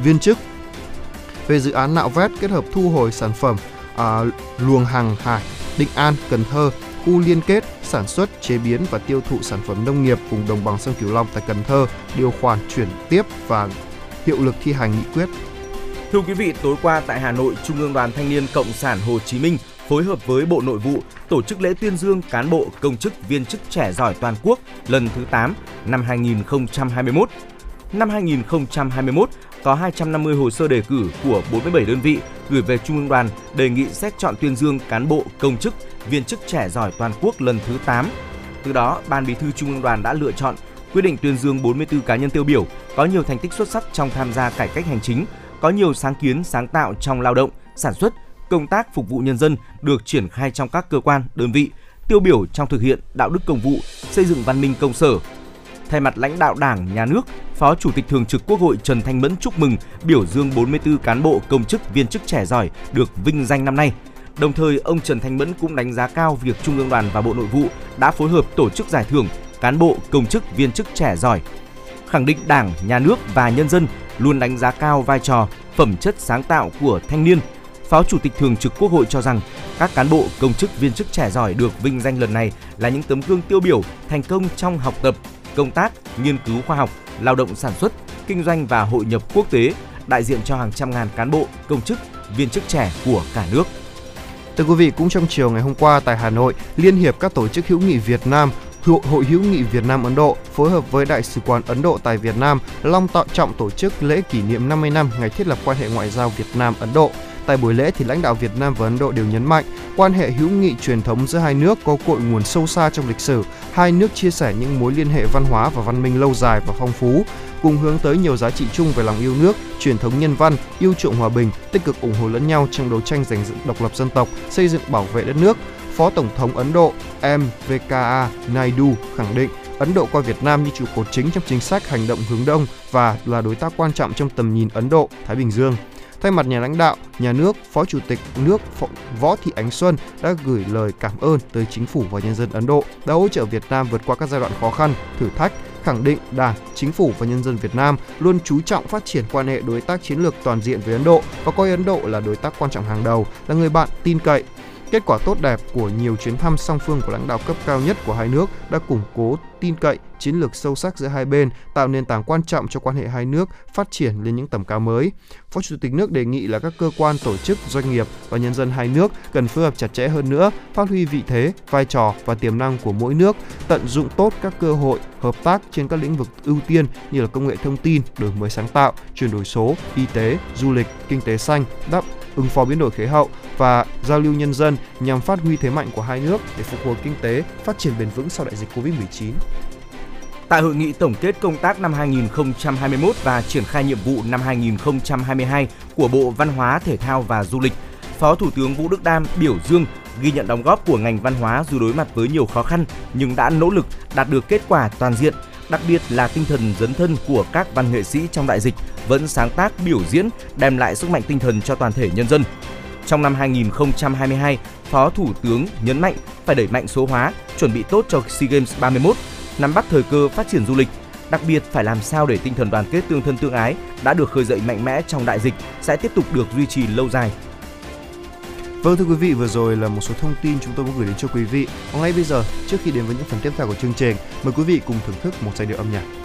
viên chức. Về dự án nạo vét kết hợp thu hồi sản phẩm à, luồng hàng hải, Định An, Cần Thơ, khu liên kết sản xuất, chế biến và tiêu thụ sản phẩm nông nghiệp vùng đồng bằng sông Cửu Long tại Cần Thơ, điều khoản chuyển tiếp và hiệu lực thi hành nghị quyết. Thưa quý vị, tối qua tại Hà Nội, Trung ương Đoàn Thanh niên Cộng sản Hồ Chí Minh phối hợp với Bộ Nội vụ tổ chức lễ tuyên dương cán bộ công chức viên chức trẻ giỏi toàn quốc lần thứ 8 năm 2021. Năm 2021 có 250 hồ sơ đề cử của 47 đơn vị gửi về Trung ương Đoàn đề nghị xét chọn tuyên dương cán bộ công chức viên chức trẻ giỏi toàn quốc lần thứ 8. Từ đó, Ban Bí thư Trung ương Đoàn đã lựa chọn quyết định tuyên dương 44 cá nhân tiêu biểu có nhiều thành tích xuất sắc trong tham gia cải cách hành chính, có nhiều sáng kiến sáng tạo trong lao động, sản xuất, công tác phục vụ nhân dân được triển khai trong các cơ quan, đơn vị, tiêu biểu trong thực hiện đạo đức công vụ, xây dựng văn minh công sở. Thay mặt lãnh đạo Đảng, Nhà nước, Phó Chủ tịch Thường trực Quốc hội Trần Thanh Mẫn chúc mừng biểu dương 44 cán bộ công chức viên chức trẻ giỏi được vinh danh năm nay. Đồng thời, ông Trần Thanh Mẫn cũng đánh giá cao việc Trung ương Đoàn và Bộ Nội vụ đã phối hợp tổ chức giải thưởng cán bộ công chức viên chức trẻ giỏi. Khẳng định Đảng, Nhà nước và nhân dân luôn đánh giá cao vai trò, phẩm chất sáng tạo của thanh niên, Phó Chủ tịch Thường trực Quốc hội cho rằng các cán bộ, công chức, viên chức trẻ giỏi được vinh danh lần này là những tấm gương tiêu biểu thành công trong học tập, công tác, nghiên cứu khoa học, lao động sản xuất, kinh doanh và hội nhập quốc tế, đại diện cho hàng trăm ngàn cán bộ, công chức, viên chức trẻ của cả nước. Thưa quý vị, cũng trong chiều ngày hôm qua tại Hà Nội, Liên hiệp các tổ chức hữu nghị Việt Nam Hội, Hội hữu nghị Việt Nam Ấn Độ phối hợp với Đại sứ quán Ấn Độ tại Việt Nam long trọng tổ chức lễ kỷ niệm 50 năm ngày thiết lập quan hệ ngoại giao Việt Nam Ấn Độ. Tại buổi lễ thì lãnh đạo Việt Nam và Ấn Độ đều nhấn mạnh quan hệ hữu nghị truyền thống giữa hai nước có cội nguồn sâu xa trong lịch sử. Hai nước chia sẻ những mối liên hệ văn hóa và văn minh lâu dài và phong phú, cùng hướng tới nhiều giá trị chung về lòng yêu nước, truyền thống nhân văn, yêu chuộng hòa bình, tích cực ủng hộ lẫn nhau trong đấu tranh giành dựng độc lập dân tộc, xây dựng bảo vệ đất nước. Phó Tổng thống Ấn Độ MVKA Naidu khẳng định Ấn Độ coi Việt Nam như trụ cột chính trong chính sách hành động hướng đông và là đối tác quan trọng trong tầm nhìn Ấn Độ Thái Bình Dương. Thay mặt nhà lãnh đạo, nhà nước, Phó Chủ tịch nước Võ Thị Ánh Xuân đã gửi lời cảm ơn tới chính phủ và nhân dân Ấn Độ đã hỗ trợ Việt Nam vượt qua các giai đoạn khó khăn, thử thách, khẳng định Đảng, Chính phủ và nhân dân Việt Nam luôn chú trọng phát triển quan hệ đối tác chiến lược toàn diện với Ấn Độ và coi Ấn Độ là đối tác quan trọng hàng đầu, là người bạn tin cậy, Kết quả tốt đẹp của nhiều chuyến thăm song phương của lãnh đạo cấp cao nhất của hai nước đã củng cố tin cậy, chiến lược sâu sắc giữa hai bên, tạo nền tảng quan trọng cho quan hệ hai nước phát triển lên những tầm cao mới. Phó Chủ tịch nước đề nghị là các cơ quan, tổ chức, doanh nghiệp và nhân dân hai nước cần phối hợp chặt chẽ hơn nữa, phát huy vị thế, vai trò và tiềm năng của mỗi nước, tận dụng tốt các cơ hội hợp tác trên các lĩnh vực ưu tiên như là công nghệ thông tin, đổi mới sáng tạo, chuyển đổi số, y tế, du lịch, kinh tế xanh, đáp ứng phó biến đổi khí hậu và giao lưu nhân dân nhằm phát huy thế mạnh của hai nước để phục hồi kinh tế, phát triển bền vững sau đại dịch Covid-19. Tại hội nghị tổng kết công tác năm 2021 và triển khai nhiệm vụ năm 2022 của Bộ Văn hóa, Thể thao và Du lịch, Phó Thủ tướng Vũ Đức Đam biểu dương ghi nhận đóng góp của ngành văn hóa dù đối mặt với nhiều khó khăn nhưng đã nỗ lực đạt được kết quả toàn diện, đặc biệt là tinh thần dấn thân của các văn nghệ sĩ trong đại dịch vẫn sáng tác biểu diễn đem lại sức mạnh tinh thần cho toàn thể nhân dân. Trong năm 2022, Phó Thủ tướng nhấn mạnh phải đẩy mạnh số hóa, chuẩn bị tốt cho SEA Games 31, nắm bắt thời cơ phát triển du lịch, đặc biệt phải làm sao để tinh thần đoàn kết tương thân tương ái đã được khơi dậy mạnh mẽ trong đại dịch sẽ tiếp tục được duy trì lâu dài Vâng thưa quý vị, vừa rồi là một số thông tin chúng tôi muốn gửi đến cho quý vị. Còn ngay bây giờ, trước khi đến với những phần tiếp theo của chương trình, mời quý vị cùng thưởng thức một giai điệu âm nhạc.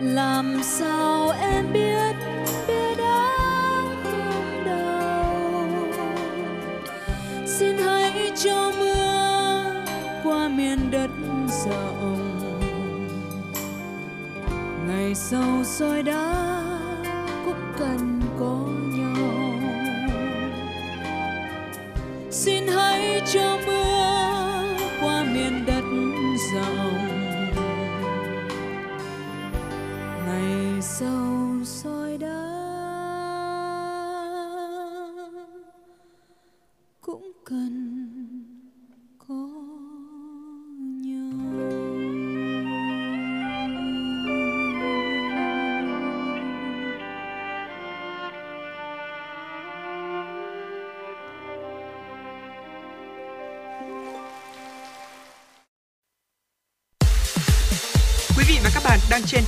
Làm sao em biết bia đã không đau? Xin hãy cho mưa qua miền đất rộng ngày sau soi đá cũng cần có nhau. Xin hãy cho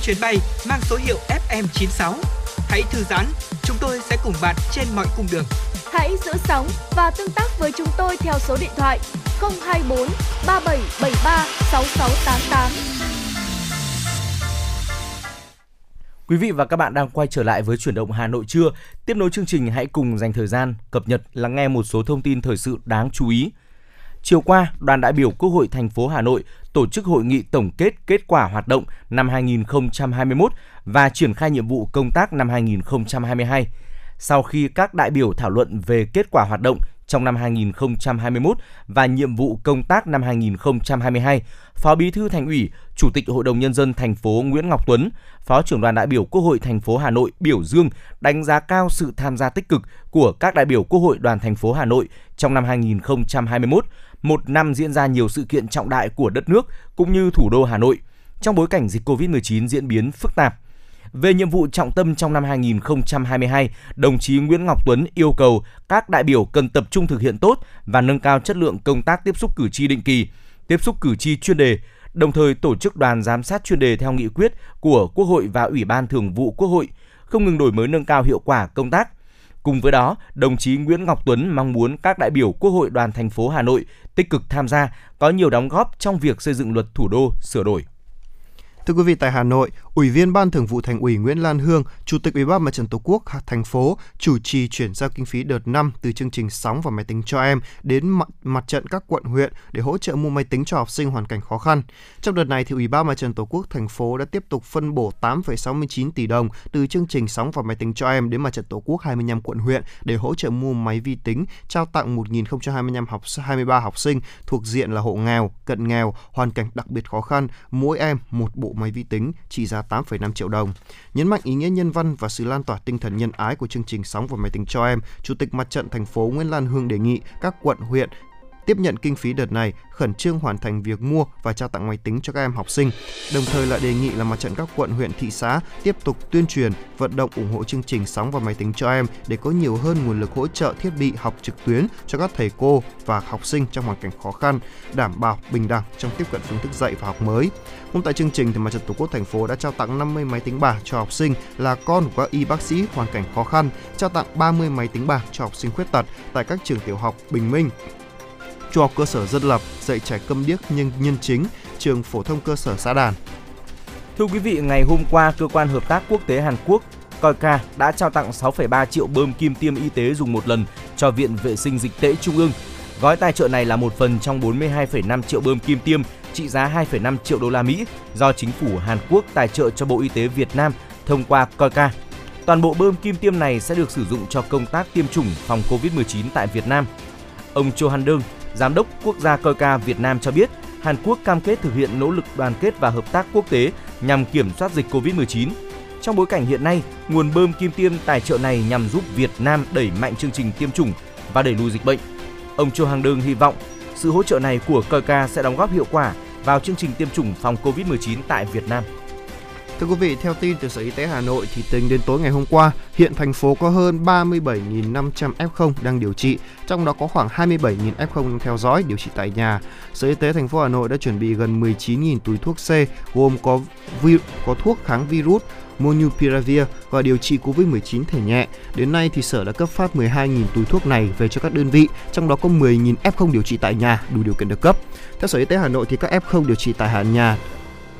chuyến bay mang số hiệu FM96. Hãy thư giãn, chúng tôi sẽ cùng bạn trên mọi cung đường. Hãy giữ sóng và tương tác với chúng tôi theo số điện thoại 024 3773 6688. Quý vị và các bạn đang quay trở lại với chuyển động Hà Nội trưa. Tiếp nối chương trình hãy cùng dành thời gian cập nhật lắng nghe một số thông tin thời sự đáng chú ý. Chiều qua, đoàn đại biểu Quốc hội thành phố Hà Nội tổ chức hội nghị tổng kết kết quả hoạt động năm 2021 và triển khai nhiệm vụ công tác năm 2022. Sau khi các đại biểu thảo luận về kết quả hoạt động trong năm 2021 và nhiệm vụ công tác năm 2022, Phó Bí thư Thành ủy, Chủ tịch Hội đồng nhân dân thành phố Nguyễn Ngọc Tuấn, Phó trưởng đoàn đại biểu Quốc hội thành phố Hà Nội biểu dương đánh giá cao sự tham gia tích cực của các đại biểu Quốc hội đoàn thành phố Hà Nội trong năm 2021, một năm diễn ra nhiều sự kiện trọng đại của đất nước cũng như thủ đô Hà Nội trong bối cảnh dịch Covid-19 diễn biến phức tạp. Về nhiệm vụ trọng tâm trong năm 2022, đồng chí Nguyễn Ngọc Tuấn yêu cầu các đại biểu cần tập trung thực hiện tốt và nâng cao chất lượng công tác tiếp xúc cử tri định kỳ, tiếp xúc cử tri chuyên đề, đồng thời tổ chức đoàn giám sát chuyên đề theo nghị quyết của Quốc hội và Ủy ban Thường vụ Quốc hội, không ngừng đổi mới nâng cao hiệu quả công tác. Cùng với đó, đồng chí Nguyễn Ngọc Tuấn mong muốn các đại biểu Quốc hội đoàn thành phố Hà Nội tích cực tham gia, có nhiều đóng góp trong việc xây dựng luật thủ đô sửa đổi. Thưa quý vị, tại Hà Nội, Ủy viên Ban Thường vụ Thành ủy Nguyễn Lan Hương, Chủ tịch Ủy ban Mặt trận Tổ quốc thành phố chủ trì chuyển giao kinh phí đợt 5 từ chương trình sóng và máy tính cho em đến mặt, mặt trận các quận huyện để hỗ trợ mua máy tính cho học sinh hoàn cảnh khó khăn. Trong đợt này thì Ủy ban Mặt trận Tổ quốc thành phố đã tiếp tục phân bổ 8,69 tỷ đồng từ chương trình sóng và máy tính cho em đến Mặt trận Tổ quốc 25 quận huyện để hỗ trợ mua máy vi tính, trao tặng 1.025 học 23 học sinh thuộc diện là hộ nghèo, cận nghèo, hoàn cảnh đặc biệt khó khăn, mỗi em một bộ máy vi tính trị giá 8,5 triệu đồng. Nhấn mạnh ý nghĩa nhân văn và sự lan tỏa tinh thần nhân ái của chương trình sóng và máy tính cho em, Chủ tịch Mặt trận thành phố Nguyễn Lan Hương đề nghị các quận huyện tiếp nhận kinh phí đợt này, khẩn trương hoàn thành việc mua và trao tặng máy tính cho các em học sinh. Đồng thời lại đề nghị là mặt trận các quận huyện thị xã tiếp tục tuyên truyền, vận động ủng hộ chương trình sóng và máy tính cho em để có nhiều hơn nguồn lực hỗ trợ thiết bị học trực tuyến cho các thầy cô và học sinh trong hoàn cảnh khó khăn, đảm bảo bình đẳng trong tiếp cận phương thức dạy và học mới. Cũng tại chương trình thì mặt trận Tổ quốc thành phố đã trao tặng 50 máy tính bảng cho học sinh là con của các y bác sĩ hoàn cảnh khó khăn, trao tặng 30 máy tính bảng cho học sinh khuyết tật tại các trường tiểu học Bình Minh, trung học cơ sở dân lập dạy trẻ câm điếc nhưng nhân chính trường phổ thông cơ sở xã đàn Thưa quý vị, ngày hôm qua, cơ quan hợp tác quốc tế Hàn Quốc COICA đã trao tặng 6,3 triệu bơm kim tiêm y tế dùng một lần cho Viện Vệ sinh Dịch tễ Trung ương. Gói tài trợ này là một phần trong 42,5 triệu bơm kim tiêm trị giá 2,5 triệu đô la Mỹ do chính phủ Hàn Quốc tài trợ cho Bộ Y tế Việt Nam thông qua COICA. Toàn bộ bơm kim tiêm này sẽ được sử dụng cho công tác tiêm chủng phòng COVID-19 tại Việt Nam. Ông Cho Han Đương, Giám đốc Quốc gia COICA Việt Nam cho biết, Hàn Quốc cam kết thực hiện nỗ lực đoàn kết và hợp tác quốc tế nhằm kiểm soát dịch COVID-19. Trong bối cảnh hiện nay, nguồn bơm kim tiêm tài trợ này nhằm giúp Việt Nam đẩy mạnh chương trình tiêm chủng và đẩy lùi dịch bệnh. Ông Châu Hàng Đương hy vọng sự hỗ trợ này của COICA sẽ đóng góp hiệu quả vào chương trình tiêm chủng phòng COVID-19 tại Việt Nam. Thưa quý vị, theo tin từ Sở Y tế Hà Nội thì tính đến tối ngày hôm qua, hiện thành phố có hơn 37.500 F0 đang điều trị, trong đó có khoảng 27.000 F0 đang theo dõi điều trị tại nhà. Sở Y tế thành phố Hà Nội đã chuẩn bị gần 19.000 túi thuốc C gồm có vi, có thuốc kháng virus, Monupiravir và điều trị COVID-19 thể nhẹ. Đến nay thì Sở đã cấp phát 12.000 túi thuốc này về cho các đơn vị, trong đó có 10.000 F0 điều trị tại nhà đủ điều kiện được cấp. Theo Sở Y tế Hà Nội thì các F0 điều trị tại Hà nhà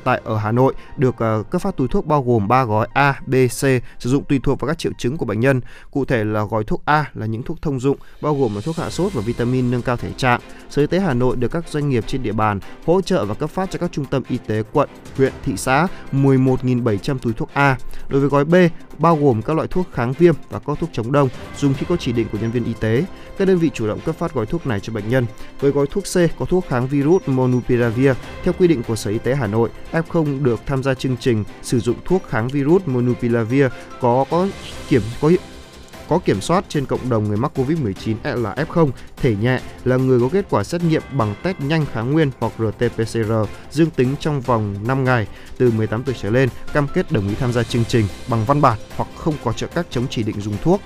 tại ở Hà Nội được ờ, cấp phát túi thuốc bao gồm 3 gói A, B, C sử dụng tùy thuộc vào các triệu chứng của bệnh nhân. Cụ thể là gói thuốc A là những thuốc thông dụng bao gồm là thuốc hạ sốt và vitamin nâng cao thể trạng. Sở Y tế Hà Nội được các doanh nghiệp trên địa bàn hỗ trợ và cấp phát cho các trung tâm y tế quận, huyện, thị xã 11.700 túi thuốc A. Đối với gói B bao gồm các loại thuốc kháng viêm và các thuốc chống đông dùng khi có chỉ định của nhân viên y tế. Các đơn vị chủ động cấp phát gói thuốc này cho bệnh nhân. Với gói thuốc C có thuốc kháng virus Monupiravir theo quy định của Sở Y tế Hà Nội, F0 được tham gia chương trình sử dụng thuốc kháng virus Monupiravir có có kiểm có có kiểm soát trên cộng đồng người mắc COVID-19 e là F0, thể nhẹ là người có kết quả xét nghiệm bằng test nhanh kháng nguyên hoặc RT-PCR dương tính trong vòng 5 ngày từ 18 tuổi trở lên, cam kết đồng ý tham gia chương trình bằng văn bản hoặc không có trợ các chống chỉ định dùng thuốc.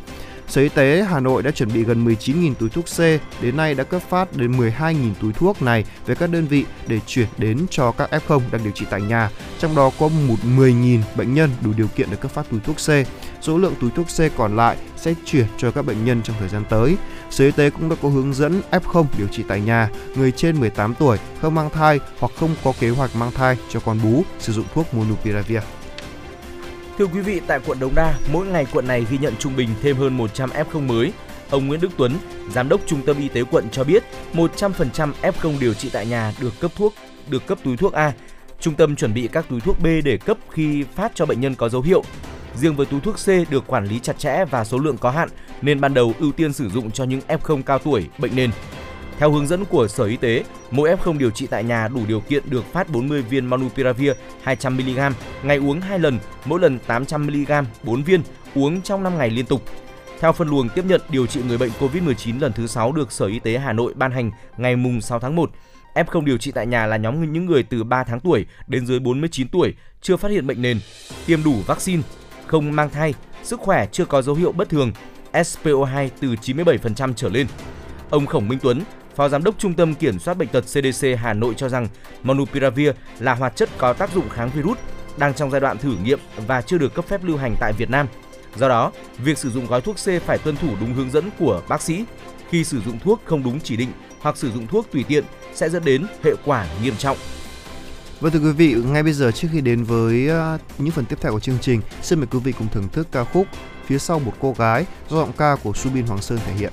Sở Y tế Hà Nội đã chuẩn bị gần 19.000 túi thuốc C, đến nay đã cấp phát đến 12.000 túi thuốc này về các đơn vị để chuyển đến cho các F0 đang điều trị tại nhà. Trong đó có một 10.000 bệnh nhân đủ điều kiện được cấp phát túi thuốc C. Số lượng túi thuốc C còn lại sẽ chuyển cho các bệnh nhân trong thời gian tới. Sở Y tế cũng đã có hướng dẫn F0 điều trị tại nhà, người trên 18 tuổi không mang thai hoặc không có kế hoạch mang thai cho con bú sử dụng thuốc Monupiravir. Thưa quý vị, tại quận Đống Đa, mỗi ngày quận này ghi nhận trung bình thêm hơn 100 F0 mới. Ông Nguyễn Đức Tuấn, giám đốc trung tâm y tế quận cho biết, 100% F0 điều trị tại nhà được cấp thuốc, được cấp túi thuốc A. Trung tâm chuẩn bị các túi thuốc B để cấp khi phát cho bệnh nhân có dấu hiệu. Riêng với túi thuốc C được quản lý chặt chẽ và số lượng có hạn nên ban đầu ưu tiên sử dụng cho những F0 cao tuổi, bệnh nền. Theo hướng dẫn của Sở Y tế, mỗi F0 điều trị tại nhà đủ điều kiện được phát 40 viên Monupiravir 200mg, ngày uống 2 lần, mỗi lần 800mg, 4 viên, uống trong 5 ngày liên tục. Theo phân luồng tiếp nhận điều trị người bệnh COVID-19 lần thứ 6 được Sở Y tế Hà Nội ban hành ngày mùng 6 tháng 1, F0 điều trị tại nhà là nhóm những người từ 3 tháng tuổi đến dưới 49 tuổi, chưa phát hiện bệnh nền, tiêm đủ vaccine, không mang thai, sức khỏe chưa có dấu hiệu bất thường, SPO2 từ 97% trở lên. Ông Khổng Minh Tuấn, Phó Giám đốc Trung tâm Kiểm soát Bệnh tật CDC Hà Nội cho rằng Monupiravir là hoạt chất có tác dụng kháng virus, đang trong giai đoạn thử nghiệm và chưa được cấp phép lưu hành tại Việt Nam. Do đó, việc sử dụng gói thuốc C phải tuân thủ đúng hướng dẫn của bác sĩ. Khi sử dụng thuốc không đúng chỉ định hoặc sử dụng thuốc tùy tiện sẽ dẫn đến hệ quả nghiêm trọng. Vâng thưa quý vị, ngay bây giờ trước khi đến với ờ, những phần tiếp theo của chương trình, xin mời quý vị cùng thưởng thức ca khúc Phía sau một cô gái do giọng ca của Subin Hoàng Sơn thể hiện.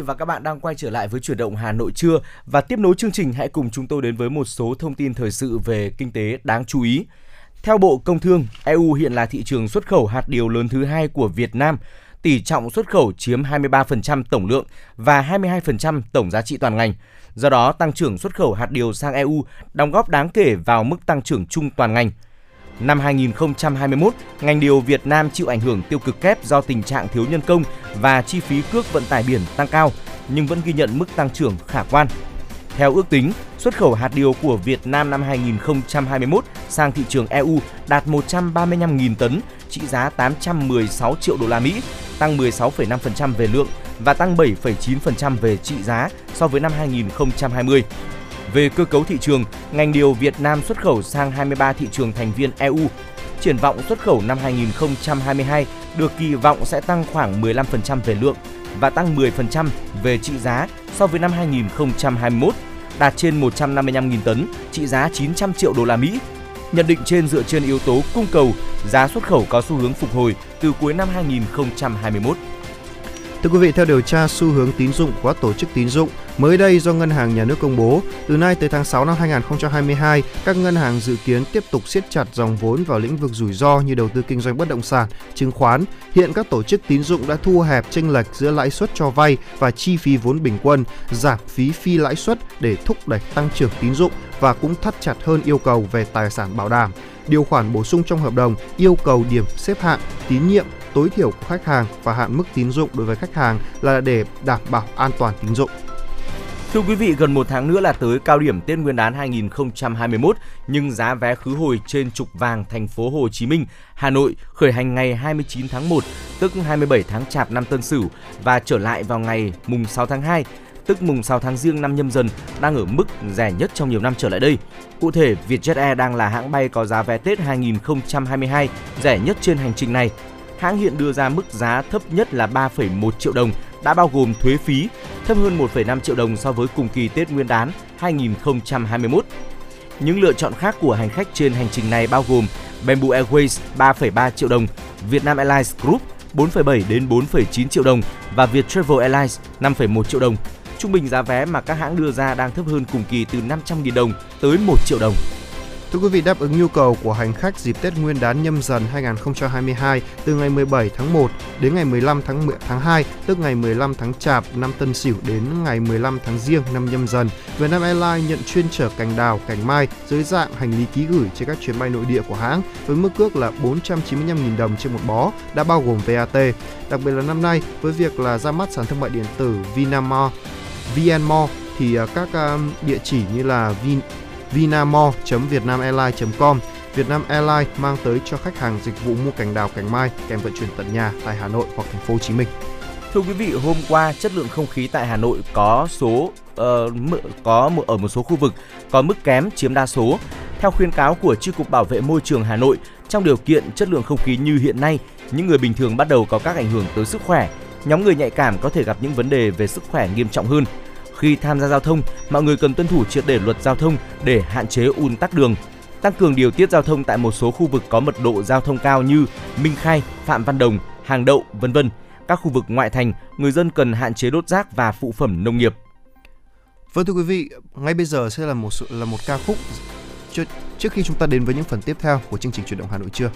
vị và các bạn đang quay trở lại với chuyển động Hà Nội trưa và tiếp nối chương trình hãy cùng chúng tôi đến với một số thông tin thời sự về kinh tế đáng chú ý. Theo Bộ Công Thương, EU hiện là thị trường xuất khẩu hạt điều lớn thứ hai của Việt Nam. Tỷ trọng xuất khẩu chiếm 23% tổng lượng và 22% tổng giá trị toàn ngành. Do đó, tăng trưởng xuất khẩu hạt điều sang EU đóng góp đáng kể vào mức tăng trưởng chung toàn ngành. Năm 2021, ngành điều Việt Nam chịu ảnh hưởng tiêu cực kép do tình trạng thiếu nhân công và chi phí cước vận tải biển tăng cao, nhưng vẫn ghi nhận mức tăng trưởng khả quan. Theo ước tính, xuất khẩu hạt điều của Việt Nam năm 2021 sang thị trường EU đạt 135.000 tấn, trị giá 816 triệu đô la Mỹ, tăng 16,5% về lượng và tăng 7,9% về trị giá so với năm 2020. Về cơ cấu thị trường, ngành điều Việt Nam xuất khẩu sang 23 thị trường thành viên EU. Triển vọng xuất khẩu năm 2022 được kỳ vọng sẽ tăng khoảng 15% về lượng và tăng 10% về trị giá so với năm 2021, đạt trên 155.000 tấn, trị giá 900 triệu đô la Mỹ. Nhận định trên dựa trên yếu tố cung cầu, giá xuất khẩu có xu hướng phục hồi từ cuối năm 2021. Thưa quý vị, theo điều tra xu hướng tín dụng của các tổ chức tín dụng, mới đây do Ngân hàng Nhà nước công bố, từ nay tới tháng 6 năm 2022, các ngân hàng dự kiến tiếp tục siết chặt dòng vốn vào lĩnh vực rủi ro như đầu tư kinh doanh bất động sản, chứng khoán. Hiện các tổ chức tín dụng đã thu hẹp chênh lệch giữa lãi suất cho vay và chi phí vốn bình quân, giảm phí phi lãi suất để thúc đẩy tăng trưởng tín dụng và cũng thắt chặt hơn yêu cầu về tài sản bảo đảm. Điều khoản bổ sung trong hợp đồng yêu cầu điểm xếp hạng, tín nhiệm tối thiểu của khách hàng và hạn mức tín dụng đối với khách hàng là để đảm bảo an toàn tín dụng. Thưa quý vị, gần một tháng nữa là tới cao điểm Tết Nguyên đán 2021, nhưng giá vé khứ hồi trên trục vàng thành phố Hồ Chí Minh, Hà Nội khởi hành ngày 29 tháng 1, tức 27 tháng Chạp năm Tân Sửu và trở lại vào ngày mùng 6 tháng 2, tức mùng 6 tháng Giêng năm nhâm dần đang ở mức rẻ nhất trong nhiều năm trở lại đây. Cụ thể, Vietjet Air đang là hãng bay có giá vé Tết 2022 rẻ nhất trên hành trình này. Hãng hiện đưa ra mức giá thấp nhất là 3,1 triệu đồng đã bao gồm thuế phí, thấp hơn 1,5 triệu đồng so với cùng kỳ Tết Nguyên đán 2021. Những lựa chọn khác của hành khách trên hành trình này bao gồm Bamboo Airways 3,3 triệu đồng, Vietnam Airlines Group 4,7 đến 4,9 triệu đồng và Viettravel Airlines 5,1 triệu đồng. Trung bình giá vé mà các hãng đưa ra đang thấp hơn cùng kỳ từ 500.000 đồng tới 1 triệu đồng. Thưa quý vị, đáp ứng nhu cầu của hành khách dịp Tết Nguyên đán nhâm dần 2022 từ ngày 17 tháng 1 đến ngày 15 tháng 10, tháng 2, tức ngày 15 tháng Chạp năm Tân Sửu đến ngày 15 tháng Giêng năm nhâm dần, Vietnam Airlines nhận chuyên chở cành đào, cành mai dưới dạng hành lý ký gửi trên các chuyến bay nội địa của hãng với mức cước là 495.000 đồng trên một bó, đã bao gồm VAT. Đặc biệt là năm nay với việc là ra mắt sàn thương mại điện tử Vinamore, VnMore thì à, các à, địa chỉ như là Vin vinamore.vietnamairlines.com Vietnam Airlines mang tới cho khách hàng dịch vụ mua cành đào cành mai kèm vận chuyển tận nhà tại Hà Nội hoặc thành phố Hồ Chí Minh. Thưa quý vị, hôm qua chất lượng không khí tại Hà Nội có số uh, có ở một số khu vực có mức kém chiếm đa số. Theo khuyên cáo của Chi cục Bảo vệ môi trường Hà Nội, trong điều kiện chất lượng không khí như hiện nay, những người bình thường bắt đầu có các ảnh hưởng tới sức khỏe. Nhóm người nhạy cảm có thể gặp những vấn đề về sức khỏe nghiêm trọng hơn. Khi tham gia giao thông, mọi người cần tuân thủ triệt để luật giao thông để hạn chế ùn tắc đường. Tăng cường điều tiết giao thông tại một số khu vực có mật độ giao thông cao như Minh Khai, Phạm Văn Đồng, Hàng Đậu, vân vân. Các khu vực ngoại thành, người dân cần hạn chế đốt rác và phụ phẩm nông nghiệp. Vâng thưa quý vị, ngay bây giờ sẽ là một là một ca khúc trước, trước khi chúng ta đến với những phần tiếp theo của chương trình chuyển động Hà Nội trưa.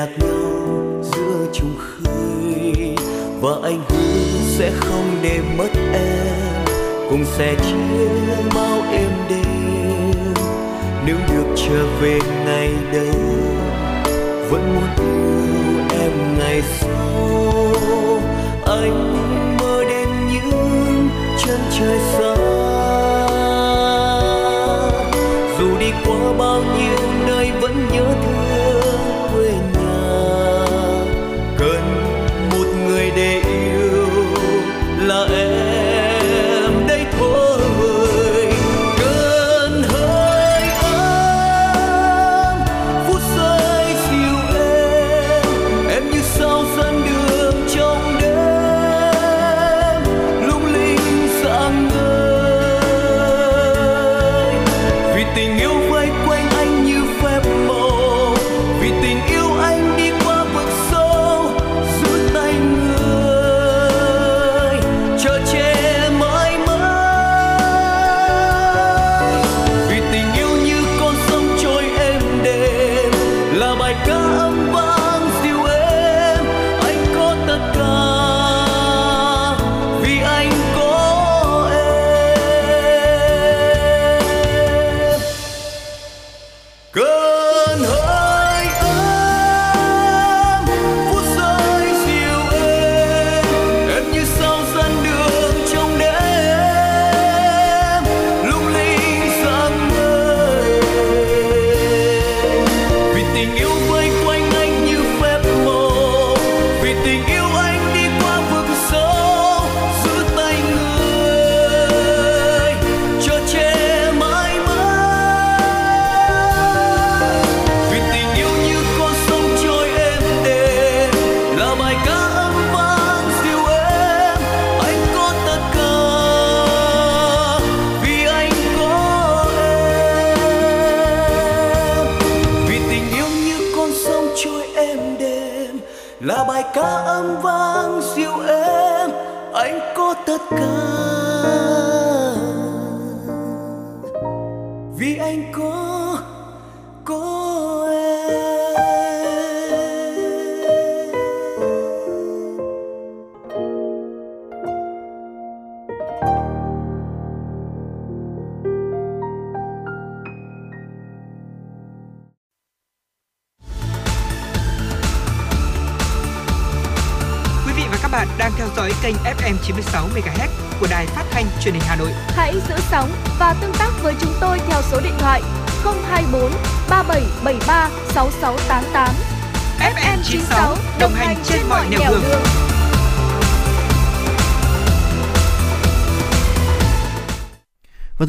Lạc nhau giữa trùng khơi. Và anh hứa sẽ không để mất em cùng sẽ chia bao êm đêm nếu được trở về ngày đây vẫn muốn yêu em ngày sau. Anh mơ đến những chân trời xa. Dù đi qua bao nhiêu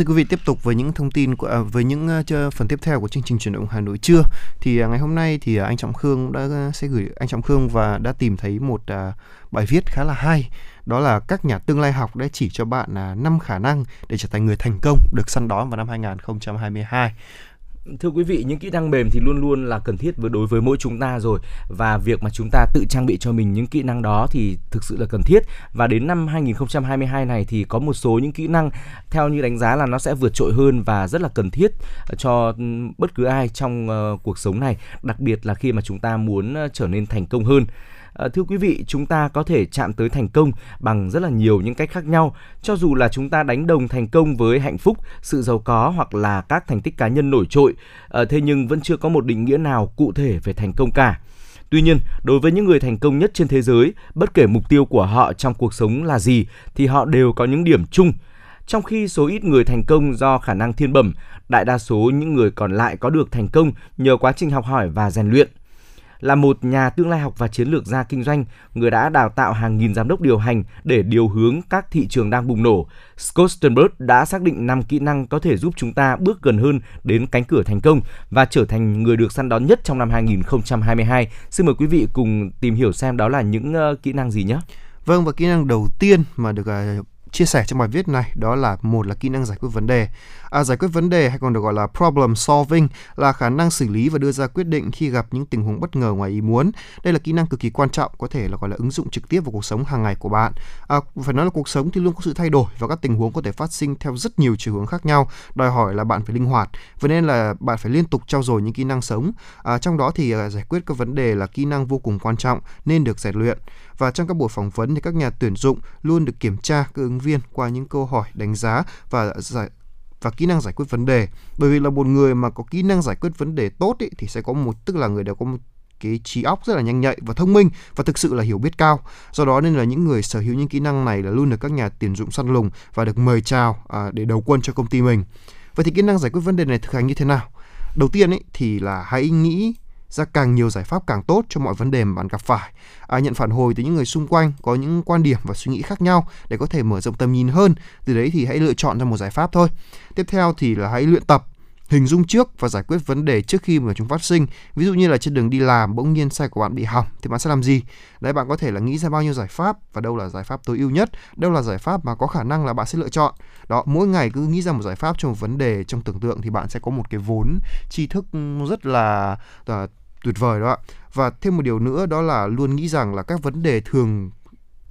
thưa quý vị tiếp tục với những thông tin của à, với những uh, phần tiếp theo của chương trình chuyển động Hà Nội trưa. Thì uh, ngày hôm nay thì uh, anh Trọng Khương đã uh, sẽ gửi anh Trọng Khương và đã tìm thấy một uh, bài viết khá là hay. Đó là các nhà tương lai học đã chỉ cho bạn uh, 5 khả năng để trở thành người thành công được săn đón vào năm 2022 thưa quý vị những kỹ năng mềm thì luôn luôn là cần thiết với đối với mỗi chúng ta rồi. Và việc mà chúng ta tự trang bị cho mình những kỹ năng đó thì thực sự là cần thiết. Và đến năm 2022 này thì có một số những kỹ năng theo như đánh giá là nó sẽ vượt trội hơn và rất là cần thiết ờ, cho ừ, bất cứ ai trong uh, cuộc sống này. Đặc biệt là khi mà chúng ta muốn ờ, trở nên thành công hơn. À, thưa quý vị, chúng ta có thể chạm tới thành công bằng rất là nhiều những cách khác nhau, cho dù là chúng ta đánh đồng thành công với hạnh phúc, sự giàu có hoặc là các thành tích cá nhân nổi trội, à, thế nhưng vẫn chưa có một định nghĩa nào cụ thể về thành công cả. Tuy nhiên, đối với những người thành công nhất trên thế giới, bất kể mục tiêu của họ trong cuộc sống là gì thì họ đều có những điểm chung. Trong khi số ít người thành công do khả năng thiên bẩm, đại đa số những người còn lại có được thành công nhờ quá trình học hỏi và rèn luyện là một nhà tương lai học và chiến lược gia kinh doanh, người đã đào tạo hàng nghìn giám đốc điều hành để điều hướng các thị trường đang bùng nổ. Scott Sternberg đã xác định 5 kỹ năng có thể giúp chúng ta bước gần hơn đến cánh cửa thành công và trở thành người được săn đón nhất trong năm 2022. Xin mời quý vị cùng tìm hiểu xem đó là những uh, kỹ năng gì nhé. Vâng và kỹ năng đầu tiên mà được uh, chia sẻ trong bài viết này đó là một là kỹ năng giải quyết vấn đề à, giải quyết vấn đề hay còn được gọi là problem solving là khả năng xử lý và đưa ra quyết định khi gặp những tình huống bất ngờ ngoài ý muốn. Đây là kỹ năng cực kỳ quan trọng có thể là gọi là ứng dụng trực tiếp vào cuộc sống hàng ngày của bạn. À, phải nói là cuộc sống thì luôn có sự thay đổi và các tình huống có thể phát sinh theo rất nhiều chiều hướng khác nhau đòi hỏi là bạn phải linh hoạt. Vậy nên là bạn phải liên tục trau dồi những kỹ năng sống. À, trong đó thì à, giải quyết các vấn đề là kỹ năng vô cùng quan trọng nên được rèn luyện. Và trong các buổi phỏng vấn thì các nhà tuyển dụng luôn được kiểm tra các ứng viên qua những câu hỏi đánh giá và giải và kỹ năng giải quyết vấn đề bởi vì là một người mà có kỹ năng giải quyết vấn đề tốt ý, thì sẽ có một tức là người đều có một cái trí óc rất là nhanh nhạy và thông minh và thực sự là hiểu biết cao. Do đó nên là những người sở hữu những kỹ năng này là luôn được các nhà tuyển dụng săn lùng và được mời chào à, để đầu quân cho công ty mình. Vậy thì kỹ năng giải quyết vấn đề này thực hành như thế nào? Đầu tiên ấy thì là hãy nghĩ ra càng nhiều giải pháp càng tốt cho mọi vấn đề mà bạn gặp phải. À, nhận phản hồi từ những người xung quanh có những quan điểm và suy nghĩ khác nhau để có thể mở rộng tầm nhìn hơn. Từ đấy thì hãy lựa chọn ra một giải pháp thôi. Tiếp theo thì là hãy luyện tập hình dung trước và giải quyết vấn đề trước khi mà chúng phát sinh. Ví dụ như là trên đường đi làm bỗng nhiên xe của bạn bị hỏng thì bạn sẽ làm gì? Đấy bạn có thể là nghĩ ra bao nhiêu giải pháp và đâu là giải pháp tối ưu nhất, đâu là giải pháp mà có khả năng là bạn sẽ lựa chọn. Đó, mỗi ngày cứ nghĩ ra một giải pháp cho một vấn đề trong tưởng tượng thì bạn sẽ có một cái vốn tri thức rất là ờ, tuyệt vời đó ạ. Và thêm một điều nữa đó là luôn nghĩ rằng là các vấn đề thường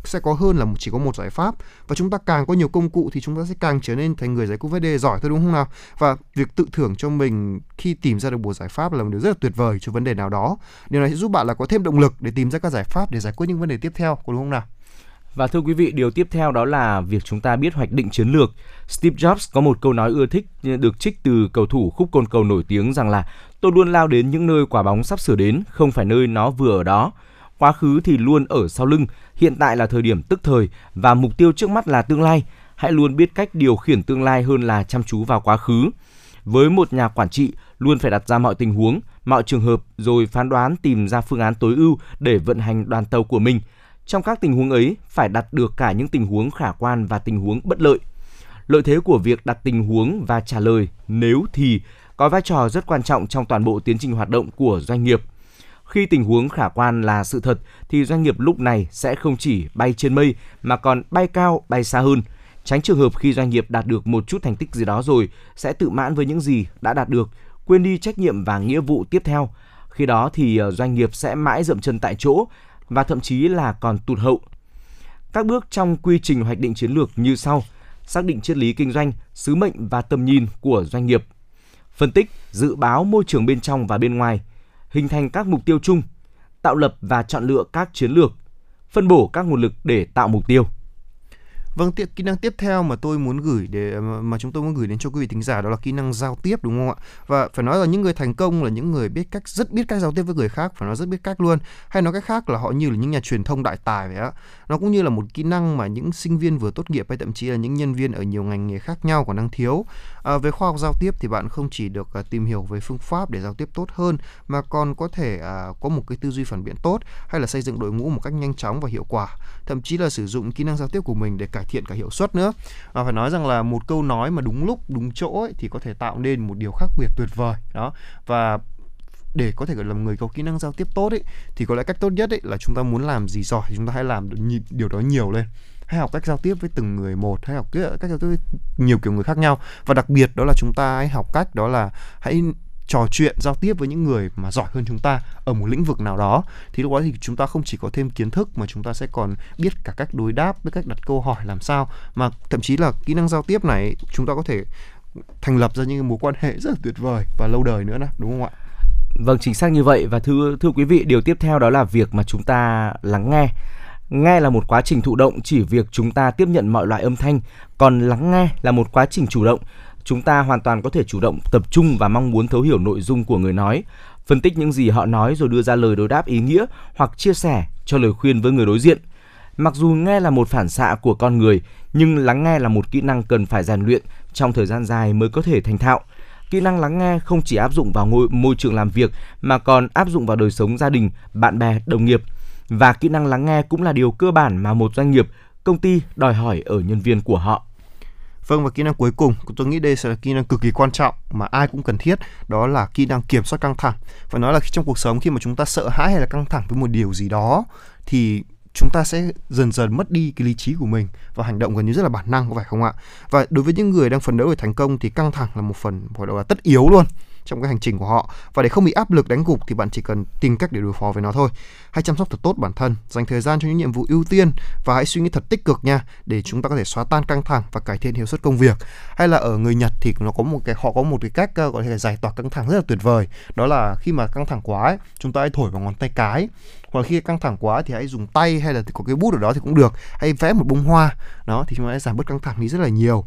sẽ có hơn là chỉ có một giải pháp. Và chúng ta càng có nhiều công cụ thì chúng ta sẽ càng trở nên thành người giải quyết vấn đề giỏi thôi, đúng không nào? Và việc tự thưởng cho mình khi tìm ra được một giải pháp là một điều rất là tuyệt vời cho vấn đề nào đó. Điều này sẽ giúp bạn là có thêm động lực để tìm ra các giải pháp để giải quyết những vấn đề tiếp theo, có đúng không nào? Và thưa quý vị, điều tiếp theo đó là việc chúng ta biết hoạch định chiến lược. Steve Jobs có một câu nói ưa thích được trích từ cầu thủ khúc côn cầu nổi tiếng rằng là tôi luôn lao đến những nơi quả bóng sắp sửa đến, không phải nơi nó vừa ở đó. Quá khứ thì luôn ở sau lưng, hiện tại là thời điểm tức thời và mục tiêu trước mắt là tương lai. Hãy luôn biết cách điều khiển tương lai hơn là chăm chú vào quá khứ. Với một nhà quản trị, luôn phải đặt ra mọi tình huống, mọi trường hợp rồi phán đoán tìm ra phương án tối ưu để vận hành đoàn tàu của mình. Trong các tình huống ấy, phải đặt được cả những tình huống khả quan và tình huống bất lợi. Lợi thế của việc đặt tình huống và trả lời nếu thì có vai trò rất quan trọng trong toàn bộ tiến trình hoạt động của doanh nghiệp. Khi tình huống khả quan là sự thật thì doanh nghiệp lúc này sẽ không chỉ bay trên mây mà còn bay cao, bay xa hơn. Tránh trường hợp khi doanh nghiệp đạt được một chút thành tích gì đó rồi sẽ tự mãn với những gì đã đạt được, quên đi trách nhiệm và nghĩa vụ tiếp theo. Khi đó thì ờ, doanh nghiệp sẽ mãi dậm chân tại chỗ và thậm chí là còn tụt hậu. Các bước trong quy trình hoạch định chiến lược như sau: xác định triết lý kinh doanh, sứ mệnh và tầm nhìn của doanh nghiệp, phân tích, dự báo môi trường bên trong và bên ngoài, hình thành các mục tiêu chung, tạo lập và chọn lựa các chiến lược, phân bổ các nguồn lực để tạo mục tiêu. Vâng, tiện kỹ năng tiếp theo mà tôi muốn gửi để mà chúng tôi muốn gửi đến cho quý vị thính giả đó là kỹ năng giao tiếp đúng không ạ? Và phải nói là những người thành công là những người biết cách rất biết cách giao tiếp với người khác, phải nói rất biết cách luôn. Hay nói cách khác là họ như là những nhà truyền thông đại tài vậy á. Nó cũng như là một kỹ năng mà những sinh viên vừa tốt nghiệp hay thậm chí là những nhân viên ở nhiều ngành nghề khác nhau còn đang thiếu. À, về khoa học giao tiếp thì bạn không chỉ được à, tìm hiểu về phương pháp để giao tiếp tốt hơn mà còn có thể à, có một cái tư duy phản biện tốt hay là xây dựng đội ngũ một cách nhanh chóng và hiệu quả. Thậm chí là sử dụng kỹ năng giao tiếp của mình để cải thiện cả hiệu suất nữa. Và phải nói rằng là một câu nói mà đúng lúc đúng chỗ ấy, thì có thể tạo nên một điều khác biệt tuyệt vời. Đó. Và để có thể gọi là người có kỹ năng giao tiếp tốt ấy thì có lẽ cách tốt nhất ấy là chúng ta muốn làm gì giỏi thì chúng ta hãy làm điều đó nhiều lên. Hay học cách giao tiếp với từng người một hay học cách giao tiếp với nhiều kiểu người khác nhau. Và đặc biệt đó là chúng ta hãy học cách đó là hãy trò chuyện giao tiếp với những người mà giỏi hơn chúng ta ở một lĩnh vực nào đó thì lúc đó thì chúng ta không chỉ có thêm kiến thức mà chúng ta sẽ còn biết cả cách đối đáp với cách đặt câu hỏi làm sao. Mà thậm chí là kỹ năng giao tiếp này chúng ta có thể thành lập ra những mối quan hệ rất là tuyệt vời và lâu đời nữa nè đúng không ạ? Vâng chính xác như vậy. Và thưa thưa quý vị điều tiếp theo đó là việc mà chúng ta lắng nghe. Nghe là một quá trình thụ động chỉ việc chúng ta tiếp nhận mọi loại âm thanh, còn lắng nghe là một quá trình chủ động chúng ta hoàn toàn có thể chủ động tập trung và mong muốn thấu hiểu nội dung của người nói, phân tích những gì họ nói rồi đưa ra lời đối đáp ý nghĩa hoặc chia sẻ cho lời khuyên với người đối diện. Mặc dù nghe là một phản xạ của con người, nhưng lắng nghe là một kỹ năng cần phải rèn luyện trong thời gian dài mới có thể thành thạo. Kỹ năng lắng nghe không chỉ áp dụng vào ngôi, môi trường làm việc mà còn áp dụng vào đời sống gia đình, bạn bè, đồng nghiệp. Và kỹ năng lắng nghe cũng là điều cơ bản mà một doanh nghiệp, công ty đòi hỏi ở nhân viên của họ. Vâng và kỹ năng cuối cùng, tôi nghĩ đây sẽ là kỹ năng cực kỳ quan trọng mà ai cũng cần thiết, đó là kỹ năng kiểm soát căng thẳng. Phải nói là trong cuộc sống khi mà chúng ta sợ hãi hay là căng thẳng với một điều gì đó thì chúng ta sẽ dần dần mất đi cái lý trí của mình và hành động gần như rất là bản năng có phải không ạ và đối với những người đang phấn đấu để thành công thì căng thẳng là một phần gọi là tất yếu luôn trong cái hành trình của họ. Và để không bị áp lực đánh gục thì bạn chỉ cần tìm cách để đối phó với nó thôi. Hãy chăm sóc thật tốt bản thân dành thời gian cho những nhiệm vụ ưu tiên và hãy suy nghĩ thật tích cực nha để chúng ta có thể xóa tan căng thẳng và cải thiện hiệu suất công việc. Hay là ở người Nhật thì nó có một cái họ có một cái cách ờ, gọi là giải tỏa căng thẳng rất là tuyệt vời. Đó là khi mà căng thẳng quá ấy, chúng ta hãy thổi vào ngón tay cái. Hoặc khi căng thẳng quá thì hãy dùng tay hay là có cái bút ở đó thì cũng được. Hay vẽ một bông hoa đó thì chúng ta sẽ giảm bớt căng thẳng đi rất là nhiều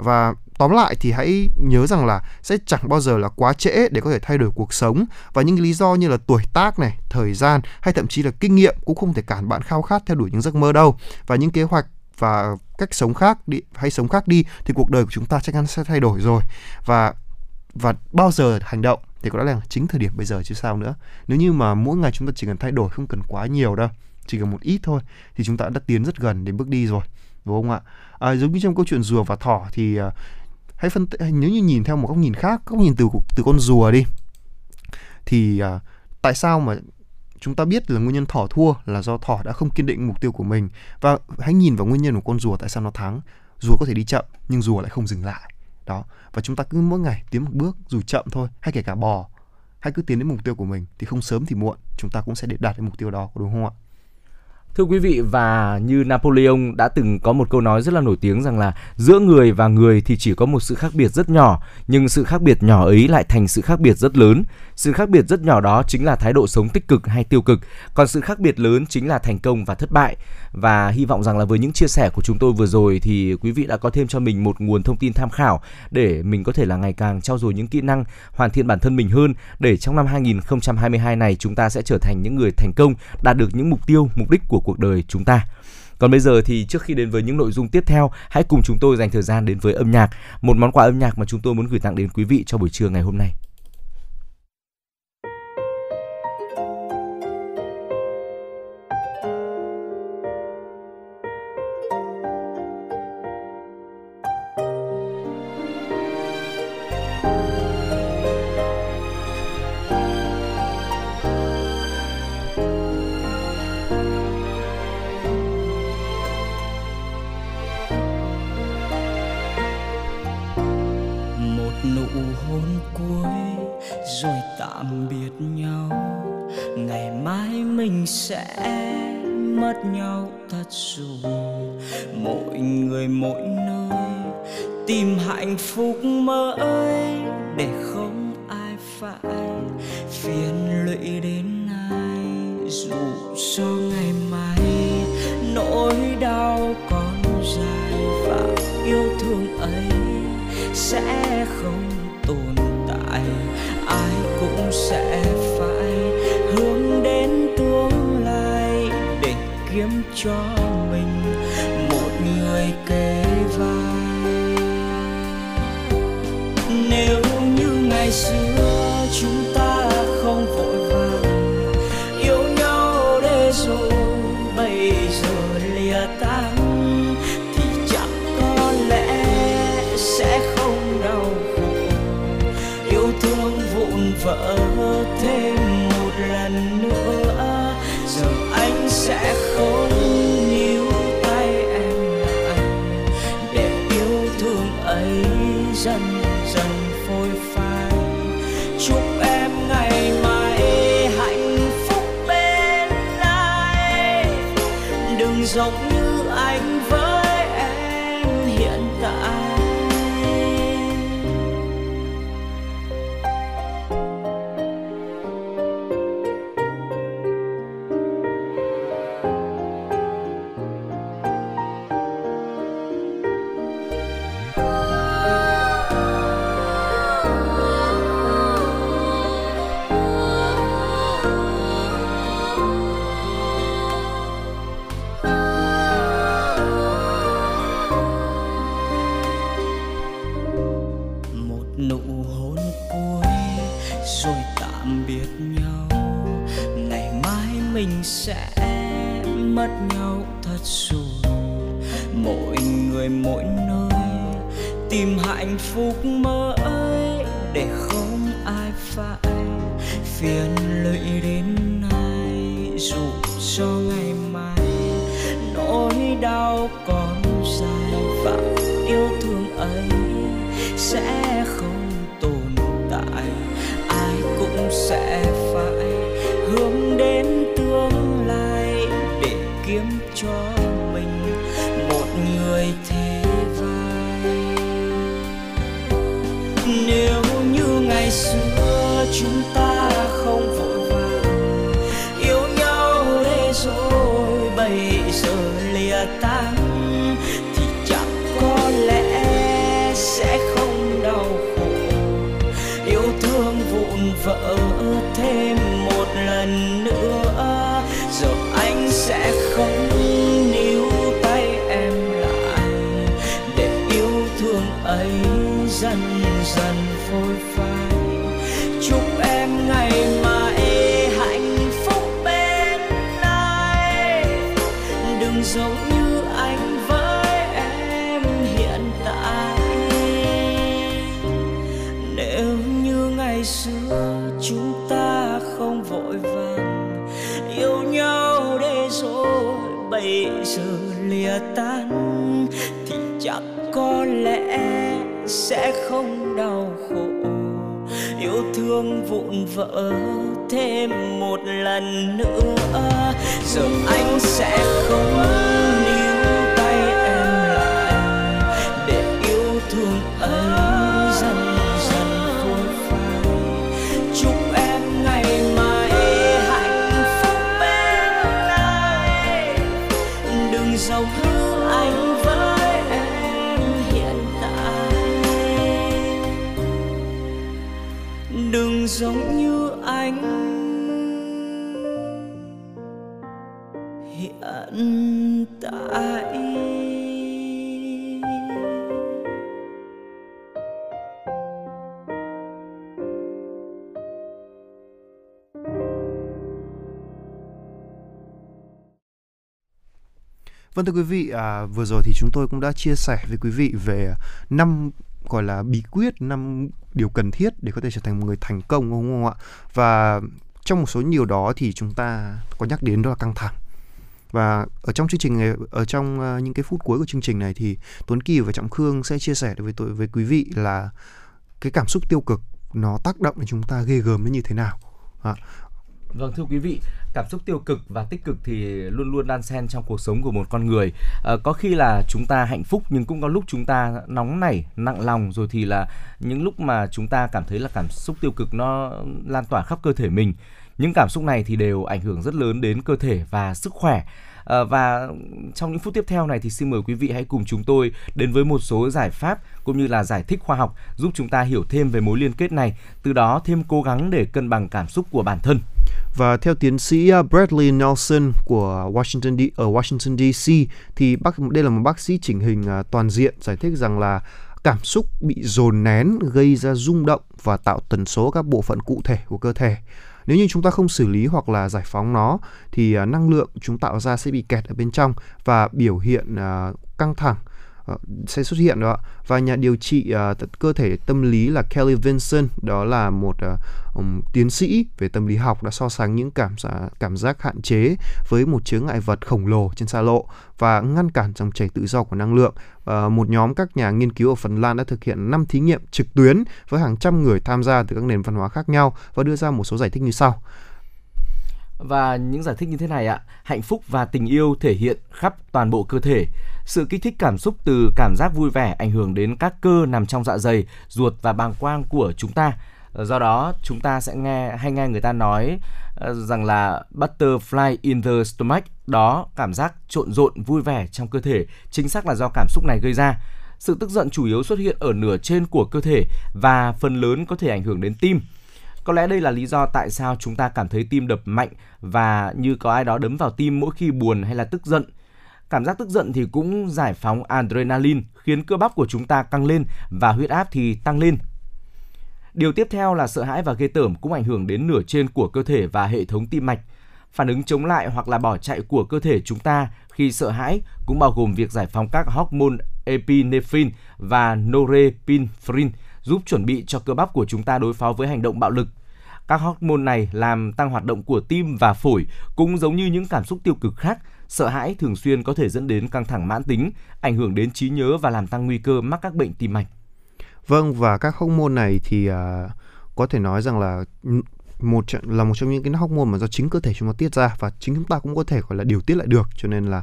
và tóm lại thì hãy nhớ rằng là sẽ chẳng bao giờ là quá trễ để có thể thay đổi cuộc sống và những lý do như là tuổi tác này, thời gian hay thậm chí là kinh nghiệm cũng không thể cản bạn khao khát theo đuổi những giấc mơ đâu. Và những kế hoạch và cách sống khác đi hay sống khác đi thì cuộc đời của chúng ta chắc chắn sẽ thay đổi rồi. Và và bao giờ hành động thì có lẽ là chính thời điểm bây giờ chứ sao nữa. Nếu như mà mỗi ngày chúng ta chỉ cần thay đổi không cần quá nhiều đâu, chỉ cần một ít thôi thì chúng ta đã tiến rất gần đến bước đi rồi đúng không ạ à, giống như trong câu chuyện rùa và thỏ thì à, hãy phân tích nếu như nhìn theo một góc nhìn khác góc nhìn từ từ con rùa đi thì à, tại sao mà chúng ta biết là nguyên nhân thỏ thua là do thỏ đã không kiên định mục tiêu của mình? Và hãy nhìn vào nguyên nhân của con rùa tại sao nó thắng. Rùa có thể đi chậm nhưng rùa lại không dừng lại. Đó. Và chúng ta cứ mỗi ngày tiến một bước dù chậm thôi hay kể cả bò hay cứ tiến đến mục tiêu của mình thì không sớm thì muộn chúng ta cũng sẽ đạt đến mục tiêu đó đúng không ạ? Thưa quý vị và như Napoleon đã từng có một câu nói rất là nổi tiếng rằng là giữa người và người thì chỉ có một sự khác biệt rất nhỏ, nhưng sự khác biệt nhỏ ấy lại thành sự khác biệt rất lớn. Sự khác biệt rất nhỏ đó chính là thái độ sống tích cực hay tiêu cực, còn sự khác biệt lớn chính là thành công và thất bại. Và hy vọng rằng là với những chia sẻ của chúng tôi vừa rồi thì quý vị đã có thêm cho mình một nguồn thông tin tham khảo để mình có thể là ngày càng trau dồi những kỹ năng, hoàn thiện bản thân mình hơn để trong năm 2022 này chúng ta sẽ trở thành những người thành công, đạt được những mục tiêu, mục đích của cuộc đời chúng ta. Còn bây giờ thì trước khi đến với những nội dung tiếp theo, hãy cùng chúng tôi dành thời gian đến với âm nhạc, một món quà âm nhạc mà chúng tôi muốn gửi tặng đến quý vị cho buổi trưa ngày hôm nay. Sẽ mất nhau thật rồi mỗi người mỗi nơi. Tìm hạnh phúc mới để không ai phải phiền lụy đến ai. Dù cho ngày mai nỗi đau còn dài và yêu thương ấy sẽ không tồn tại. Ai cũng sẽ kiếm cho mình một người kề vai. Nếu như ngày xưa phục mới để không ai phải phiền lợi đến nay. Dù cho ngày mai nỗi đau còn dài và yêu thương ấy sẽ không tồn tại. Ai cũng sẽ phải hướng đến tương lai để kiếm cho sẽ không đau khổ. Yêu thương vụn vỡ thêm một lần nữa. Giờ anh sẽ không níu Vâng thưa quý vị, à, vừa rồi thì chúng tôi cũng đã chia sẻ với quý vị về năm gọi là bí quyết, năm điều cần thiết để có thể trở thành một người thành công đúng không ạ? Và trong một số nhiều đó thì chúng ta có nhắc đến đó là căng thẳng. Và ở trong chương trình này, ở trong uh, những cái phút cuối của chương trình này thì Tuấn Kỳ và Trọng Khương sẽ chia sẻ với tôi với quý vị là cái cảm xúc tiêu cực nó tác động đến chúng ta ghê gớm nó như thế nào. À, Vâng thưa quý vị, cảm xúc tiêu cực và tích cực thì luôn luôn đan xen trong cuộc sống của một con người. À, có khi là chúng ta hạnh phúc nhưng cũng có lúc chúng ta nóng nảy, nặng lòng rồi thì là những lúc mà chúng ta cảm thấy là cảm xúc tiêu cực nó lan tỏa khắp cơ thể mình. Những cảm xúc này thì đều ảnh hưởng rất lớn đến cơ thể và sức khỏe. À, và trong những phút tiếp theo này thì xin mời quý vị hãy cùng chúng tôi đến với một số giải pháp cũng như là giải thích khoa học giúp chúng ta hiểu thêm về mối liên kết này, từ đó thêm cố gắng để cân bằng cảm xúc của bản thân. Và theo tiến sĩ à, Bradley Nelson của Washington D, ở Washington DC thì bác đây là một bác sĩ chỉnh hình à, toàn diện giải thích rằng là cảm xúc bị dồn nén gây ra rung động và tạo tần số các bộ phận cụ thể của cơ thể. Nếu như chúng ta không xử lý hoặc là giải phóng nó, thì à, năng lượng chúng tạo ra sẽ bị kẹt ở bên trong và biểu hiện à, căng thẳng. Ờ, sẽ xuất hiện đó và nhà điều trị uh, cơ thể tâm lý là Kelly Vinson đó là một uh, um, tiến sĩ về tâm lý học đã so sánh những cảm giác cảm giác hạn chế với một chướng ngại vật khổng lồ trên xa lộ và ngăn cản dòng chảy tự do của năng lượng. Uh, một nhóm các nhà nghiên cứu ở Phần Lan đã thực hiện 5 thí nghiệm trực tuyến với hàng trăm người tham gia từ các nền văn hóa khác nhau và đưa ra một số giải thích như sau. Và những giải thích như thế này ạ, hạnh phúc và tình yêu thể hiện khắp toàn bộ cơ thể. Sự kích thích cảm xúc từ cảm giác vui vẻ ảnh hưởng đến các cơ nằm trong dạ dày, ruột và bàng quang của chúng ta. Ờ, do đó, chúng ta sẽ nghe hay nghe người ta nói ờ, rằng là butterfly in the stomach, đó cảm giác trộn rộn vui vẻ trong cơ thể, chính xác là do cảm xúc này gây ra. Sự tức giận chủ yếu xuất hiện ở nửa trên của cơ thể và phần lớn có thể ảnh hưởng đến tim. Có lẽ đây là lý do tại sao chúng ta cảm thấy tim đập mạnh và như có ai đó đấm vào tim mỗi khi buồn hay là tức giận. Cảm giác tức giận thì cũng giải phóng adrenaline, khiến cơ bắp của chúng ta căng lên và huyết áp thì tăng lên. Điều tiếp theo là sợ hãi và ghê tởm cũng ảnh hưởng đến nửa trên của cơ thể và hệ thống tim mạch. Phản ứng chống lại hoặc là bỏ chạy của cơ thể chúng ta khi sợ hãi cũng bao gồm việc giải phóng các hormone epinephrine và norepinephrine, giúp chuẩn bị cho cơ bắp của chúng ta đối phó với hành động bạo lực. Các hormone này làm tăng hoạt động của tim và phổi cũng giống như những cảm xúc tiêu cực khác, sợ hãi thường xuyên có thể dẫn đến căng thẳng mãn tính, ảnh hưởng đến trí nhớ và làm tăng nguy cơ mắc các bệnh tim mạch. Vâng và các hormone này thì uh, có thể nói rằng là một là một trong những cái hormone mà do chính cơ thể chúng ta tiết ra và chính chúng ta cũng có thể gọi là điều tiết lại được cho nên là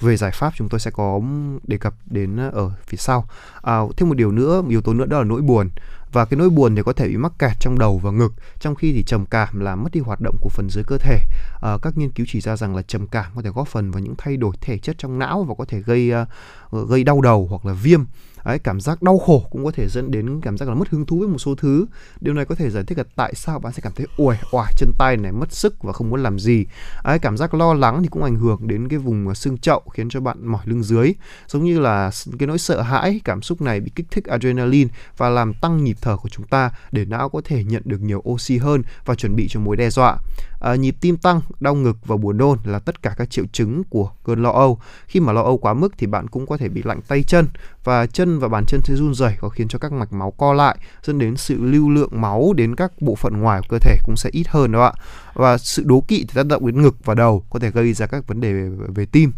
về giải pháp chúng tôi sẽ có đề cập đến ở phía sau. À, thêm một điều nữa, yếu tố nữa đó là nỗi buồn và cái nỗi buồn thì có thể bị mắc kẹt trong đầu và ngực trong khi thì trầm cảm làm mất đi hoạt động của phần dưới cơ thể. À, các nghiên cứu chỉ ra rằng là trầm cảm có thể góp phần vào những thay đổi thể chất trong não và có thể gây uh, gây đau đầu hoặc là viêm. Đấy, cảm giác đau khổ cũng có thể dẫn đến cảm giác là mất hứng thú với một số thứ. Điều này có thể giải thích là tại sao bạn sẽ cảm thấy uể oải chân tay này mất sức và không muốn làm gì. Đấy, cảm giác lo lắng thì cũng ảnh hưởng đến cái vùng xương chậu khiến cho bạn mỏi lưng dưới. Giống như là cái nỗi sợ hãi cảm xúc này bị kích thích adrenaline và làm tăng nhịp thở của chúng ta để não có thể nhận được nhiều oxy hơn và chuẩn bị cho mối đe dọa à, nhịp tim tăng, đau ngực và buồn nôn là tất cả các triệu chứng của cơn lo âu. Khi mà lo âu quá mức thì bạn cũng có thể bị lạnh tay chân và chân và bàn chân sẽ run rẩy có khiến cho các mạch máu co lại dẫn đến sự lưu lượng máu đến các bộ phận ngoài của cơ thể cũng sẽ ít hơn đó ạ. Và sự đố kỵ thì tác động đến ngực và đầu có thể gây ra các vấn đề về, về tim.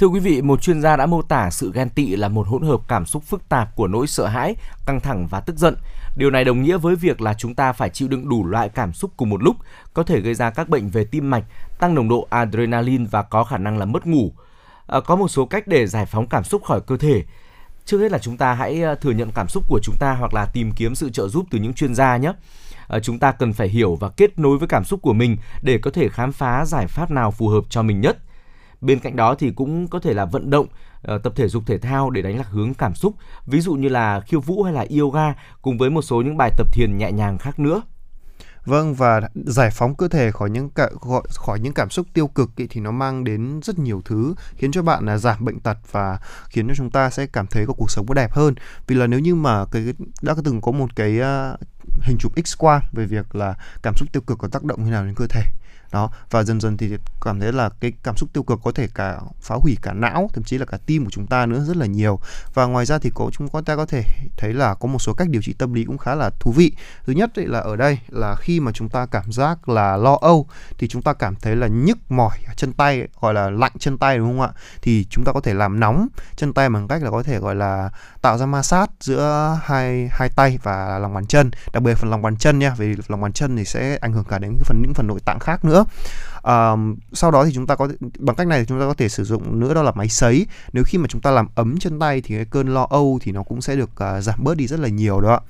Thưa quý vị, một chuyên gia đã mô tả sự ghen tị là một hỗn hợp cảm xúc phức tạp của nỗi sợ hãi, căng thẳng và tức giận. Điều này đồng nghĩa với việc là chúng ta phải chịu đựng đủ loại cảm xúc cùng một lúc, có thể gây ra các bệnh về tim mạch, tăng nồng độ adrenaline và có khả năng là mất ngủ. À, có một số cách để giải phóng cảm xúc khỏi cơ thể. Trước hết là chúng ta hãy à, thừa nhận cảm xúc của chúng ta hoặc là tìm kiếm sự trợ giúp từ những chuyên gia nhé. À, chúng ta cần phải hiểu và kết nối với cảm xúc của mình để có thể khám phá giải pháp nào phù hợp cho mình nhất Bên cạnh đó thì cũng có thể là vận động, ờ, tập thể dục thể thao để đánh lạc hướng cảm xúc, ví dụ như là khiêu vũ hay là yoga cùng với một số những bài tập thiền nhẹ nhàng khác nữa. Vâng và giải phóng cơ thể khỏi những cả, khỏi những cảm xúc tiêu cực ý, thì nó mang đến rất nhiều thứ khiến cho bạn là giảm bệnh tật và khiến cho chúng ta sẽ cảm thấy có cuộc sống có đẹp hơn. Vì là nếu như mà cái đã từng có một cái uh, hình chụp X quang về việc là cảm xúc tiêu cực có tác động như nào đến cơ thể đó, và dần dần thì cảm thấy là cái cảm xúc tiêu cực có thể cả phá hủy cả não, thậm chí là cả tim của chúng ta nữa rất là nhiều. Và ngoài ra thì có chúng ta có thể thấy là có một số cách điều trị tâm lý cũng khá là thú vị. Thứ nhất là ở đây là khi mà chúng ta cảm giác là lo âu, thì chúng ta cảm thấy là nhức mỏi chân tay, gọi là lạnh chân tay, đúng không ạ? Thì chúng ta có thể làm nóng chân tay bằng cách là có thể, gọi là, tạo ra ma sát giữa hai hai tay và lòng bàn chân, đặc biệt phần lòng bàn chân nha, vì lòng bàn chân thì sẽ ảnh hưởng cả đến cái phần, những phần nội tạng khác nữa. À, sau đó thì chúng ta có bằng cách này thì chúng ta có thể sử dụng nữa đó là máy sấy. Nếu khi mà chúng ta làm ấm chân tay thì cái cơn lo âu thì nó cũng sẽ được uh, giảm bớt đi rất là nhiều đó.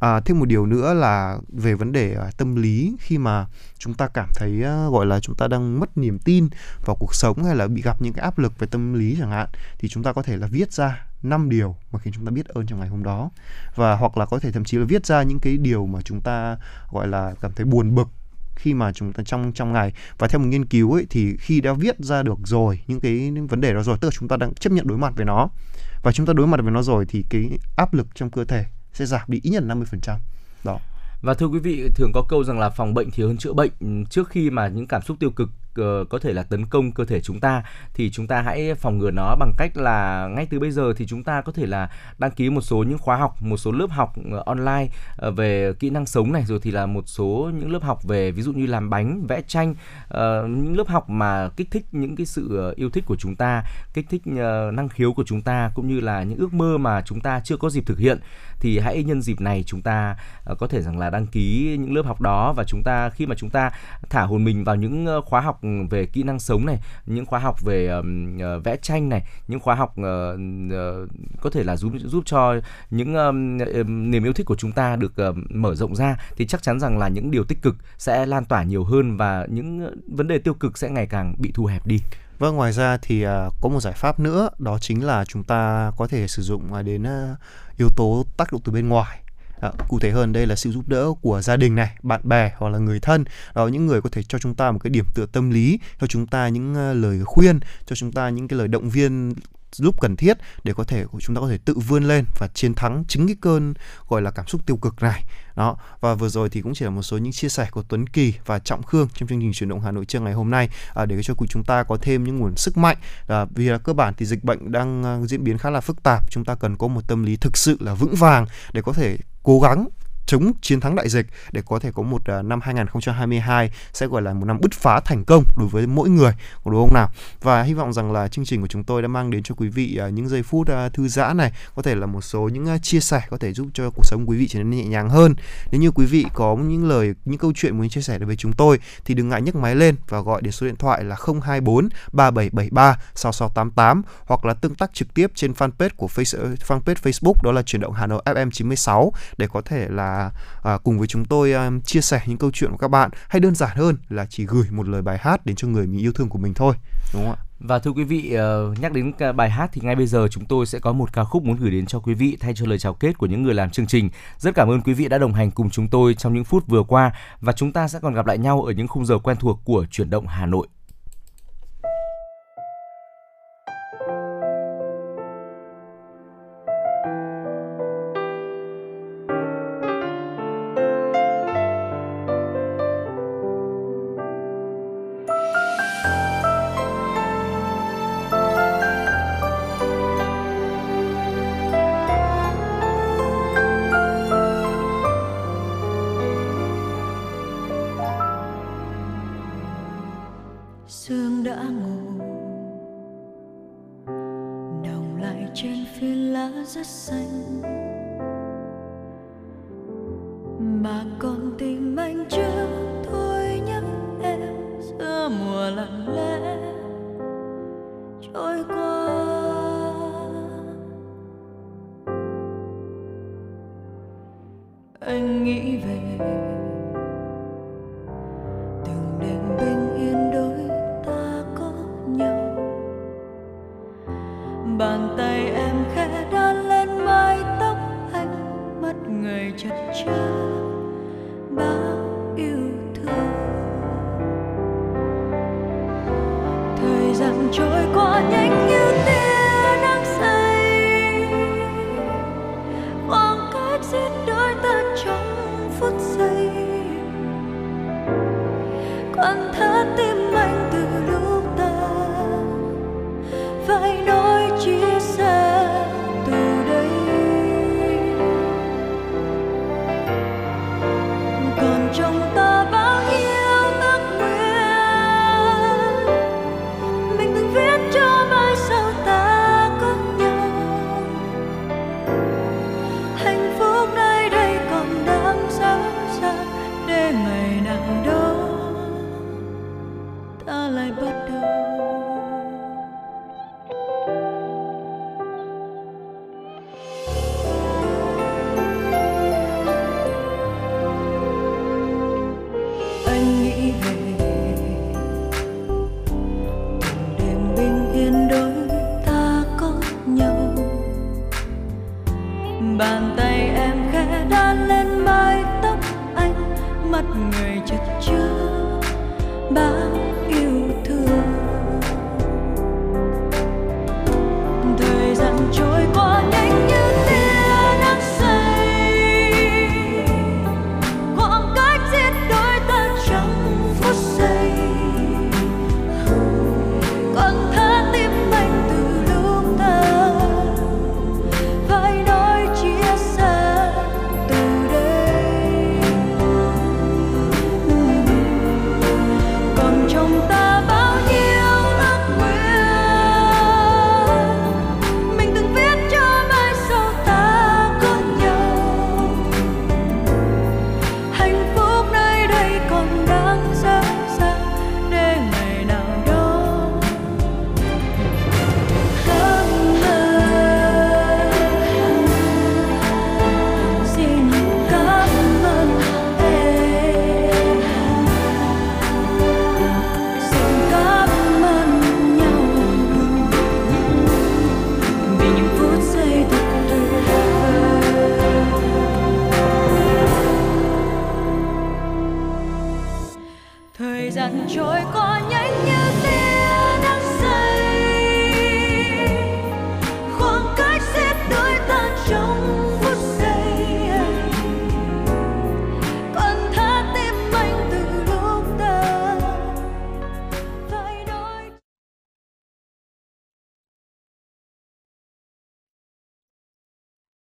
À, thêm một điều nữa là về vấn đề uh, tâm lý. Khi mà chúng ta cảm thấy uh, gọi là chúng ta đang mất niềm tin vào cuộc sống hay là bị gặp những cái áp lực về tâm lý chẳng hạn thì chúng ta có thể là viết ra 5 điều mà khiến chúng ta biết ơn trong ngày hôm đó. Và hoặc là có thể thậm chí là viết ra những cái điều mà chúng ta gọi là cảm thấy buồn bực khi mà chúng ta trong trong ngày. Và theo một nghiên cứu ấy, thì khi đã viết ra được rồi những cái những vấn đề đó rồi, tức là chúng ta đang chấp nhận đối mặt với nó, và chúng ta đối mặt với nó rồi thì cái áp lực trong cơ thể sẽ giảm đi ít nhất 50% đó. Và thưa quý vị, thường có câu rằng là phòng bệnh thì hơn chữa bệnh. Trước khi mà những cảm xúc tiêu cực uh, có thể là tấn công cơ thể chúng ta thì chúng ta hãy phòng ngừa nó bằng cách là ngay từ bây giờ thì chúng ta có thể là đăng ký một số những khóa học một số lớp học ờ, online ờ, về kỹ năng sống này rồi thì là một số những lớp học về ví dụ như làm bánh vẽ tranh những lớp học mà kích thích những cái sự yêu thích của chúng ta kích thích năng khiếu của chúng ta cũng như là những ước mơ mà chúng ta chưa có dịp thực hiện thì hãy nhân dịp này chúng ta có thể rằng là đăng ký những lớp học đó và chúng ta khi mà chúng ta thả hồn mình vào những khóa học Ừ, về kỹ năng sống này những khóa học về uh, vẽ tranh này những khóa học uh, uh, có thể là giúp giúp cho những uh, niềm yêu thích của chúng ta được uh, mở rộng ra thì chắc chắn rằng là những điều tích cực sẽ lan tỏa nhiều hơn và những vấn đề tiêu cực sẽ ngày càng bị thu hẹp đi. Vâng, ngoài ra thì uh, có một giải pháp nữa, đó chính là chúng ta có thể sử dụng uh, đến uh, yếu tố tác động từ bên ngoài. À, cụ thể hơn đây là sự giúp đỡ của gia đình này, bạn bè hoặc là người thân. Đó những người có thể cho chúng ta một cái điểm tựa tâm lý, cho chúng ta những uh, lời khuyên, cho chúng ta những cái lời động viên lúc cần thiết để có thể chúng ta có thể tự vươn lên và chiến thắng chính cái cơn gọi là cảm xúc tiêu cực này đó và vừa rồi thì cũng chỉ là một số những chia sẻ của Tuấn Kỳ và Trọng Khương trong chương trình chuyển động Hà Nội trưa ngày hôm nay à, để cho chúng ta có thêm những nguồn sức mạnh à, vì là cơ bản thì dịch bệnh đang diễn biến khá là phức tạp chúng ta cần có một tâm lý thực sự là vững vàng để có thể cố gắng chống chiến thắng đại dịch để có thể có một uh, năm 2022 sẽ gọi là một năm bứt phá thành công đối với mỗi người đúng không nào? Và hy vọng rằng là chương trình của chúng tôi đã mang đến cho quý vị uh, những giây phút uh, thư giãn này có thể là một số những uh, chia sẻ có thể giúp cho cuộc sống quý vị trở nên nhẹ nhàng hơn. Nếu như quý vị có những lời những câu chuyện muốn chia sẻ với chúng tôi thì đừng ngại nhấc máy lên và gọi đến số điện thoại là 024 3773 6688 hoặc là tương tác trực tiếp trên fanpage của face, ờ, fanpage Facebook đó là chuyển động Hà Nội FM 96 để có thể là à, cùng với chúng tôi à, chia sẻ những câu chuyện của các bạn hay đơn giản hơn là chỉ gửi một lời bài hát đến cho người mình yêu thương của mình thôi đúng không ạ và thưa quý vị, ờ, nhắc đến bài hát thì ngay bây giờ chúng tôi sẽ có một ca khúc muốn gửi đến cho quý vị thay cho lời chào kết của những người làm chương trình. Rất cảm ơn quý vị đã đồng hành cùng chúng tôi trong những phút vừa qua và chúng ta sẽ còn gặp lại nhau ở những khung giờ quen thuộc của chuyển động Hà Nội. Thời gian